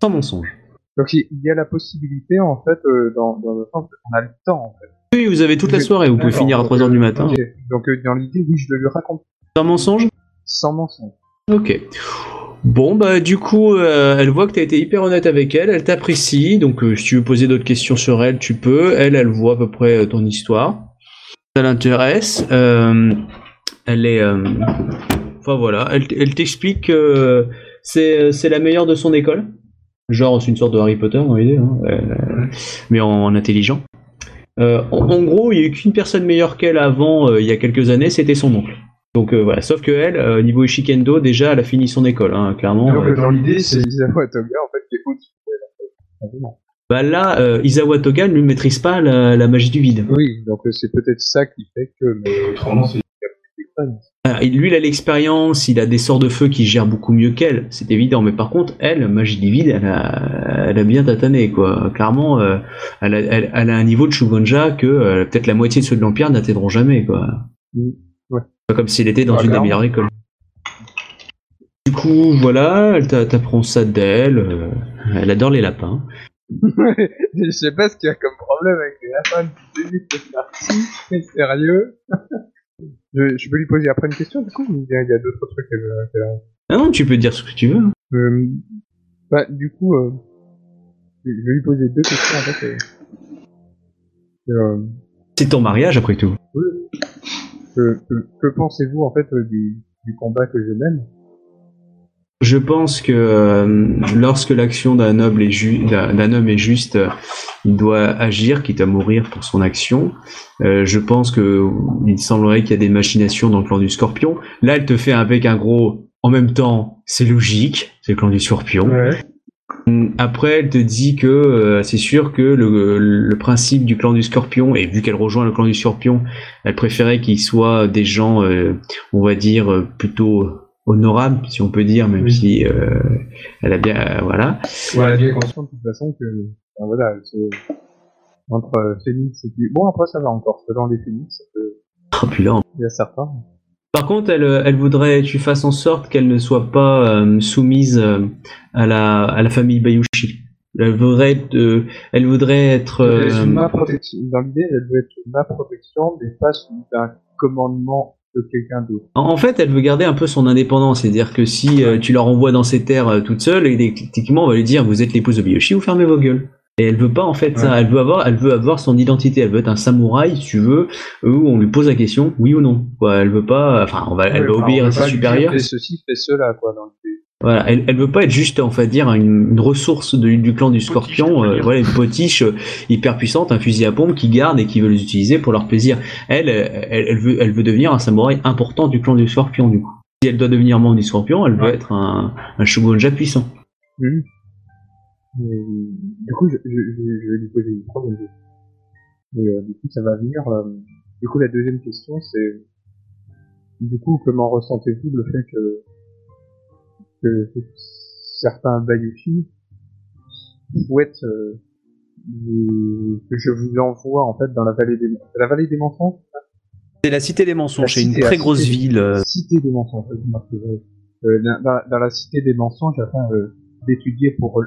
sans mensonge. Donc, il y a la possibilité, en fait, euh, dans, dans le sens qu'on a le temps, en fait. Oui, vous avez toute la soirée, vous pouvez finir à donc, 3h du matin. Donc, euh, dans l'idée, oui, je le lui raconte Sans mensonge? Sans mensonge. Ok. Bon, bah du coup, euh, elle voit que tu as été hyper honnête avec elle, elle t'apprécie, donc euh, si tu veux poser d'autres questions sur elle, tu peux. Elle, elle voit à peu près euh, ton histoire. Ça l'intéresse. Elle est... Enfin voilà, elle, t'explique que c'est la meilleure de son école. Genre, c'est une sorte de Harry Potter dans l'idée, hein, mais en, en intelligent. En, en gros, il n'y a eu qu'une personne meilleure qu'elle avant, il y a quelques années, c'était son oncle. Donc euh, voilà, sauf que elle, euh, niveau Ishikendo, déjà, elle a fini son école, hein, clairement. Donc, euh. euh, dans l'idée, c'est Isawa Toga, en fait, qui est au-dessus. Bah là, euh, Isawa Toga ne maîtrise pas la, la magie du vide. Oui, donc euh, c'est peut-être ça qui fait que, mais autrement, c'est. Alors, il- lui, il a l'expérience, il a des sorts de feu qui gèrent beaucoup mieux qu'elle, c'est évident. Mais par contre, elle, magie du vide, elle a, elle a bien tatané, quoi. Clairement, euh, elle, a, elle, elle a un niveau de Shugonja que euh, peut-être la moitié de ceux de l'Empire n'atteindront jamais, quoi. Mm, comme s'il était dans une des meilleures écoles. Du coup, voilà, elle t'a- t'apprend ça d'elle. euh, elle adore les lapins. je sais pas ce qu'il y a comme problème avec les lapins du début de cette partie. Sérieux. je, je peux lui poser après une question, du coup, ou il y a, d'autres trucs qu'elle a? Ah non, tu peux dire ce que tu veux. Euh, bah, du coup, euh, je vais lui poser deux questions en fait. euh. C'est ton mariage, après tout. Que, que, que pensez-vous en fait euh, du, du combat que je mène? Je pense que euh, lorsque l'action d'un noble est ju- d'un d'un homme est juste, euh, il doit agir, quitte à mourir pour son action. Euh, je pense que il semblerait qu'il y a des machinations dans le clan du Scorpion. Là, elle te fait avec un gros. En même temps, c'est logique, c'est le clan du Scorpion. Après, elle te dit que euh, c'est sûr que le, le principe du clan du Scorpion, et vu qu'elle rejoint le clan du Scorpion, elle préférait qu'ils soient des gens, euh, on va dire, euh, plutôt honorables, si on peut dire, même Oui. si euh, elle a bien, voilà. Ouais, elle bien consciente de toute façon que, voilà, c'est entre Phoenix et puis, bon après ça va encore, selon les Phoenix, ça peut- Oh, puis là, il y a certains. Par contre, elle, euh, elle voudrait que tu fasses en sorte qu'elle ne soit pas euh, soumise euh, à la, à la famille Bayushi. Elle voudrait être, euh, elle voudrait être, ma protection. Dans l'idée, elle veut être ma protection, mais pas sous un commandement de quelqu'un d'autre. En en fait, elle veut garder un peu son indépendance, c'est-à-dire que si tu la renvoies dans ses terres toute seule, et techniquement, on va lui dire vous êtes l'épouse de Biyoshi, vous fermez vos gueules. Et elle veut pas en fait ça, elle veut avoir, elle veut avoir son identité, elle veut être un samouraï, si tu veux, où on lui pose la question oui ou non. Quoi, elle veut pas, enfin, on va, elle va enfin, obéir à ses supérieurs. Fais ceci, fais cela, quoi, dans. Voilà, elle, elle veut pas être juste, on va dire, une, une ressource de- du clan du Scorpion, euh, voilà, une potiche euh, hyper puissante, un fusil à pompe qui garde et qui veut les utiliser pour leur plaisir. Elle, elle, elle veut, elle veut devenir un samouraï important du clan du Scorpion, du coup. Si elle doit devenir membre du Scorpion, elle veut Ouais. être un, un shogunja puissant. Mhm. Mais, du coup, je, je, je, vais lui poser une troisième question. Et euh, du coup, ça va venir. euh, du coup, la deuxième question, c'est du coup, comment ressentez-vous le fait que, que, que certains Bayushi souhaitent euh, que je vous envoie en fait dans la vallée des la vallée des mensonges C'est la cité des mensonges, c'est une très grosse cité. ville. euh, cité des mensonges. Euh, dans, la cité des mensonges afin euh, d'étudier pour.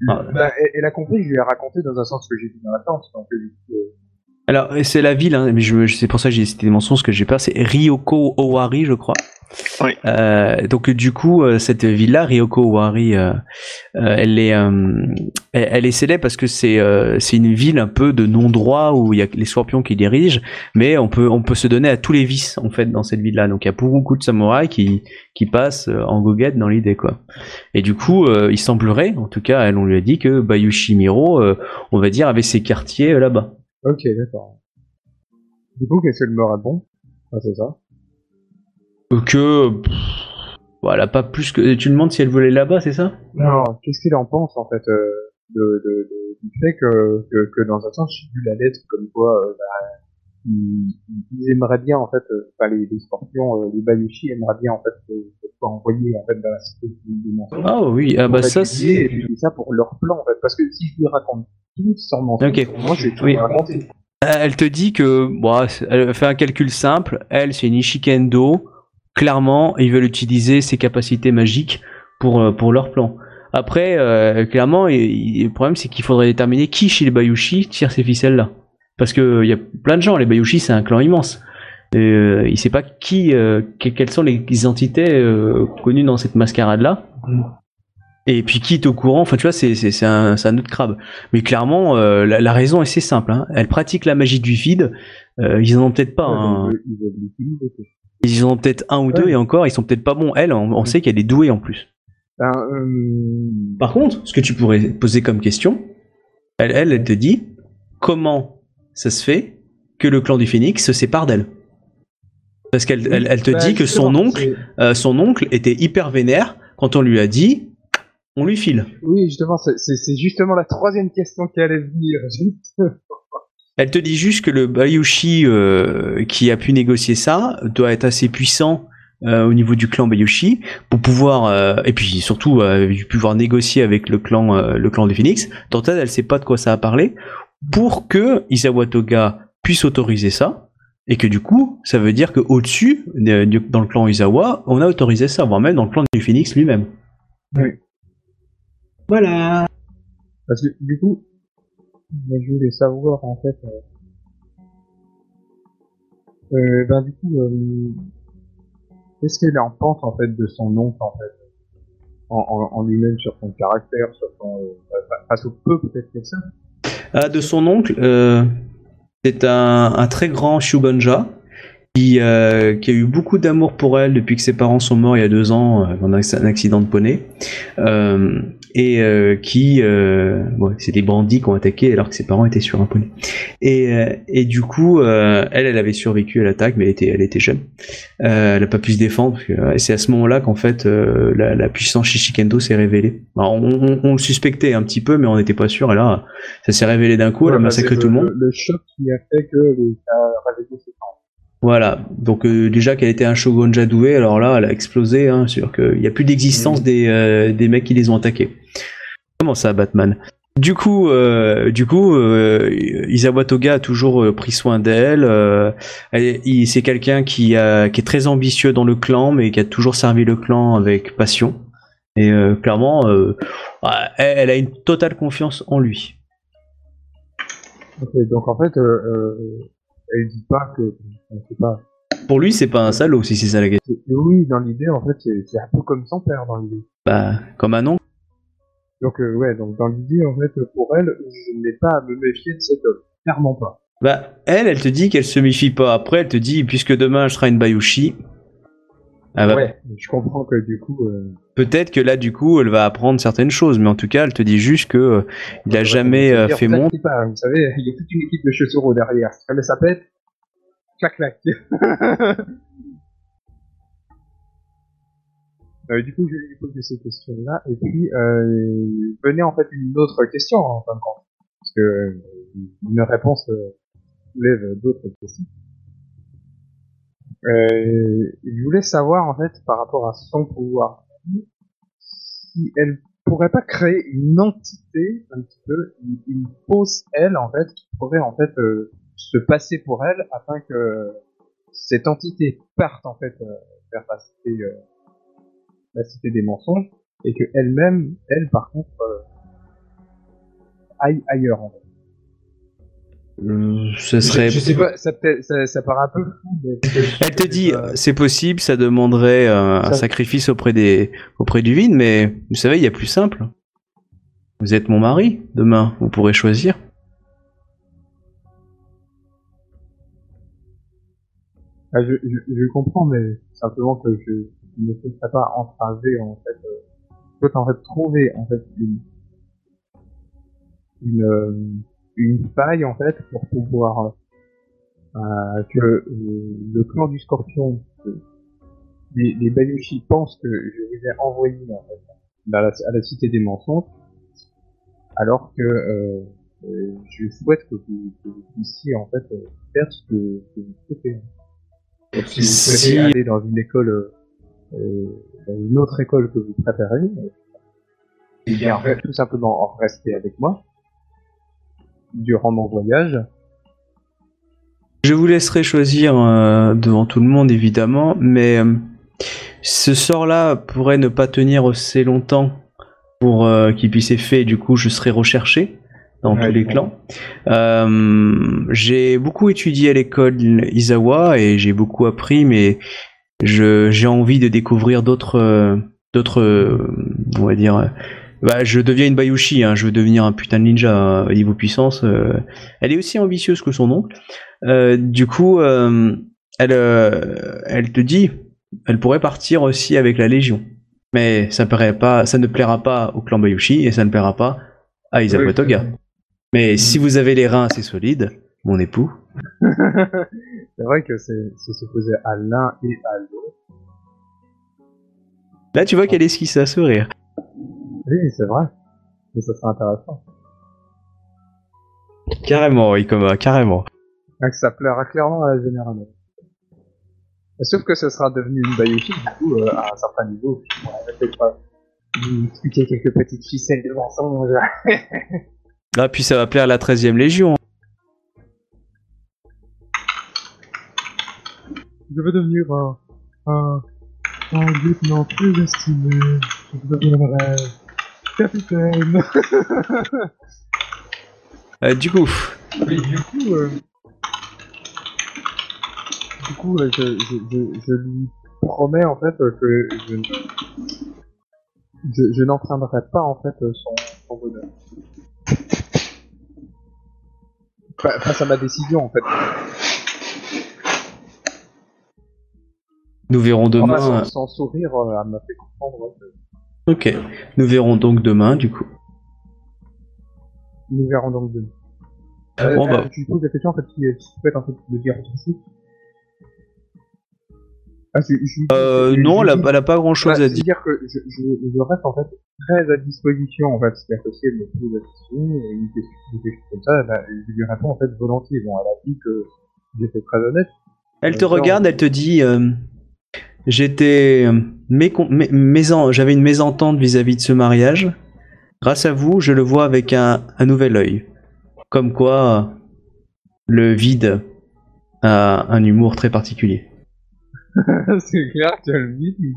Le- Ah. Bah, elle, a compris, je lui ai raconté dans un sens que j'ai dit dans la tente. Alors, c'est la ville, hein, mais je, c'est pour ça que j'ai cité des mensonges que j'ai peur, c'est Ryoko Owari, je crois. Oui. Euh, donc du coup, euh, cette ville-là, Ryoko Owari, euh, euh, elle est, euh, elle, elle est célèbre parce que c'est, euh, c'est une ville un peu de non-droit où il y a les scorpions qui dirigent, mais on peut, on peut se donner à tous les vices en fait dans cette ville-là. Donc il y a beaucoup de samouraïs qui, qui passent en goguette dans l'idée quoi. Et du coup, euh, il semblerait, en tout cas, elle, on lui a dit que Bayushimiro, euh, on va dire, avait ses quartiers là-bas. Ok, d'accord. Du coup, qu'est-ce qu'elle me répond ah, C'est ça. que pff, voilà pas plus que tu demandes si elle voulait là-bas c'est ça? Non, qu'est-ce qu'il en pense en fait euh, de, de, de- du fait que, que, que dans un sens, j'ai lu la lettre comme quoi euh, bah, ils, ils aimeraient bien en fait, euh, enfin les, les scorpions, euh, les Bayushi aimeraient bien en fait que que soit envoyé en fait dans la cité des mensonges. ah oui ah bah ça c'est ça pour leur plan en fait parce que si je lui raconte sans mentir Ok. moi je vais tout Oui. raconter. Elle te dit que bon, elle fait un calcul simple. Elle c'est une Ishikendo. Clairement ils veulent utiliser ses capacités magiques pour euh, pour leur plan. Après euh, clairement et- et le problème c'est qu'il faudrait déterminer qui chez les Bayushi tire ces ficelles là parce que il y a plein de gens. Les Bayushi c'est un clan immense. Et, euh, il sait pas qui euh, que- quelles sont les entités euh, connues dans cette mascarade là Et puis qui est au courant, enfin tu vois, c'est, c'est, c'est, un, c'est un autre crabe. Mais clairement, euh, la, la raison est assez simple. Hein. Elle pratique la magie du vide. Euh, ils en ont peut-être pas. Ouais, un- donc, euh, ils en ont peut-être un ou deux et encore, ils sont peut-être pas bons. Elle, on, on sait qu'elle est douée en plus. Ben, euh, Par contre, ce que tu pourrais poser comme question, elle, elle, elle te dit comment ça se fait que le clan du Phénix se sépare d'elle? Parce qu'elle elle, elle te bah, dit que son oncle, c'est- euh, son oncle était hyper vénère quand on lui a dit, on lui file. Oui, justement, c'est- c'est c'est justement la troisième question qui allait venir. Elle te dit juste que le Bayushi euh, qui a pu négocier ça doit être assez puissant euh, au niveau du clan Bayushi pour pouvoir euh, et puis surtout euh, pouvoir négocier avec le clan euh, le clan des Phoenix. Tant elle, sait pas de quoi ça a parlé pour que Isawa Toga puisse autoriser ça et que du coup ça veut dire que au-dessus de- du- dans le clan Isawa on a autorisé ça voire même dans le clan du Phoenix lui-même. Oui. Voilà. Parce que du coup, moi, je voulais savoir en fait. Euh, euh, ben du coup, euh, qu'est-ce qu'elle en pense en fait de son oncle en fait, en, en, en lui-même sur son caractère, sur son euh, face au peu peut-être que ça. Ah, de son oncle, euh, c'est un, un très grand Shugonja qui, euh, qui a eu beaucoup d'amour pour elle depuis que ses parents sont morts il y a deux ans euh, dans un un accident de poney. Et euh, qui, euh, bon, c'est des bandits qui ont attaqué alors que ses parents étaient sur un poney. Et, euh, et du coup, euh, elle, elle avait survécu à l'attaque, mais elle était, elle était jeune. Euh, elle n'a pas pu se défendre. et c'est à ce moment-là qu'en fait, euh, la, la puissance Shishikendo s'est révélée. Alors, on, on- on le suspectait un petit peu, mais on n'était pas sûr. Et là, ça s'est révélé d'un coup. elle a Voilà, massacré tout le monde. Le, choc qui a fait que les- ça a réveillé ses parents. Voilà, donc euh, déjà qu'elle était un shogunja doué, alors là, elle a explosé, hein, sur qu'il n'y a plus d'existence des, euh, des mecs qui les ont attaqués. Comment ça, Batman? Du coup, euh, du coup, euh, Isawa Toga a toujours euh, pris soin d'elle. c'est quelqu'un qui, a, qui est très ambitieux dans le clan, mais qui a toujours servi le clan avec passion. Et clairement, elle, elle a une totale confiance en lui. Donc en fait, elle dit pas que, pas. Pour lui, c'est pas un salaud, si c'est ça la question. Oui, dans l'idée, en fait, c'est c'est un peu comme son père dans l'idée. Bah, comme un oncle. Donc euh, ouais, donc dans l'idée, en fait, pour elle, je n'ai pas à me méfier de cet homme. Clairement pas. Bah, elle, elle te dit qu'elle se méfie pas. Après, elle te dit, puisque demain, je serai une Bayushi. ah bah, Ouais, je comprends que du coup, euh, Peut-être que là, du coup, elle va apprendre certaines choses. Mais en tout cas, elle te dit juste que euh, il a jamais euh, dire, fait montre. pas, vous savez, il y a toute une équipe de chaussures derrière. Si jamais ça pète, clac clac. Euh, du coup, je lui poser ces questions-là, et puis euh, venait en fait une autre question en fin de compte, parce que euh, une réponse euh, soulève d'autres questions. Euh, je voulais savoir en fait par rapport à son pouvoir, si elle pourrait pas créer une entité un petit peu, une, une fausse elle en fait, qui pourrait en fait euh, se passer pour elle afin que cette entité parte en fait euh, vers la cité, euh, la cité des mensonges et que elle-même, elle par contre, euh, aille ailleurs en fait. Euh, ce serait. Je, je sais pas, ça, peut ça, ça paraît un peu fou. Mais Elle te dit, Euh, c'est possible, ça demanderait euh, un sacrifice auprès des, auprès du vide, mais vous savez, il y a plus simple. Vous êtes mon mari, demain, vous pourrez choisir. Ah, je, je, je comprends, mais simplement que je ne me serais pas entravé en fait. Euh, je peux en fait trouver en fait une une, euh, une faille en fait pour pouvoir euh, que euh, le clan du Scorpion, euh, les, les Bayushi pensent que je les ai envoyés en fait la- à la cité des mensonges, alors que je souhaite que vous, que vous puissiez en fait faire ce que, que vous souhaitez. Donc, si vous Si- souhaitez aller dans une école, une autre école que vous préférez, euh, et bien re- tout simplement en rester avec moi durant mon voyage. Je vous laisserai choisir euh, devant tout le monde, évidemment, mais euh, ce sort-là pourrait ne pas tenir assez longtemps pour euh, qu'il puisse être fait, et du coup, je serai recherché dans Ouais, tous les clans. Euh, j'ai beaucoup étudié à l'école Izawa et j'ai beaucoup appris, mais j'ai envie de découvrir d'autres euh, d'autres euh, on va dire euh, bah, je deviens une Bayushi, hein, je veux devenir un putain de ninja euh, niveau puissance. euh. Elle est aussi ambitieuse que son oncle. Euh, du coup, euh, elle, elle te dit, elle pourrait partir aussi avec la Légion. Mais ça, paraît pas, ça ne plaira pas au clan Bayushi et ça ne plaira pas à Toga. c'est- Mais si vous avez les reins assez solides, mon époux, c'est vrai que c'est s'opposer à l'un et à l'autre. là tu vois qu'elle esquisse à sourire. Oui, c'est vrai. Mais ça serait intéressant. Carrément, Ikoma, carrément. Ah, que ça plaira clairement à la générale. Sauf que ce sera devenu une Bayushi, du coup, euh, à un certain niveau. On va peut-être pas lui expliquer quelques petites ficelles de mensonges. Ah, puis ça va plaire à la 13 e Légion. Je veux devenir un, un, un lieutenant plus estimé. Je deviendrai capitaine. Euh, du coup, Et du coup, euh, du coup, euh, je, je, je, je lui promets en fait que je, je, je n'entraînerai pas en fait son, son bonheur. Fa- Face à ma décision en fait. Nous verrons demain. son, son sourire euh, elle m'a fait comprendre que Ok, nous verrons donc demain, du coup. nous verrons donc demain. Bon, bah. Tu poses la question en fait si si tu peux en fait me dire aussi. Ah, je, je, Euh, je- non, je- elle a, elle a pas grand chose Bah, à dire. Que je, je, je reste en fait très à disposition en fait. C'est-à-dire que si elle me pose la question, euh, une question, une question comme ça, bah, je lui réponds en fait volontiers. Bon, elle a dit que j'étais très honnête. Elle te regarde, elle te dit euh, J'étais euh, j'avais une mésentente vis-à-vis de ce mariage. Grâce à vous, je le vois avec un, un nouvel œil. Comme quoi, le vide a un humour très particulier. c'est clair que le il-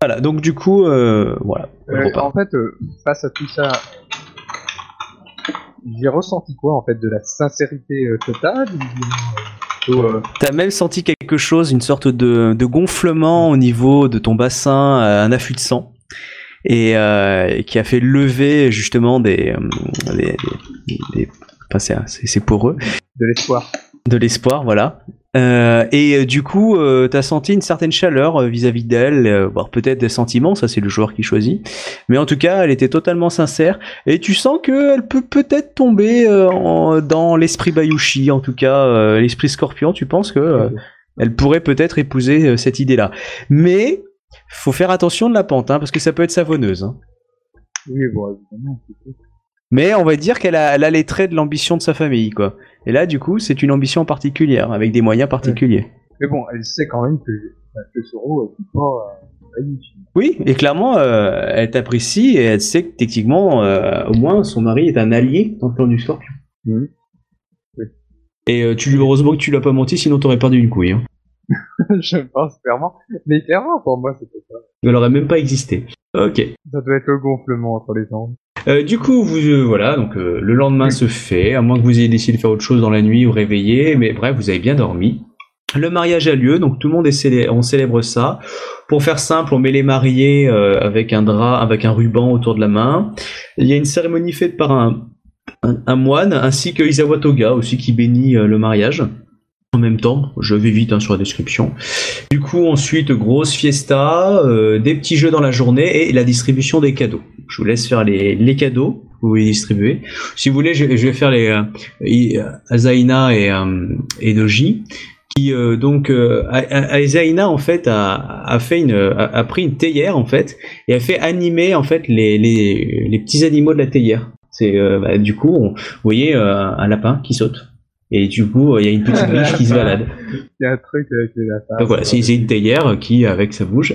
Voilà, donc du coup, euh, voilà. Euh, repart. en fait, euh, face à tout ça, j'ai ressenti quoi en fait de la sincérité totale ou plutôt, euh, T'as même senti quelque chose, une sorte de, de gonflement au niveau de ton bassin, euh, un afflux de sang, et euh, qui a fait lever justement des, des, des- des- enfin, c'est poreux, de l'espoir de l'espoir, voilà. Euh, et euh, du coup, euh, t'as senti une certaine chaleur euh, vis-à-vis d'elle, voire peut-être des sentiments, ça c'est le joueur qui choisit. Mais en tout cas, elle était totalement sincère, et tu sens qu'elle peut peut-être tomber dans l'esprit Bayushi, en tout cas l'esprit Scorpion. Tu penses que elle pourrait peut-être épouser cette idée-là. Mais faut faire attention de la pente, hein, parce que ça peut être savonneuse. hein. Oui, bon, évidemment. c'est. Mais on va dire qu'elle a, elle a les traits de l'ambition de sa famille, quoi. Et là, du coup, c'est une ambition particulière, avec des moyens particuliers. Mais bon, elle sait quand même que, que Soro est pas euh. Oui, et clairement, euh, elle t'apprécie et elle sait que techniquement, euh, au moins, son mari est un allié dans le plan du Scorpion. Mhm. Oui. Et euh, tu lui heureusement que tu l'as pas menti, sinon t'aurais perdu une couille. Hein. je pense clairement. Mais clairement, pour moi, c'était ça. Elle aurait même pas existé. Ok. Ça doit être le gonflement entre les jambes. Euh, du coup, vous euh, voilà, donc euh, le lendemain se fait, à moins que vous ayez décidé de faire autre chose dans la nuit ou réveiller, mais bref, vous avez bien dormi. Le mariage a lieu, donc tout le monde est on célèbre ça. Pour faire simple, on met les mariés avec un drap, avec un ruban autour de la main. Il y a une cérémonie faite par un, moine, ainsi que Isawa Toga aussi qui bénit le mariage. En même temps, je vais vite hein, sur la description. Du coup, ensuite, grosse fiesta, des petits jeux dans la journée et la distribution des cadeaux. Je vous laisse faire les, les cadeaux que vous voulez distribuer. Si vous voulez, je, je vais faire les euh, I- Azaina et, euh, et Doji. Qui euh, donc euh, Azaina en fait a, a fait une a, a pris une théière en fait et a fait animer en fait les, les, les petits animaux de la théière. C'est euh, bah, du coup, on- vous voyez euh, un lapin qui saute et du coup il y a une petite biche qui se balade. Il y a un truc avec les lapins. Donc voilà, c'est une théière qui, avec sa bouge.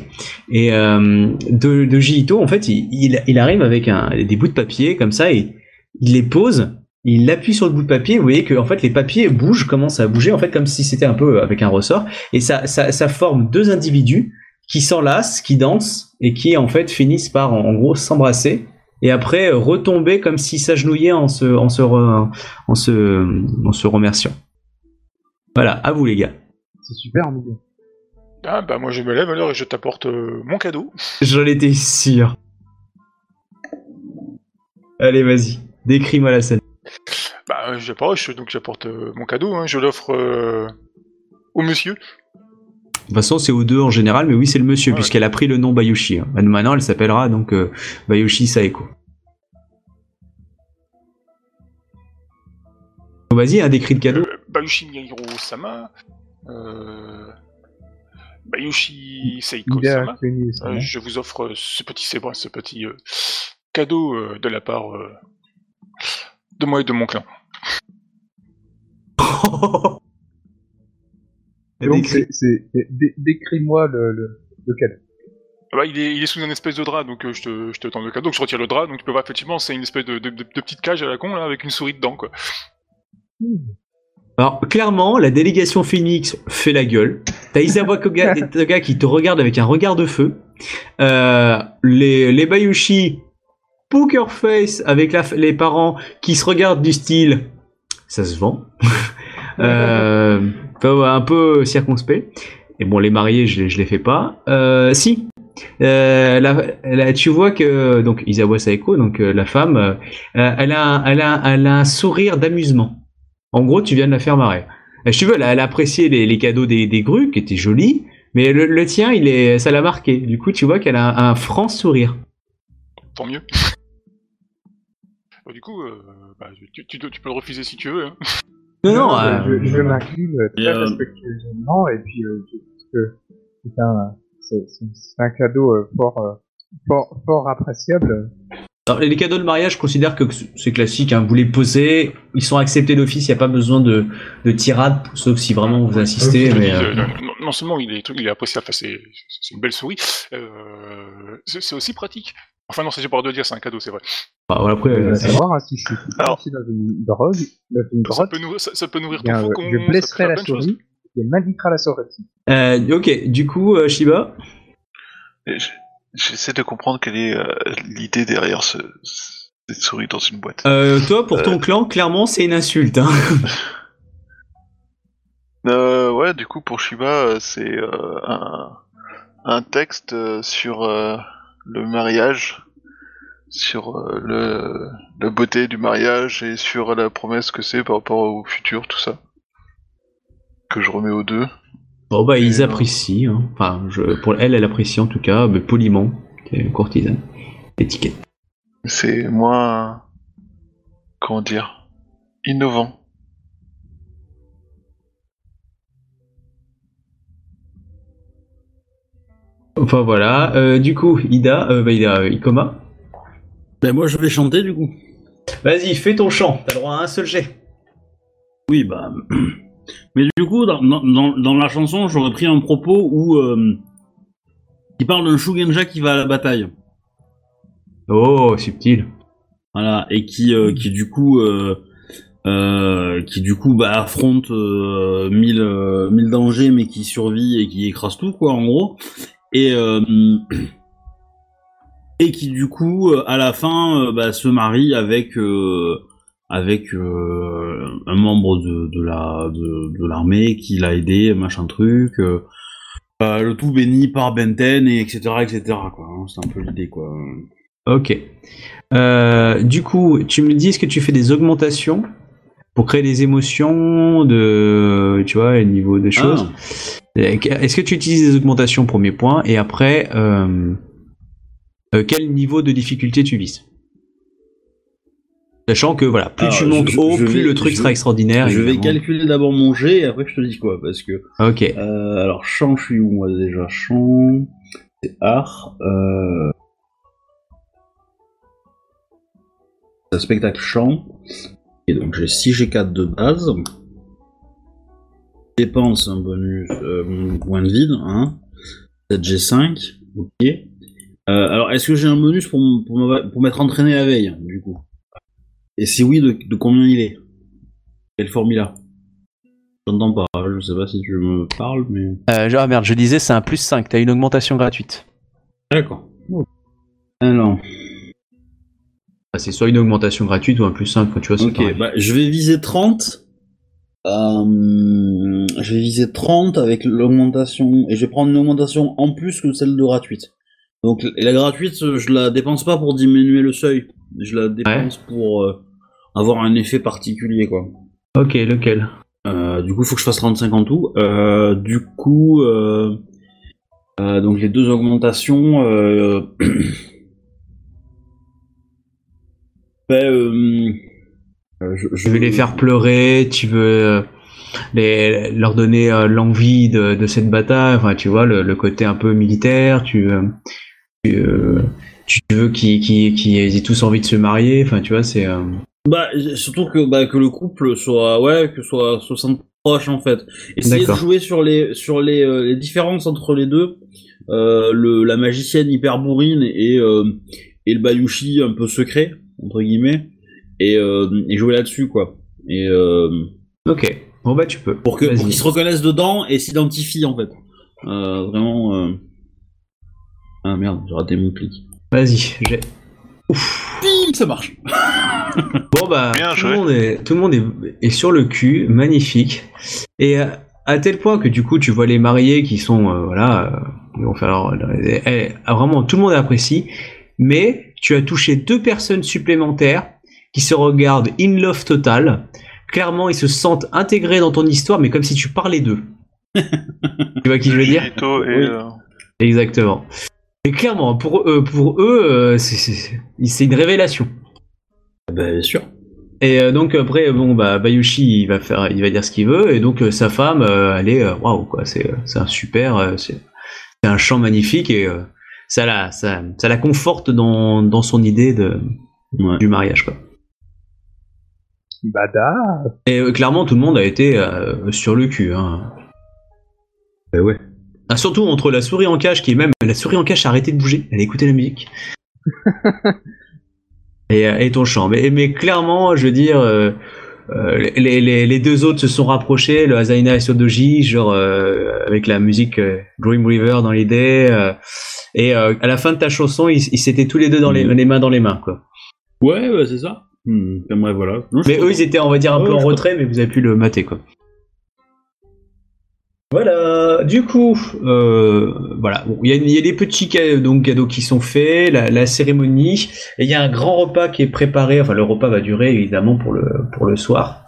Et euh, de, de en fait, il, il, il arrive avec un, des bouts de papier comme ça et il les pose. Il appuie sur le bout de papier. Vous voyez que en fait les papiers bougent, commencent à bouger, en fait comme si c'était un peu avec un ressort. Et ça, ça, ça forme deux individus qui s'enlacent, qui dansent et qui en fait finissent par en, en gros s'embrasser et après euh, retomber comme s'ils s'agenouillaient en se, en se, re- en se, en se remerciant. Voilà, à vous les gars. C'est super mignon. Ah bah moi je me lève alors et je t'apporte euh, mon cadeau. J'en étais sûr. Allez, vas-y. Décris-moi la scène. Bah euh, j'approche, donc j'apporte euh, mon cadeau, hein, je l'offre euh, au monsieur. De toute façon, c'est aux deux en général, mais oui, c'est le monsieur, Ouais. puisqu'elle a pris le nom Bayushi. hein. Maintenant, elle s'appellera donc euh, Bayushi Saeko. Vas-y, un décrit de cadeau. Euh, Bayushi Miyahiro Sama. Euh, Bayushi Seiko Sama. Euh, hein. je vous offre ce petit ce petit euh, cadeau euh, de la part euh, de moi et de mon clan. Donc, Décris. décris-moi le, le, le cadeau. Ah bah, il, est, il est sous une espèce de drap, donc euh, je, te, je te tends le cadeau, donc je retire le drap, donc tu peux voir effectivement c'est une espèce de, de, de- de petite cage à la con là avec une souris dedans quoi. Alors, clairement, la délégation Phoenix fait la gueule. T'as Isawa Koga, Toga qui te regarde avec un regard de feu. Euh, les, les Bayushi, poker face avec la, les parents qui se regardent du style. Ça se vend. Euh, enfin, un peu circonspect. Et bon, les mariés, je, je les fais pas. Euh, si. Euh, tu vois que donc Isawa Saeko, donc la femme, elle, a un, elle, a, elle a un sourire d'amusement. En gros, tu viens de la faire marrer. Tu veux, elle a, apprécié les, cadeaux des, des grues, qui étaient jolis, mais le, le tien, il est, ça l'a marqué. Du coup, tu vois qu'elle a un, franc sourire. Tant mieux. Bah, du coup, bah, tu peux le refuser si tu veux. Hein. Non, non, euh, je, je m'incline euh, très euh, respectueusement et puis euh, je pense que c'est un, c'est, cadeau euh, fort, euh, fort, fort appréciable. alors, les cadeaux de mariage, je considère que c'est classique. Hein. Vous les posez, ils sont acceptés d'office. Il n'y a pas besoin de, de tirade, sauf si vraiment vous insistez. Te mais, euh, euh, non, non seulement il est, il est appréciable, enfin, c'est une belle souris, euh, c'est aussi pratique. Enfin non, j'ai pas de dire, c'est un cadeau, c'est vrai. bah, après, euh, veux savoir hein, si je suis Alors- dans une drogue, dans une Ça grotte, peut, nourrir, ça, ça peut nourrir eh ton faucon, je blesserai la souris et m'indiquera la souris. euh, ok, du coup, euh, Shiba. J'essaie de comprendre quelle est euh, l'idée derrière ce, cette souris dans une boîte. Euh, toi, pour ton clan, clairement, c'est une insulte. Hein. Euh, ouais, du coup, pour Shiba, c'est euh, un, un texte sur euh, le mariage, sur euh, le, la beauté du mariage et sur la promesse que c'est par rapport au futur, tout ça. Que je remets aux deux. Bon, bah, ils euh, apprécient. Hein. Enfin, je, pour elle, elle apprécie en tout cas, mais poliment, qui est une courtisane. Étiquette. C'est moins. Comment dire Innovant. Enfin, voilà. Euh, du coup, Ida, euh, bah, Ida, euh, Ikoma. Ben moi je vais chanter du coup. Vas-y, fais ton chant. T'as le droit à un seul jet. Oui, bah. Mais du coup, dans, dans, dans- dans la chanson, j'aurais pris un propos où. Euh, qui parle d'un Shugenja qui va à la bataille. Oh, subtil. Voilà, et qui, euh, qui du coup. Euh, qui du coup bah, affronte mille, mille dangers mais qui survit et qui écrase tout quoi en gros et euh, et qui du coup euh, à la fin euh, bah, se marie avec avec un membre de, de la de, de l'armée qui l'a aidé machin truc euh, le tout béni par Benten et etc etc quoi hein, c'est un peu l'idée quoi. Ok. Euh, du coup, tu me dis, est-ce que tu fais des augmentations pour créer des émotions de, tu vois, au niveau des choses? Est-ce que tu utilises des augmentations, premier point, et après, euh, euh, quel niveau de difficulté tu vises? Sachant que voilà, plus Alors, tu montes je- haut, je plus vais- le truc je- sera extraordinaire. je vais calculer d'abord mon jet et après je te dis quoi parce que Ok. Euh, alors, chant, je suis où moi déjà? Chant, c'est art. Euh... C'est un spectacle chant. Et donc j'ai 6 G4 de base. Dépense un bonus euh, mon point de vide, hein. 7 G5, ok. Euh, alors est-ce que j'ai un bonus pour, m- pour, m'être entraîné la veille, du coup? Et si oui, de, de combien il est? Quelle formule J'entends pas, je sais pas si tu me parles, mais. Euh, ah merde, je disais, c'est un plus 5, t'as une augmentation gratuite. D'accord. Alors, Ah, c'est soit une augmentation gratuite ou un plus 5, tu vois, c'est ok, bah, je vais viser 30. Euh, je vais viser 30 avec l'augmentation, et je vais prendre une augmentation en plus que celle de gratuite. Donc, et la gratuite, je la dépense pas pour diminuer le seuil, je la dépense pour euh, avoir un effet particulier, quoi. Ok, lequel? Euh, du coup, il faut que je fasse 35 en tout. Du coup, donc les deux augmentations. Ben, euh, euh, je, Tu veux les faire pleurer, tu veux euh, les, leur donner euh, l'envie de, de cette bataille, enfin tu vois, le, le côté un peu militaire, tu, euh, tu, euh, tu veux qu'ils qu'ils- qu'ils aient tous envie de se marier, enfin tu vois, c'est... euh, Bah, surtout que, bah, que le couple soit, ouais, que soit 60 proche en fait. Essayer de jouer sur les, sur les, euh, les différences entre les deux. Euh, le, la magicienne hyper bourrine et, euh, et le Bayushi un peu secret, entre guillemets. Et, euh, et jouer là-dessus, quoi. Et, euh, Ok, bon bah tu peux. pour qu'ils se reconnaissent dedans et s'identifient en fait. Euh, vraiment. euh, Ah merde, j'ai raté mon clic. Vas-y, j'ai... Pim, ça marche. Bon bah Bien tout, le monde est, tout le monde est, est sur le cul, magnifique. Et euh, à tel point que du coup tu vois les mariés qui sont euh, voilà, euh, ils vont faire leur- leur- eh, ah, vraiment tout le monde apprécie. Mais tu as touché deux personnes supplémentaires qui se regardent in love total. Clairement ils se sentent intégrés dans ton histoire, mais comme si tu parlais d'eux. tu vois qui je veux dire et Oui. euh, Exactement. Et clairement pour eux, pour eux, euh, c'est- c'est c'est une révélation. Bah, bien sûr. Et euh, donc après bon bah Bayushi il va faire il va dire ce qu'il veut et donc sa femme elle est waouh quoi c'est c'est un super c'est c'est un chant magnifique et ça la ça, ça la conforte dans, dans son idée de Ouais. du mariage quoi. Bada. Et euh, clairement tout le monde a été euh, sur le cul hein. Bah ouais. Ah, surtout entre la souris en cage qui est même la souris en cage a arrêté de bouger elle a écouté la musique. et, euh, et ton chant mais, mais clairement je veux dire euh, les, les, les deux autres se sont rapprochés, le Azaina et Sodoji, genre euh, avec la musique euh, Dream River dans l'idée. euh, et euh, à la fin de ta chanson, ils ils s'étaient tous les deux dans les, les mains dans les mains, quoi. Ouais, bah, c'est ça. Hmm, voilà. Non, je Mais eux, ils étaient, on va dire, un Ouais, peu en retrait, mais vous avez pu le mater, quoi. Voilà, du coup, euh, voilà, Bon, il y, a- il y a des petits donc, cadeaux qui sont faits, la, la cérémonie, et il y a un grand repas qui est préparé, enfin le repas va durer évidemment pour le, pour le soir.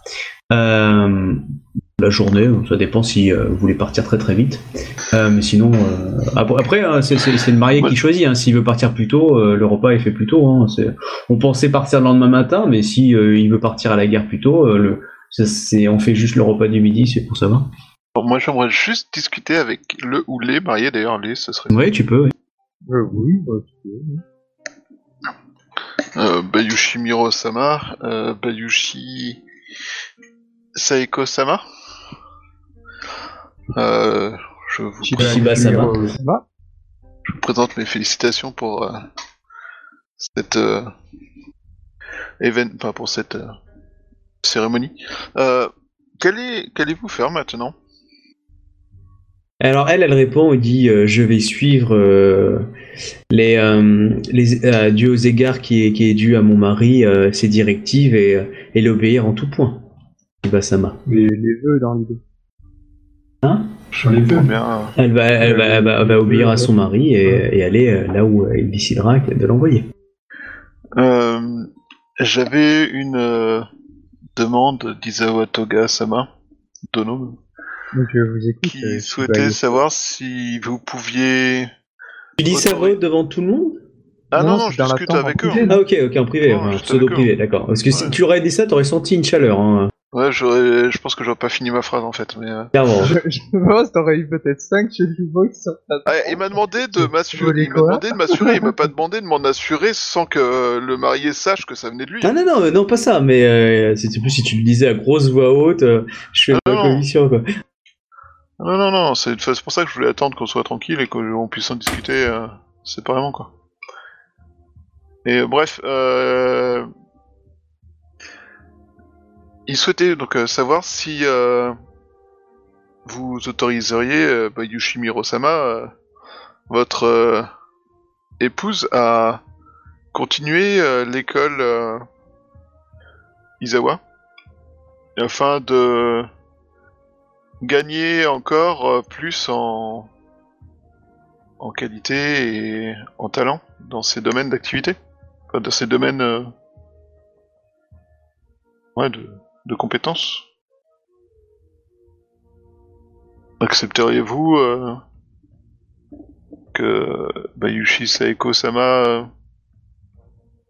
Euh, la journée, ça dépend si euh, vous voulez partir très très vite. Euh, mais sinon, euh, après, hein, c'est, le marié Ouais. qui choisit, hein, s'il veut partir plus tôt, euh, le repas est fait plus tôt. Hein, on pensait partir le lendemain matin, mais si euh, il veut partir à la gare plus tôt, euh, le, ça, c'est, on fait juste le repas du midi, c'est pour savoir. bon, moi j'aimerais juste discuter avec le ou les mariés, d'ailleurs les ce serait. Oui, tu peux. oui. Euh, oui, bah, tu peux. Euh, Bayushi Miro-sama, euh, Bayushi Saeko-sama. Euh, je vous Shiba-sama. Ça va Je vous présente mes félicitations pour euh, cette euh, évén- enfin, pour cette euh, cérémonie. Euh, qu'allez- qu'allez-vous faire maintenant? Alors elle, elle répond et dit euh, je vais suivre euh, les, euh, les euh, dû aux égards qui est, qui est dû à mon mari, euh, ses directives et, euh, et l'obéir en tout point. Shiba-sama. les, les vœux dans l'idée. Je bien. euh, Elle va, elle va, elle va- elle va obéir à son mari et, et aller euh, là où euh, il décidera de l'envoyer. Euh, J'avais une euh, demande Dono, Donc je vous écoute. qui souhaitait savoir si vous pouviez... Tu dis ça devant tout le monde? Ah non, Non, non, je discute avec eux. privé. Ah ok, ok, en privé, juste pseudo privé, d'accord. Parce que si Ouais. tu aurais dit ça, t'aurais senti une chaleur, hein, Ouais, j'aurais, je pense que j'aurais pas fini ma phrase en fait, mais... euh, clairement. Je, je pense t'aurais eu peut-être 5 chez Box sur ta Ah, il m'a demandé de m'assurer, il m'a demandé de m'assurer, il m'a pas demandé de m'en assurer sans que euh, le marié sache que ça venait de lui. Ah non, non, non, pas ça, mais euh, c'était plus si tu le disais à grosse voix haute, euh, je fais Ah, ma non. commission, quoi. Non, non, non, c'est c'est pour ça que je voulais attendre qu'on soit tranquille et qu'on puisse en discuter euh, séparément, quoi. Et euh, bref, euh... il souhaitait donc euh, savoir si euh, vous autoriseriez euh, bah, Yushimiro-sama, euh, votre épouse, à continuer l'école Izawa, afin de gagner encore plus en en qualité et en talent dans ces domaines d'activité, enfin, dans ces domaines ouais de, de compétences. Accepteriez-vous euh, que Bayushi Saeko-sama euh,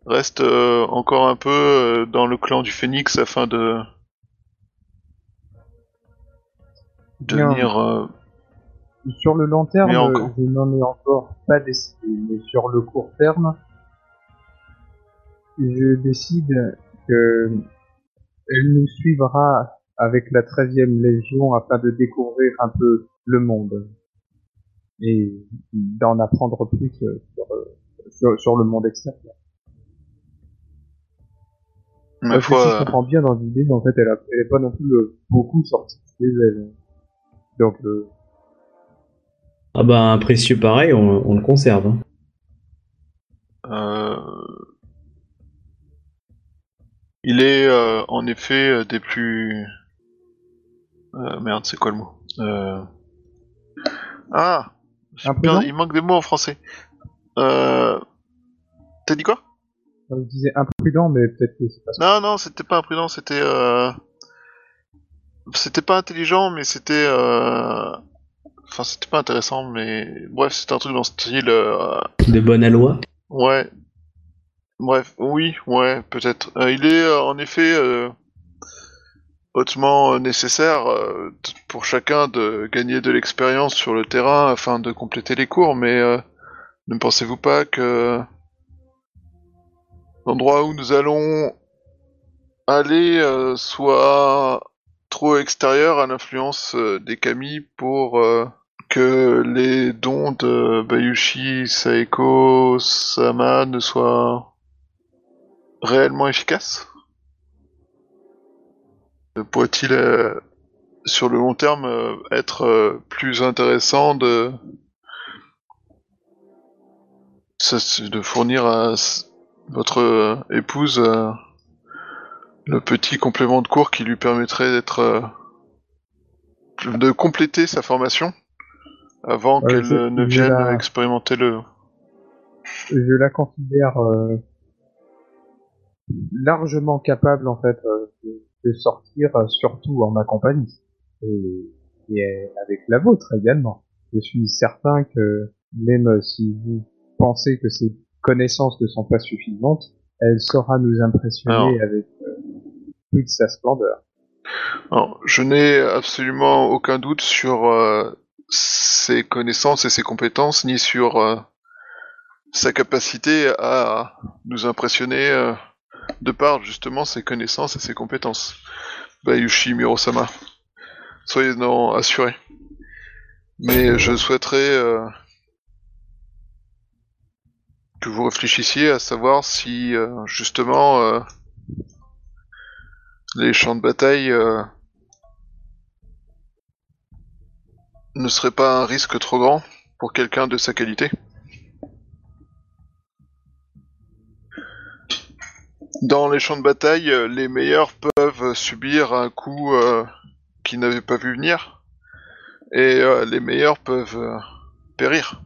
reste euh, encore un peu euh, dans le clan du Phénix afin de devenir euh, Sur le long terme, encore. je n'en ai encore pas décidé, mais sur le court terme, je décide que elle nous suivra avec la 13e Légion afin de découvrir un peu le monde et d'en apprendre plus euh, sur, euh, sur, sur le monde extérieur. ma Parce que si je comprends bien dans l'idée, en fait, elle, a, elle est pas non plus euh, beaucoup sortie de chez elle. Donc, euh, Ah bah, un précieux pareil, on, on le conserve. hein. Euh, Il est euh, en effet euh, des plus. Euh, merde, c'est quoi le mot? Euh... Ah Imprudent Il manque des mots en français. Euh... T'as dit quoi? Je disais imprudent, mais peut-être que c'est pas ça. Non, non, c'était pas imprudent, c'était. Euh... C'était pas intelligent, mais c'était. Euh... Enfin, c'était pas intéressant, mais. Bref, c'était un truc dans ce style. euh, De bonne aloi. Ouais. Bref, oui, ouais, peut-être. Euh, il est euh, en effet euh, hautement nécessaire pour chacun de gagner de l'expérience sur le terrain afin de compléter les cours, mais ne pensez-vous pas que l'endroit où nous allons aller soit trop extérieur à l'influence des kami pour que les dons de Bayushi Saeko Sama ne soient réellement efficaces Euh, Pourrait-il, euh, sur le long terme, euh, être plus intéressant de de fournir à votre épouse le petit complément de cours qui lui permettrait d'être de compléter sa formation avant Ouais, qu'elle ne vienne la- expérimenter le. Je la considère euh, largement capable, en fait, euh, de, de sortir, euh, surtout en ma compagnie. Et, et avec la vôtre également. Je suis certain que même si vous pensez que ses connaissances ne sont pas suffisantes, elle saura nous impressionner avec euh, toute sa splendeur. Alors, je n'ai absolument aucun doute sur euh, ses connaissances et ses compétences, ni sur euh, sa capacité à nous impressionner de par justement ses connaissances et ses compétences. Bayushi Mirosama. Soyez en assurés. Mais je souhaiterais euh, que vous réfléchissiez à savoir si euh, justement euh, les champs de bataille ne seraient pas un risque trop grand pour quelqu'un de sa qualité. Dans les champs de bataille, euh, les meilleurs peuvent subir un coup euh, qu'ils n'avaient pas vu venir, et euh, les meilleurs peuvent périr.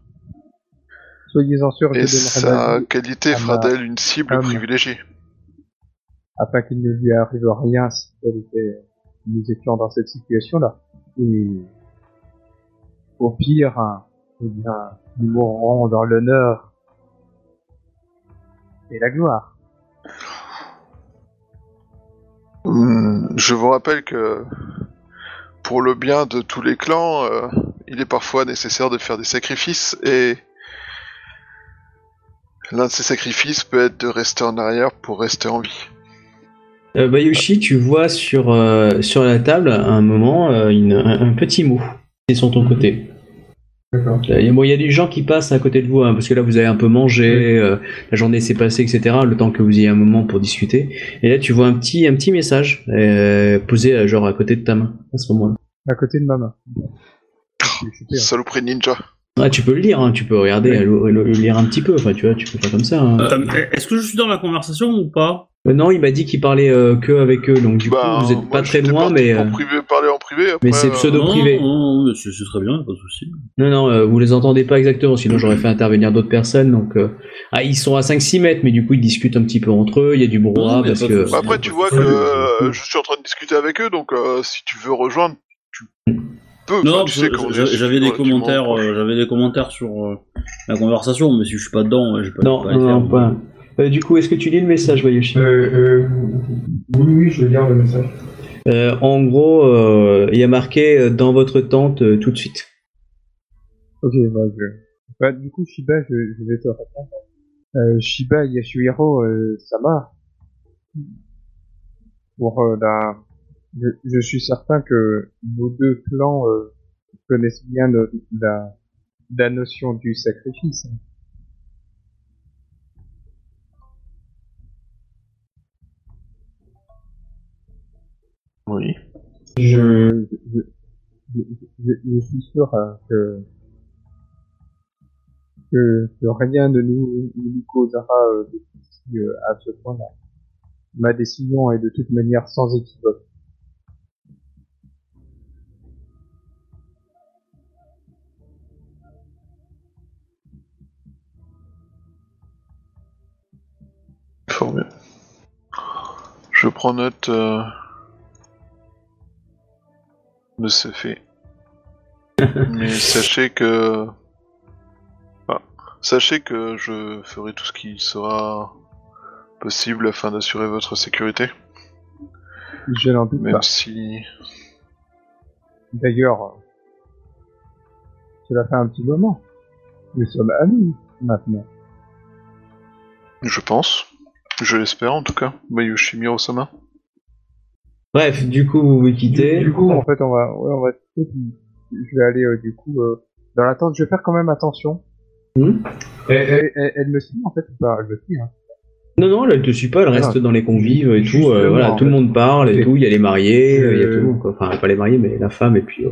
Soyez-en sûrs, Et sa qualité fera d'elle une cible femme. privilégiée. afin qu'il ne lui arrive rien si était- nous étions dans cette situation-là. Et au pire, hein, eh bien, nous mourrons dans l'honneur et la gloire. Je vous rappelle que pour le bien de tous les clans, euh, il est parfois nécessaire de faire des sacrifices et l'un de ces sacrifices peut être de rester en arrière pour rester en vie. Euh, Bayushi, tu vois sur, euh, sur la table à un moment euh, un, un petit mot qui est sur ton côté. D'accord. Euh, Il y a- bon, il y a des gens qui passent à côté de vous, hein, parce que là vous avez un peu mangé, euh, la journée s'est passée, etc. Le temps que vous ayez un moment pour discuter. Et là tu vois un petit, un petit message euh, posé euh, genre à côté de ta main à ce moment-là. À côté de ma main. Super. Saloperie ninja. Ah, tu peux le lire, hein, tu peux regarder, le, le- le lire un petit peu. Enfin, tu vois, tu peux faire comme ça. hein. Euh, Est-ce que je suis dans la conversation ou pas? Euh, non, il m'a dit qu'il parlait euh, que avec eux, donc du Bah, coup vous êtes moi, pas très loin, mais euh, privé, parler en privé, après, mais c'est euh, pseudo- Non, privé. non, c'est très bien, pas de souci. non, non, euh, vous les entendez pas exactement, sinon j'aurais fait intervenir d'autres personnes. Donc, euh, ah, ils sont à 5-6 mètres, mais du coup ils discutent un petit peu entre eux. Il y a du brouhaha parce que. Bah après, tu vois que euh, je suis en train de discuter avec eux, donc euh, si tu veux rejoindre, tu Non, j'a- j'avais des commentaires, euh, j'avais des commentaires sur euh, la conversation, mais si je suis pas dedans, j'ai pas. non, pas non, pas. Euh, du coup, est-ce que tu lis le message, Bayushi Euh, euh, oui, oui, je garde le message. Euh, En gros, euh, il y a marqué euh, dans votre tente euh, tout de suite. Ok, bah, je... bah, du coup, Shiba, je, je vais te répondre. Euh, Shiba Yasuhiro euh, Sama, pour euh, la... Je, je suis certain que nos deux clans euh, connaissent bien le- la, la notion du sacrifice. Oui. Je, je, je, je, je suis sûr euh, que, que, que rien ne nous, ne nous causera euh, de soucis euh, à ce point-là. Ma décision est de toute manière sans équivoque. Prends note euh, de ce fait. Mais sachez que... enfin, sachez que je ferai tout ce qui sera possible afin d'assurer votre sécurité. Je n'en doute Même pas. si... D'ailleurs, euh, cela fait un petit moment. Nous sommes amis maintenant. Je pense. Je l'espère en tout cas. Mayushi Mirosama. Bref, du coup, vous vous quittez. Du coup, en fait, on va, ouais, on va, je vais aller euh, du coup euh, dans l'attente. Je vais faire quand même attention. Hmm Elle, elle, elle- elle me suit en fait ou pas Elle me suit. Hein. Non, non, elle te suit pas, elle reste Ah. dans les convives et tout. Euh, voilà, tout le monde parle et tout. Il y a les mariés, euh, il y a tout. quoi. Enfin, pas les mariés, mais la femme et puis. euh,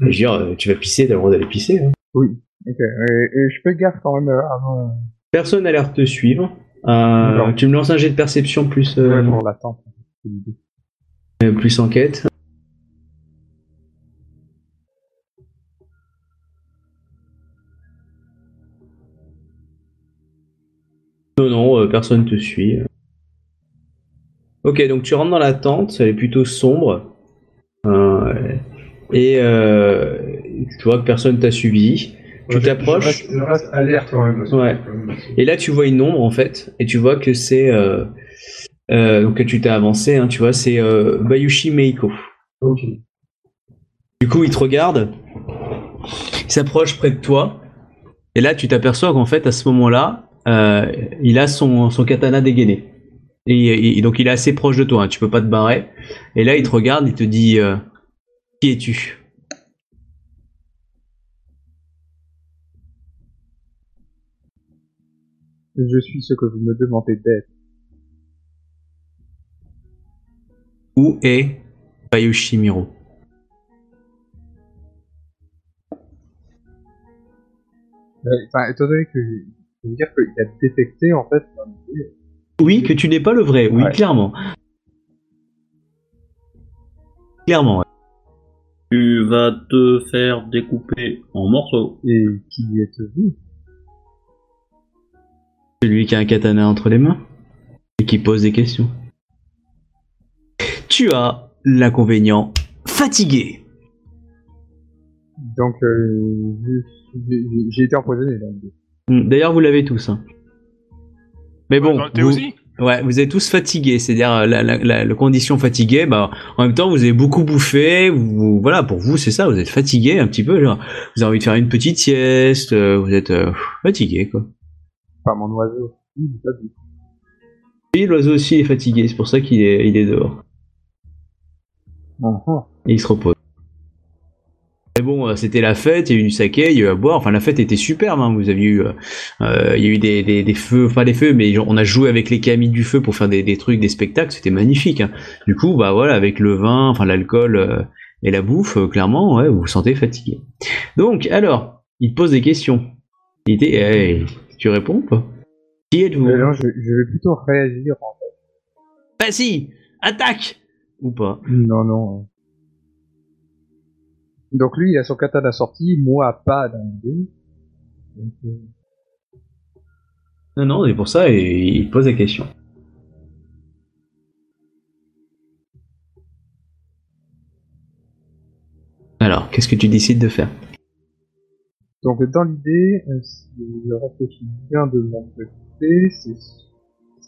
je veux dire, tu vas pisser, t'as le droit d'aller pisser. hein. Oui. Ok. Et, et je fais gaffe quand même avant. Personne n'a l'air de te suivre. Euh, tu me lances un jet de perception plus, euh, Ouais, pour l'attente. c'est l'idée. euh, plus enquête. Non, non, euh, personne te suit. Ok, donc tu rentres dans la tente, elle est plutôt sombre. Euh, et tu vois que personne t'a suivi. Tu t'approches. Je reste, alerte quand même. Ouais. Et là, tu vois une ombre en fait, et tu vois que c'est euh, euh, donc que tu t'es avancé, hein, tu vois, c'est euh, Bayushi Meiko. Ok. Du coup, il te regarde, il s'approche près de toi, et là, tu t'aperçois qu'en fait, à ce moment-là, euh, il a son, son katana dégainé. Et, et- donc il est assez proche de toi, hein, tu peux pas te barrer. Et là il te regarde, il te dit euh, Qui es-tu? Je suis ce que vous me demandez d'être. Où est Bayushi Miro? Euh, Enfin, étant donné que je veux dire qu'il a détecté en fait. Oui, que tu n'es pas le vrai, oui, Ouais. clairement. Clairement, ouais. Tu vas te faire découper en morceaux. Et qui êtes-vous? Celui qui a un katana entre les mains et qui pose des questions. Tu as l'inconvénient fatigué. Donc, euh, j'ai- été empoisonné. Hmm, D'ailleurs, vous l'avez tous. hein. Mais bon, thé vous, aussi? ouais, vous êtes tous fatigués, c'est-à-dire euh, la, la, la- la condition fatiguée. Bah, en même temps, vous avez beaucoup bouffé. Vous, voilà, pour vous, c'est ça. Vous êtes fatigué un petit peu. Genre, vous avez envie de faire une petite sieste. euh, vous êtes euh, fatigué, quoi. Enfin, mon oiseau. Oui, l'oiseau aussi est fatigué. C'est pour ça qu'il est, il est dehors. Et il se repose. Mais bon, euh, c'était la fête, il y a eu du saké, il y a eu à boire. Enfin, la fête était superbe. Hein. Vous avez eu, euh, euh, il y a eu des, des, des feux, pas des feux, mais on a joué avec les camis du feu pour faire des, des trucs, des spectacles. C'était magnifique. hein. Du coup, bah voilà, avec le vin, enfin l'alcool euh, et la bouffe, euh, clairement, ouais, vous vous sentez fatigué. Donc, alors, il pose des questions. Il était, hey, tu réponds ou pas Qui êtes-vous non, je, je vais plutôt réagir. En Bah si, attaque ou pas fait. Non, non. Donc lui, il a son katana sorti, moi pas dans l'idée. Donc, euh, Non, non, c'est pour ça, et il pose la question. Alors, qu'est-ce que tu décides de faire Donc dans l'idée, euh, si je réfléchis bien de mon côté, c'est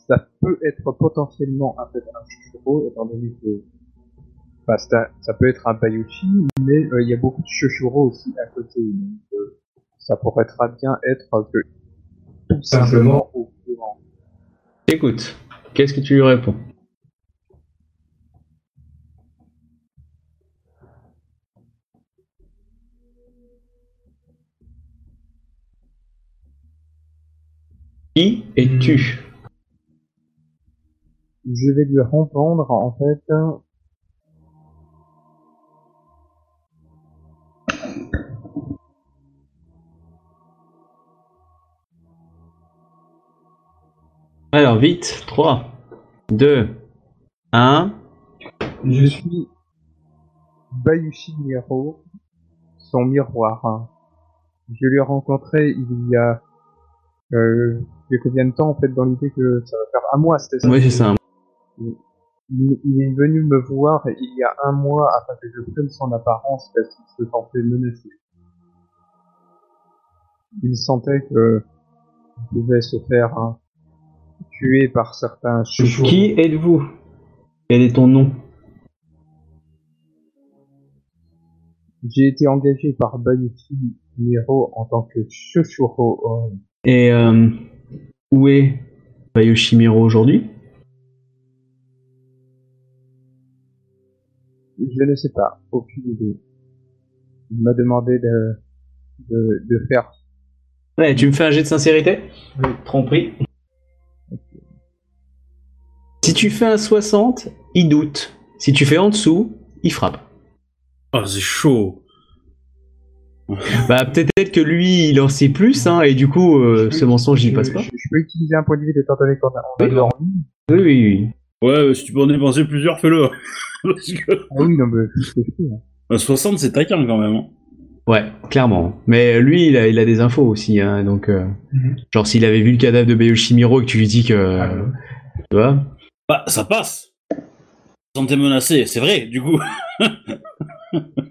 ça peut être potentiellement un, peut-être un Shoshuro, étant donné que bah, ça, ça peut être un Bayuchi, mais euh, il y a beaucoup de Shoshuro aussi à côté. Donc, euh, ça pourrait très bien être que tout simplement au courant. Écoute, qu'est-ce que tu lui réponds? Qui es-tu? Je vais lui répondre en fait. Alors, vite, 3, 2, 1. Je suis Bayushi Miro, son miroir. Je l'ai rencontré il y a euh, il y a combien de temps en fait dans l'idée que ça va faire un mois, c'était ça Oui, c'est ça. il, il est venu me voir il y a un mois afin que je prenne son apparence parce qu'il se sentait menacé. Il sentait que il pouvait se faire hein, tuer par certains chevaux. Qui êtes-vous? Quel est ton nom? J'ai été engagé par Bayushi Miro en tant que Shoshuro. Et euh, où est Bayoshimiro aujourd'hui? Je ne sais pas, aucune idée. Il m'a demandé de, de, de faire. Ouais, tu me fais un jet de sincérité? Oui. Tromperie. Si tu fais un 60, il doute. Si tu fais en dessous, il frappe. Ah, c'est chaud. Bah peut-être que lui, il en sait plus, hein, et du coup, euh, ce mensonge, il passe pas. Je, je peux utiliser un point de vie étant donné qu'on a, on a Oui. dormi. Oui, oui, oui. Ouais, si tu peux en dépenser plusieurs, fais-le. Parce que Ah oui, non, mais c'est ce que je fais. hein. bah, 60, c'est taquin quand même. hein. Ouais, clairement. Mais lui, il a, il a des infos aussi, hein, donc... euh, Mhm. Genre, s'il avait vu le cadavre de Bayoshimiro et que tu lui dis que... Ah, euh, ouais. tu vois Bah, ça passe. Santé menacée, c'est vrai, du coup.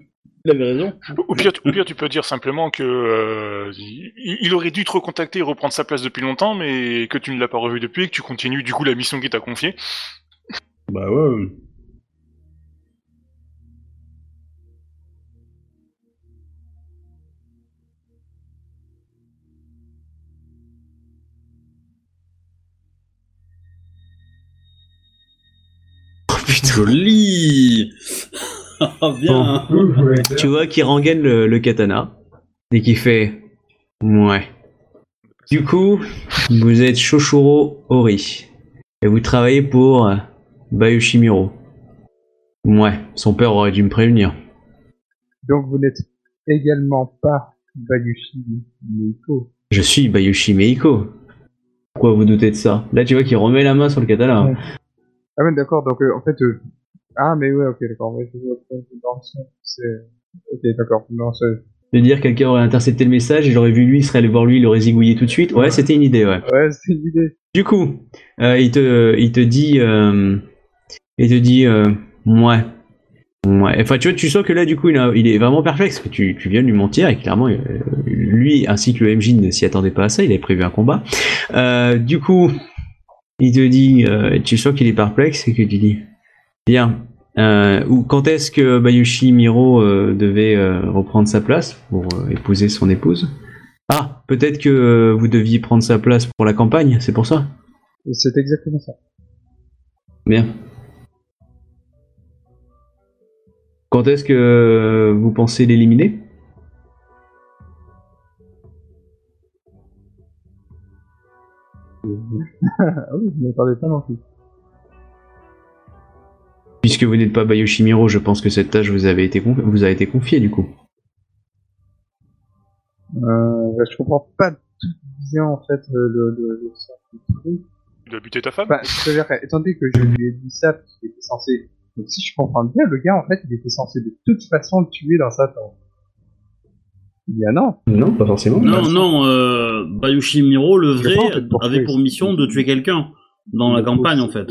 Il avait raison. Au pire, tu- au pire, tu peux dire simplement que euh, il, il aurait dû te recontacter et reprendre sa place depuis longtemps, mais que tu ne l'as pas revu depuis et que tu continues du coup la mission qu'il t'a confiée. Bah ouais. putain. Joli Bien ouais, Tu vois qu'il rengaine le, le katana et qu'il fait ouais. Du coup, vous êtes Shoshuro Ori et vous travaillez pour euh, Bayoshimiro. Ouais, son père aurait dû me prévenir. Donc vous n'êtes également pas Bayushi Meiko. Je suis Bayushi Meiko. Pourquoi vous doutez de ça? Là, tu vois qu'il remet la main sur le katana. Ouais. Ah ouais, d'accord, donc euh, en fait... euh, Ah mais ouais, ok, d'accord, ouais, je vois dans le sens, c'est... Ok, d'accord, non, c'est... De dire quelqu'un aurait intercepté le message, il aurait vu lui, il serait allé voir lui, il aurait zigouillé tout de suite. Ouais, c'était une idée, ouais. Ouais, c'est une idée. Du coup, euh, il te, il te dit, euh, il te dit, euh, ouais, ouais. Enfin, tu vois, tu sens que là, du coup, il, a- il est vraiment perplexe. Que tu, tu viens de lui mentir et clairement, euh, lui ainsi que le MJ ne s'y attendait pas à ça. Il avait prévu un combat. Du coup, il te dit, tu sens qu'il est perplexe et que tu dis, bien. Euh, ou quand est-ce que Bayushi Miro euh, devait euh, reprendre sa place pour épouser son épouse? Ah, peut-être que vous deviez prendre sa place pour la campagne, c'est pour ça? C'est exactement ça. Bien. Quand est-ce que vous pensez l'éliminer? Ah oui, je ne m'attendais pas non plus. Puisque vous n'êtes pas Bayoshimiro, je pense que cette tâche vous, avait été vous a été confiée du coup. Euh, bah, je comprends pas tout bien en fait le, le, le, le sens du truc. Tu dois buter ta femme Bah, c'est-à-dire, étant donné que je lui ai dit ça, parce qu'il était censé. Donc, si je comprends bien, le gars, en fait, il était censé de toute façon le tuer dans sa tente. Il y a non. Non, pas forcément. Non, non, euh, Bayushi Miro, le vrai, sais pas, en fait, pour avait pour mission de tuer quelqu'un dans la campagne, en fait.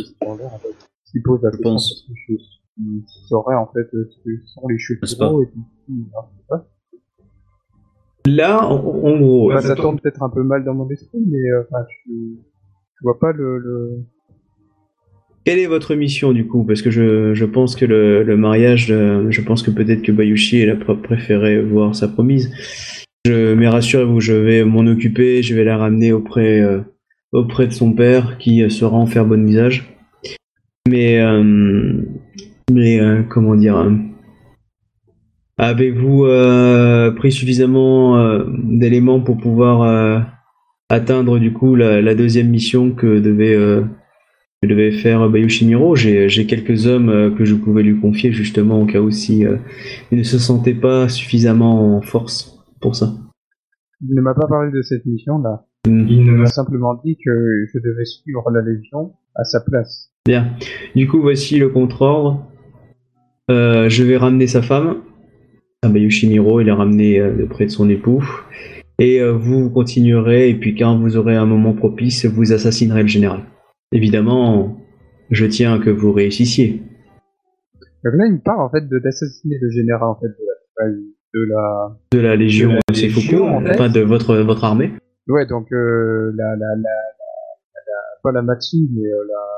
Il pose la Je question pense. parce que je, il saurait, en fait, euh, ce que sont les et pas. Là, en, en gros, Bah, ça tourne peut-être un peu mal dans mon esprit, mais, euh, enfin, je, je vois pas le, le... quelle est votre mission du coup? Parce que je, je pense que le, le mariage, euh, je pense que peut-être que Bayushi elle a pr- préféré voir sa promise. Je, mais rassurez-vous, je vais m'en occuper, je vais la ramener auprès, euh, auprès de son père qui saura en faire bon usage. Mais, euh, mais euh, comment dire euh, Avez-vous pris suffisamment d'éléments pour pouvoir atteindre du coup la, la deuxième mission que devait, que devait faire Bayushi Miro J'ai j'ai quelques hommes que je pouvais lui confier justement au cas où si il ne se sentait pas suffisamment en force pour ça. Il ne m'a pas parlé de cette mission-là. Hmm. Il m'a simplement dit que je devais suivre la Légion à sa place. Bien. Du coup, voici le contre-ordre. Euh, je vais ramener sa femme, à Bayushi Miro, il est ramené euh, auprès de son époux. Et euh, vous continuerez, et puis quand vous aurez un moment propice, vous assassinerez le général. Évidemment, je tiens à que vous réussissiez. Donc là, il parle, en fait, de d'assassiner le général, en fait, de la, de la, De la Légion De la Légion, en fait. enfin de votre, votre armée. Ouais, donc euh, la, la, la, la, la- pas la Matsu, mais euh, la.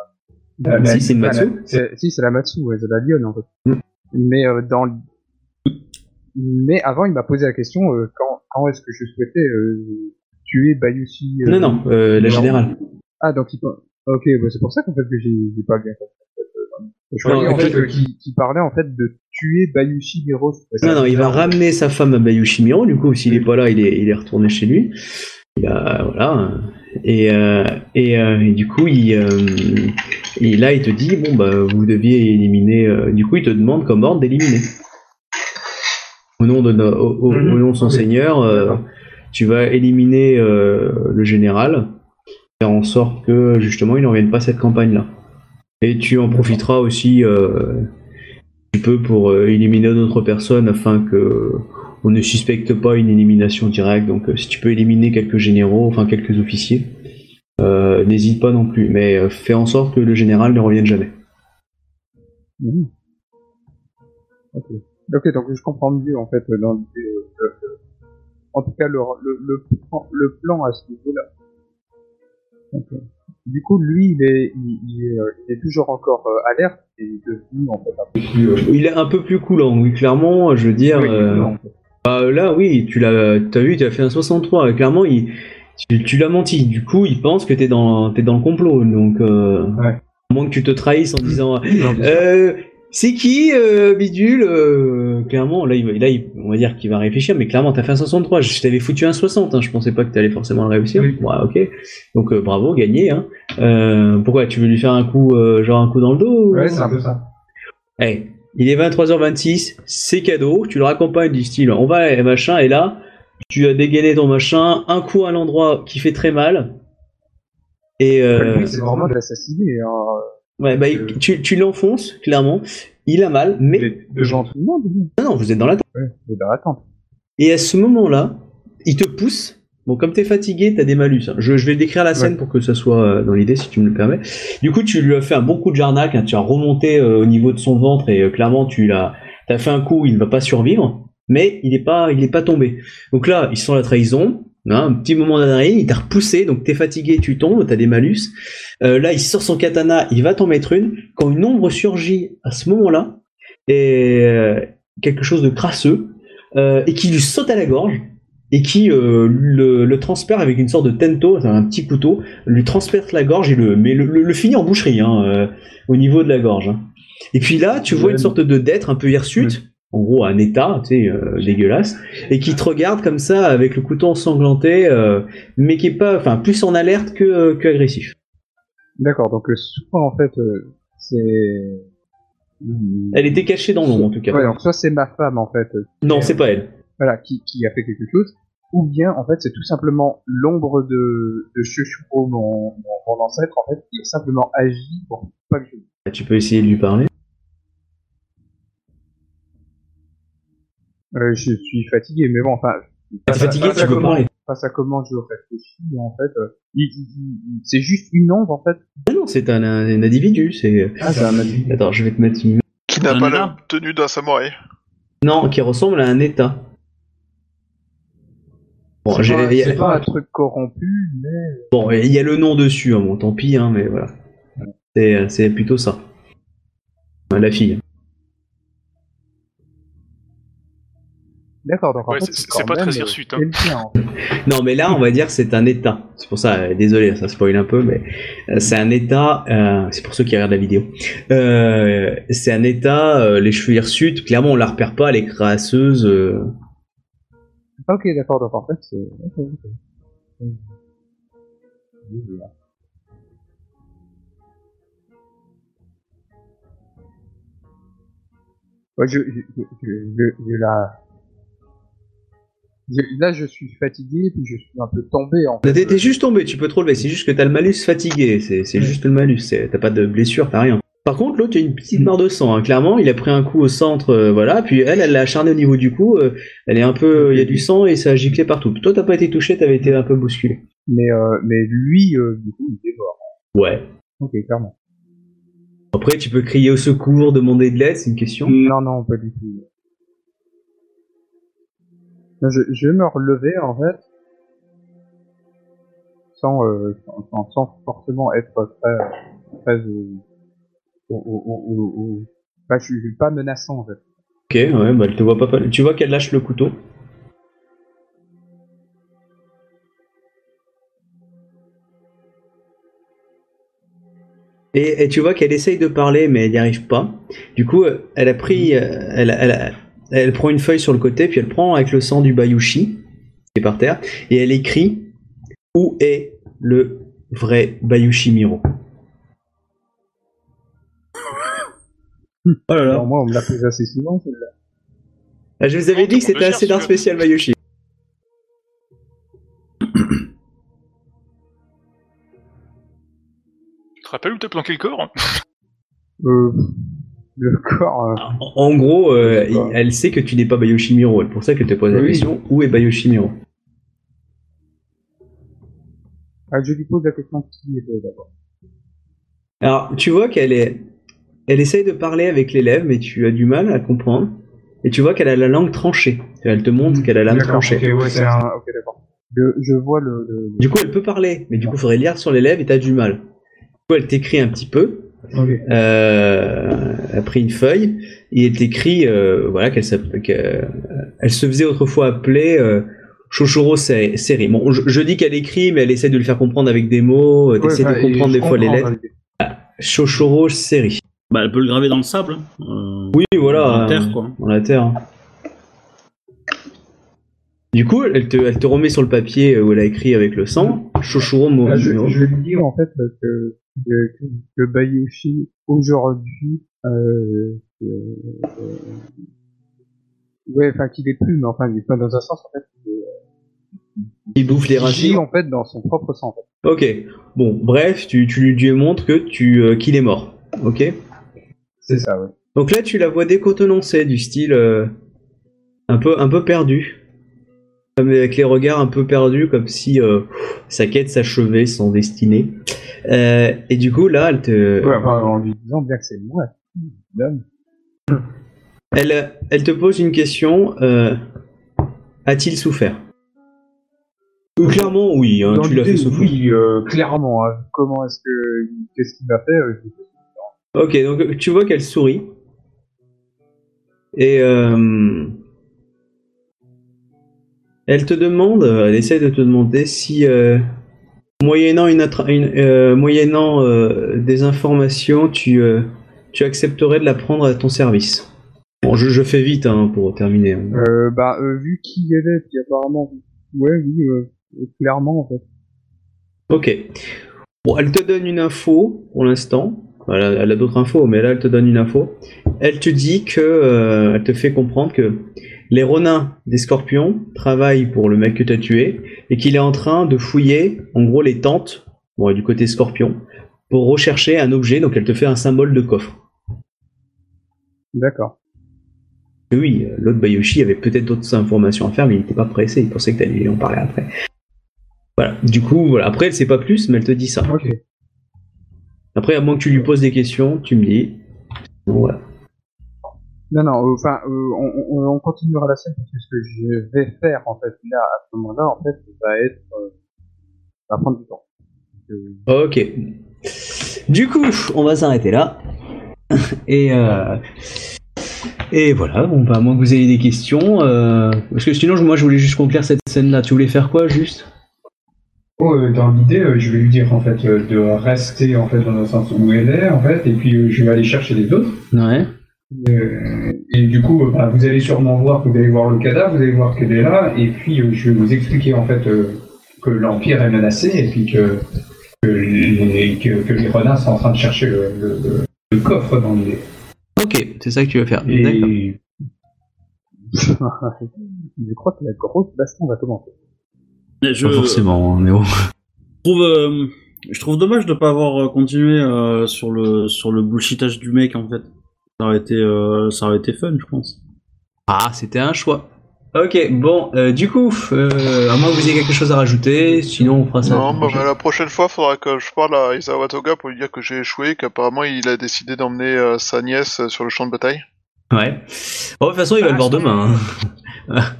Ah, si, c'est une la- Matsu. c'est- Si, c'est la Matsu, ouais, c'est la lionne en fait. Mm. Mais euh, dans. Mais avant, il m'a posé la question euh, quand, quand est-ce que je souhaitais euh, tuer Bayushi. euh, Non, non, euh, la générale. Ah, donc il. Ok, bah, c'est pour ça qu'en fait que j'ai pas bien compris. en fait, Je en en fait fait, qu'il qu'il parlait en fait de tuer Bayushi Hiro. Non, non, il va ramener sa femme à Bayushi Miro, du coup, s'il est pas là, il est, il est retourné chez lui. Il a, voilà. Et, euh, et, euh, et du coup, il, euh, et là, il te dit, bon, bah, vous deviez éliminer, du coup, il te demande comme ordre d'éliminer. Au nom de, no- au, au- au Mhm. nom de son seigneur, tu vas éliminer le général, faire en sorte que, justement, il n'en vienne pas cette campagne-là. Et tu en profiteras aussi, tu peux pour éliminer d'autres personnes afin que on ne suspecte pas une élimination directe. Donc, euh, si tu peux éliminer quelques généraux, enfin quelques officiers, euh, n'hésite pas non plus. Mais euh, fais en sorte que le général ne revienne jamais. Mhm. Ok. Ok, donc je comprends mieux en fait dans le- le- en tout cas le, le, le, plan- le plan à ce niveau-là. Du coup, lui, il est, il, il est, il est toujours encore euh, alerte et il est devenu en fait un peu plus. euh, Il est un peu plus coulant, oui, clairement. Je veux dire, oui. Bah, là, oui, tu l'as, t'as vu, tu as fait un 63. Clairement, il, tu, tu l'as menti. Du coup, il pense que t'es dans, t'es dans le complot. Donc, euh, Ouais. À moins que tu te trahisses en disant euh, c'est qui euh, Bidule Euh, Clairement, là, il, va- là il- on va dire qu'il va réfléchir, mais clairement, t'as fait un 63. Je t'avais foutu un 60. Hein, je pensais pas que t'allais forcément le réussir. Oui. Ouais, ok. Donc euh, bravo, gagné. Hein. Euh, pourquoi Tu veux lui faire un coup, euh, genre un coup dans le dos ou- Ouais, c'est un peu ça. Eh, il est 23h26, c'est cadeau, tu le raccompagnes du style on va et machin, et là, tu as dégainé ton machin, un coup à l'endroit qui fait très mal. Et euh, c'est vraiment de l'assassiner. Hein. ouais, bah, il- tu, tu l'enfonces, clairement. Il a mal, mais non, non, vous êtes dans la Ouais, il est dans l'attente. Et à ce moment-là, il te pousse. Bon, comme t'es fatigué, t'as des malus. hein. Je, je vais décrire la scène Ouais. pour que ça soit euh, dans l'idée, si tu me le permets. Du coup, tu lui as fait un bon coup de jarnac. hein. Tu as remonté euh, au niveau de son ventre et euh, clairement, tu l'as, t'as fait un coup. Il ne va pas survivre, mais il n'est pas, il est pas tombé. Donc là, il sent la trahison. hein, un petit moment d'adrénaline, il t'a repoussé, donc t'es fatigué, tu tombes, t'as des malus. Euh, là, il sort son katana, il va t'en mettre une. Quand une ombre surgit à ce moment-là, et euh, quelque chose de crasseux, euh, et qui lui saute à la gorge, et qui euh, le, le transperce avec une sorte de tento, un petit couteau, lui transperce la gorge et le, mais le, le, le finit en boucherie, hein, euh, au niveau de la gorge. hein. Et puis là, tu vois une sorte de d'être un peu hirsute, en gros un état, tu sais, euh, dégueulasse, et qui te regarde comme ça avec le couteau ensanglanté, mais qui est pas, enfin, plus en alerte que, que agressif. D'accord, donc soit en fait, c'est. Elle était cachée dans l'ombre en tout cas. Ouais, donc soit c'est ma femme en fait, Non, c'est pas elle. Voilà, qui, qui a fait quelque chose, ou bien en fait c'est tout simplement l'ombre de, de mon, mon, mon ancêtre, en fait, qui a simplement agi pour pas que je. Tu peux essayer de lui parler? Euh, je suis fatigué, mais bon, enfin. T'es fatigué, face à tu peux comment- parler. Face à comment je réfléchis, en fait, euh, c'est juste une ombre en fait. Ah non, c'est un, un individu. C'est. Ah, c'est un avis. Attends, je vais te mettre une. Qui n'a pas la tenue d'un samouraï. Non, qui ressemble à un état. Bon, C'est j'ai- pas- c'est un truc corrompu, mais. bon, il y a le nom dessus, hein, bon, tant pis, hein, mais voilà. C'est, c'est plutôt ça. Enfin, La fille. D'accord, donc en Ouais, fait, c'est- pas très euh, hirsute, hein. quelqu'un, en fait. Non, mais là, on va dire c'est un état. C'est pour ça, euh, désolé, ça spoil un peu, mais euh, c'est un état. euh, c'est pour ceux qui regardent la vidéo. Euh, c'est un état. euh, les cheveux hirsutes, clairement, on la repère pas. Elle est crasseuse. Euh, Ok, d'accord, donc en fait, c'est. ok, ok. Oui, oui. Ouais, je, je, je, je, je- là, je suis fatigué, puis je suis un peu tombé, en fait. T'es, juste tombé, tu peux te relever. C'est juste que t'as le malus fatigué. C'est, juste le malus. T'as pas de blessure, t'as rien. Par contre, l'autre, il a une petite mare de sang. hein. Clairement, il a pris un coup au centre, euh, voilà. Puis elle, elle l'a acharné au niveau du cou. euh, elle est un peu, il y a du sang et ça a giclé partout. Toi, t'as pas été touché, t'avais été un peu bousculé. Mais, euh, mais lui, du coup, il est mort. Ouais. Ok, clairement. Après, tu peux crier au secours, demander de l'aide, c'est une question. Non, non, pas du tout. Je, je vais me relever, en fait, sans, sans, sans- sans forcément être très, très, suis pas menaçant, en fait. Ok, ouais, bah te voit pas. Tu vois qu'elle lâche le couteau. Et, tu vois qu'elle essaye de parler, mais elle n'y arrive pas. Du coup, euh, elle a pris, euh, elle, elle prend une feuille sur le côté, puis elle prend avec le sang du Bayushi, qui est par terre, et elle écrit Où est le vrai Bayushi Miro? Oh là là. Alors, moi, on me l'a posé assez souvent, celle-là. Ah, je vous avais dit que c'était assez d'un spécial Bayushi. Tu te rappelles où t'as planqué le corps Euh, le corps, euh, En, en gros, euh, elle sait que tu n'es pas Bayoshi Miro. C'est pour ça qu'elle te pose la Oui. question où est Bayoshi Miro? Ah, je lui pose la question qui était d'abord. Alors, tu vois qu'elle est. Elle essaye de parler avec les lèvres, mais tu as du mal à comprendre. Et tu vois qu'elle a la langue tranchée. Elle te montre qu'elle a la langue tranchée. ok, ouais, c'est un... Je, je vois le, le, Du coup, elle peut parler, mais du coup, il faudrait lire sur les lèvres et t'as du mal. Du coup, elle t'écrit un petit peu. le- ok. Euh, elle a pris une feuille et elle t'écrit euh, voilà qu'elle elle se faisait autrefois appeler euh, Chochoro Série. Bon, je, je dis qu'elle écrit, mais elle essaie de le faire comprendre avec des mots. Euh, Ouais, enfin, de comprendre des fois réalité. Chochoro série. Bah, elle peut le graver dans le sable. hein. Euh, Oui, voilà. Dans la euh, terre, quoi. Dans la terre. Du coup, elle te, elle te remet sur le papier où elle a écrit avec le sang. Là, je, Morino. je vais lui dire en fait que, que, que, Bayoshi aujourd'hui euh, euh, euh, ouais enfin qu'il est plus mais enfin il est pas dans un sens en fait il est, Il bouffe les racines. en fait dans son propre sang en fait. Ok. Bon, bref, tu, tu lui montres que tu euh, qu'il est mort. Ok. C'est ça ouais Donc là, tu la vois décontenancée, du style euh, un peu un peu perdu, comme avec les regards un peu perdus, comme si euh, sa quête s'achevait, son destinée. Euh, et du coup, là, elle te, ouais enfin, en lui disant bien que c'est moi elle, elle te pose une question. euh, A-t-il souffert? Ou Clairement, oui. hein, tu l'as fait souffrir. oui clairement hein. comment est-ce que qu'est-ce qu'il euh, je- Ok, donc tu vois qu'elle sourit. Et euh, elle te demande, elle essaie de te demander si, euh, moyennant, une euh, moyennant des informations, tu, tu accepterais de la prendre à ton service. Bon, je, je fais vite hein, pour terminer. bah, vu qui elle est, puis apparemment, ouais, oui, clairement, en fait. Ok. Bon, elle te donne une info pour l'instant. Elle a, d'autres infos, mais là, elle te donne une info. Elle te dit que, euh, elle te fait comprendre que les renins des scorpions travaillent pour le mec que tu as tué et qu'il est en train de fouiller, en gros, les tentes, bon, du côté scorpion, pour rechercher un objet. Donc, elle te fait un symbole de coffre. D'accord. Oui, l'autre Bayoshi avait peut-être d'autres informations à faire, mais il n'était pas pressé. Il pensait que tu allais lui en parler après. Voilà. Du coup, voilà. Après, elle sait pas plus, mais elle te dit ça. Ok. Après, à moins que tu lui poses des questions, tu me dis. Bon, voilà. Non, non, euh, enfin, euh, on, on, on continuera la scène parce que ce que je vais faire, en fait, là, à ce moment-là, en fait, va être, euh, va prendre du temps. Euh, Ok. Du coup, on va s'arrêter là. Et euh, et voilà. Bon, bah, à moins que vous ayez des questions, parce que sinon, moi, je voulais juste conclure cette scène-là. Tu voulais faire quoi, juste? Oh, euh, dans l'idée, euh, je vais lui dire en fait euh, de rester en fait dans le sens où elle est en fait, et puis euh, je vais aller chercher les autres. Ouais. Euh, et du coup, euh, bah, vous allez sûrement voir, vous allez voir le cadavre, vous allez voir qu'elle est là, et puis euh, je vais vous expliquer en fait euh, que l'Empire est menacé, et puis que, que, les, que, que les renards sont en train de chercher le, le, le- le coffre dans l'idée. Ok, c'est ça que tu veux faire. D'accord. Et je crois que la grosse baston va commencer. Mais je Pas forcément, mais bon. trouve, euh, je trouve dommage de pas avoir euh, continué euh, sur le sur le bullshitage du mec en fait. Ça aurait été, euh, ça aurait été fun, je pense. Ah, c'était un choix. Ok, bon, euh, du coup, euh, à moins que vous ayez quelque chose à rajouter, sinon on fera ça. Non, la bah, prochaine. la prochaine fois, faudra que je parle à Isawa Toga pour lui dire que j'ai échoué, qu'apparemment il a décidé d'emmener euh, sa nièce sur le champ de bataille. Ouais. Bon, de toute façon, il va le voir demain. Hein.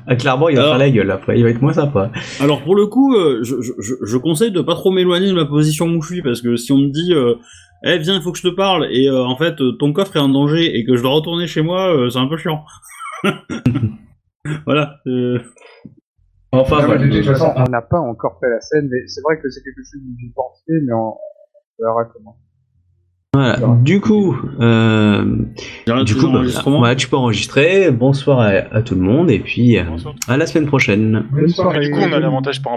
Ah, Clairement, il va Alors- faire la gueule après. Il va être moins sympa. Alors pour le coup, euh, je, je, je- je conseille de pas trop m'éloigner de ma position où je suis parce que si on me dit, euh, eh viens, il faut que je te parle et euh, en fait euh, ton coffre est en danger et que je dois retourner chez moi, euh, c'est un peu chiant. voilà. euh, Enfin, Ah, de toute façon, On n'a pas encore fait la scène, mais c'est vrai que c'est quelque chose que j'ai pensé, mais on, on verra comment. Voilà. Du coup, euh, du coup, bah, tu peux enregistrer. Bonsoir à, à tout le monde et puis euh, Bonsoir. à la semaine prochaine. Bonne soirée. Du coup, on a l'avantage par rapport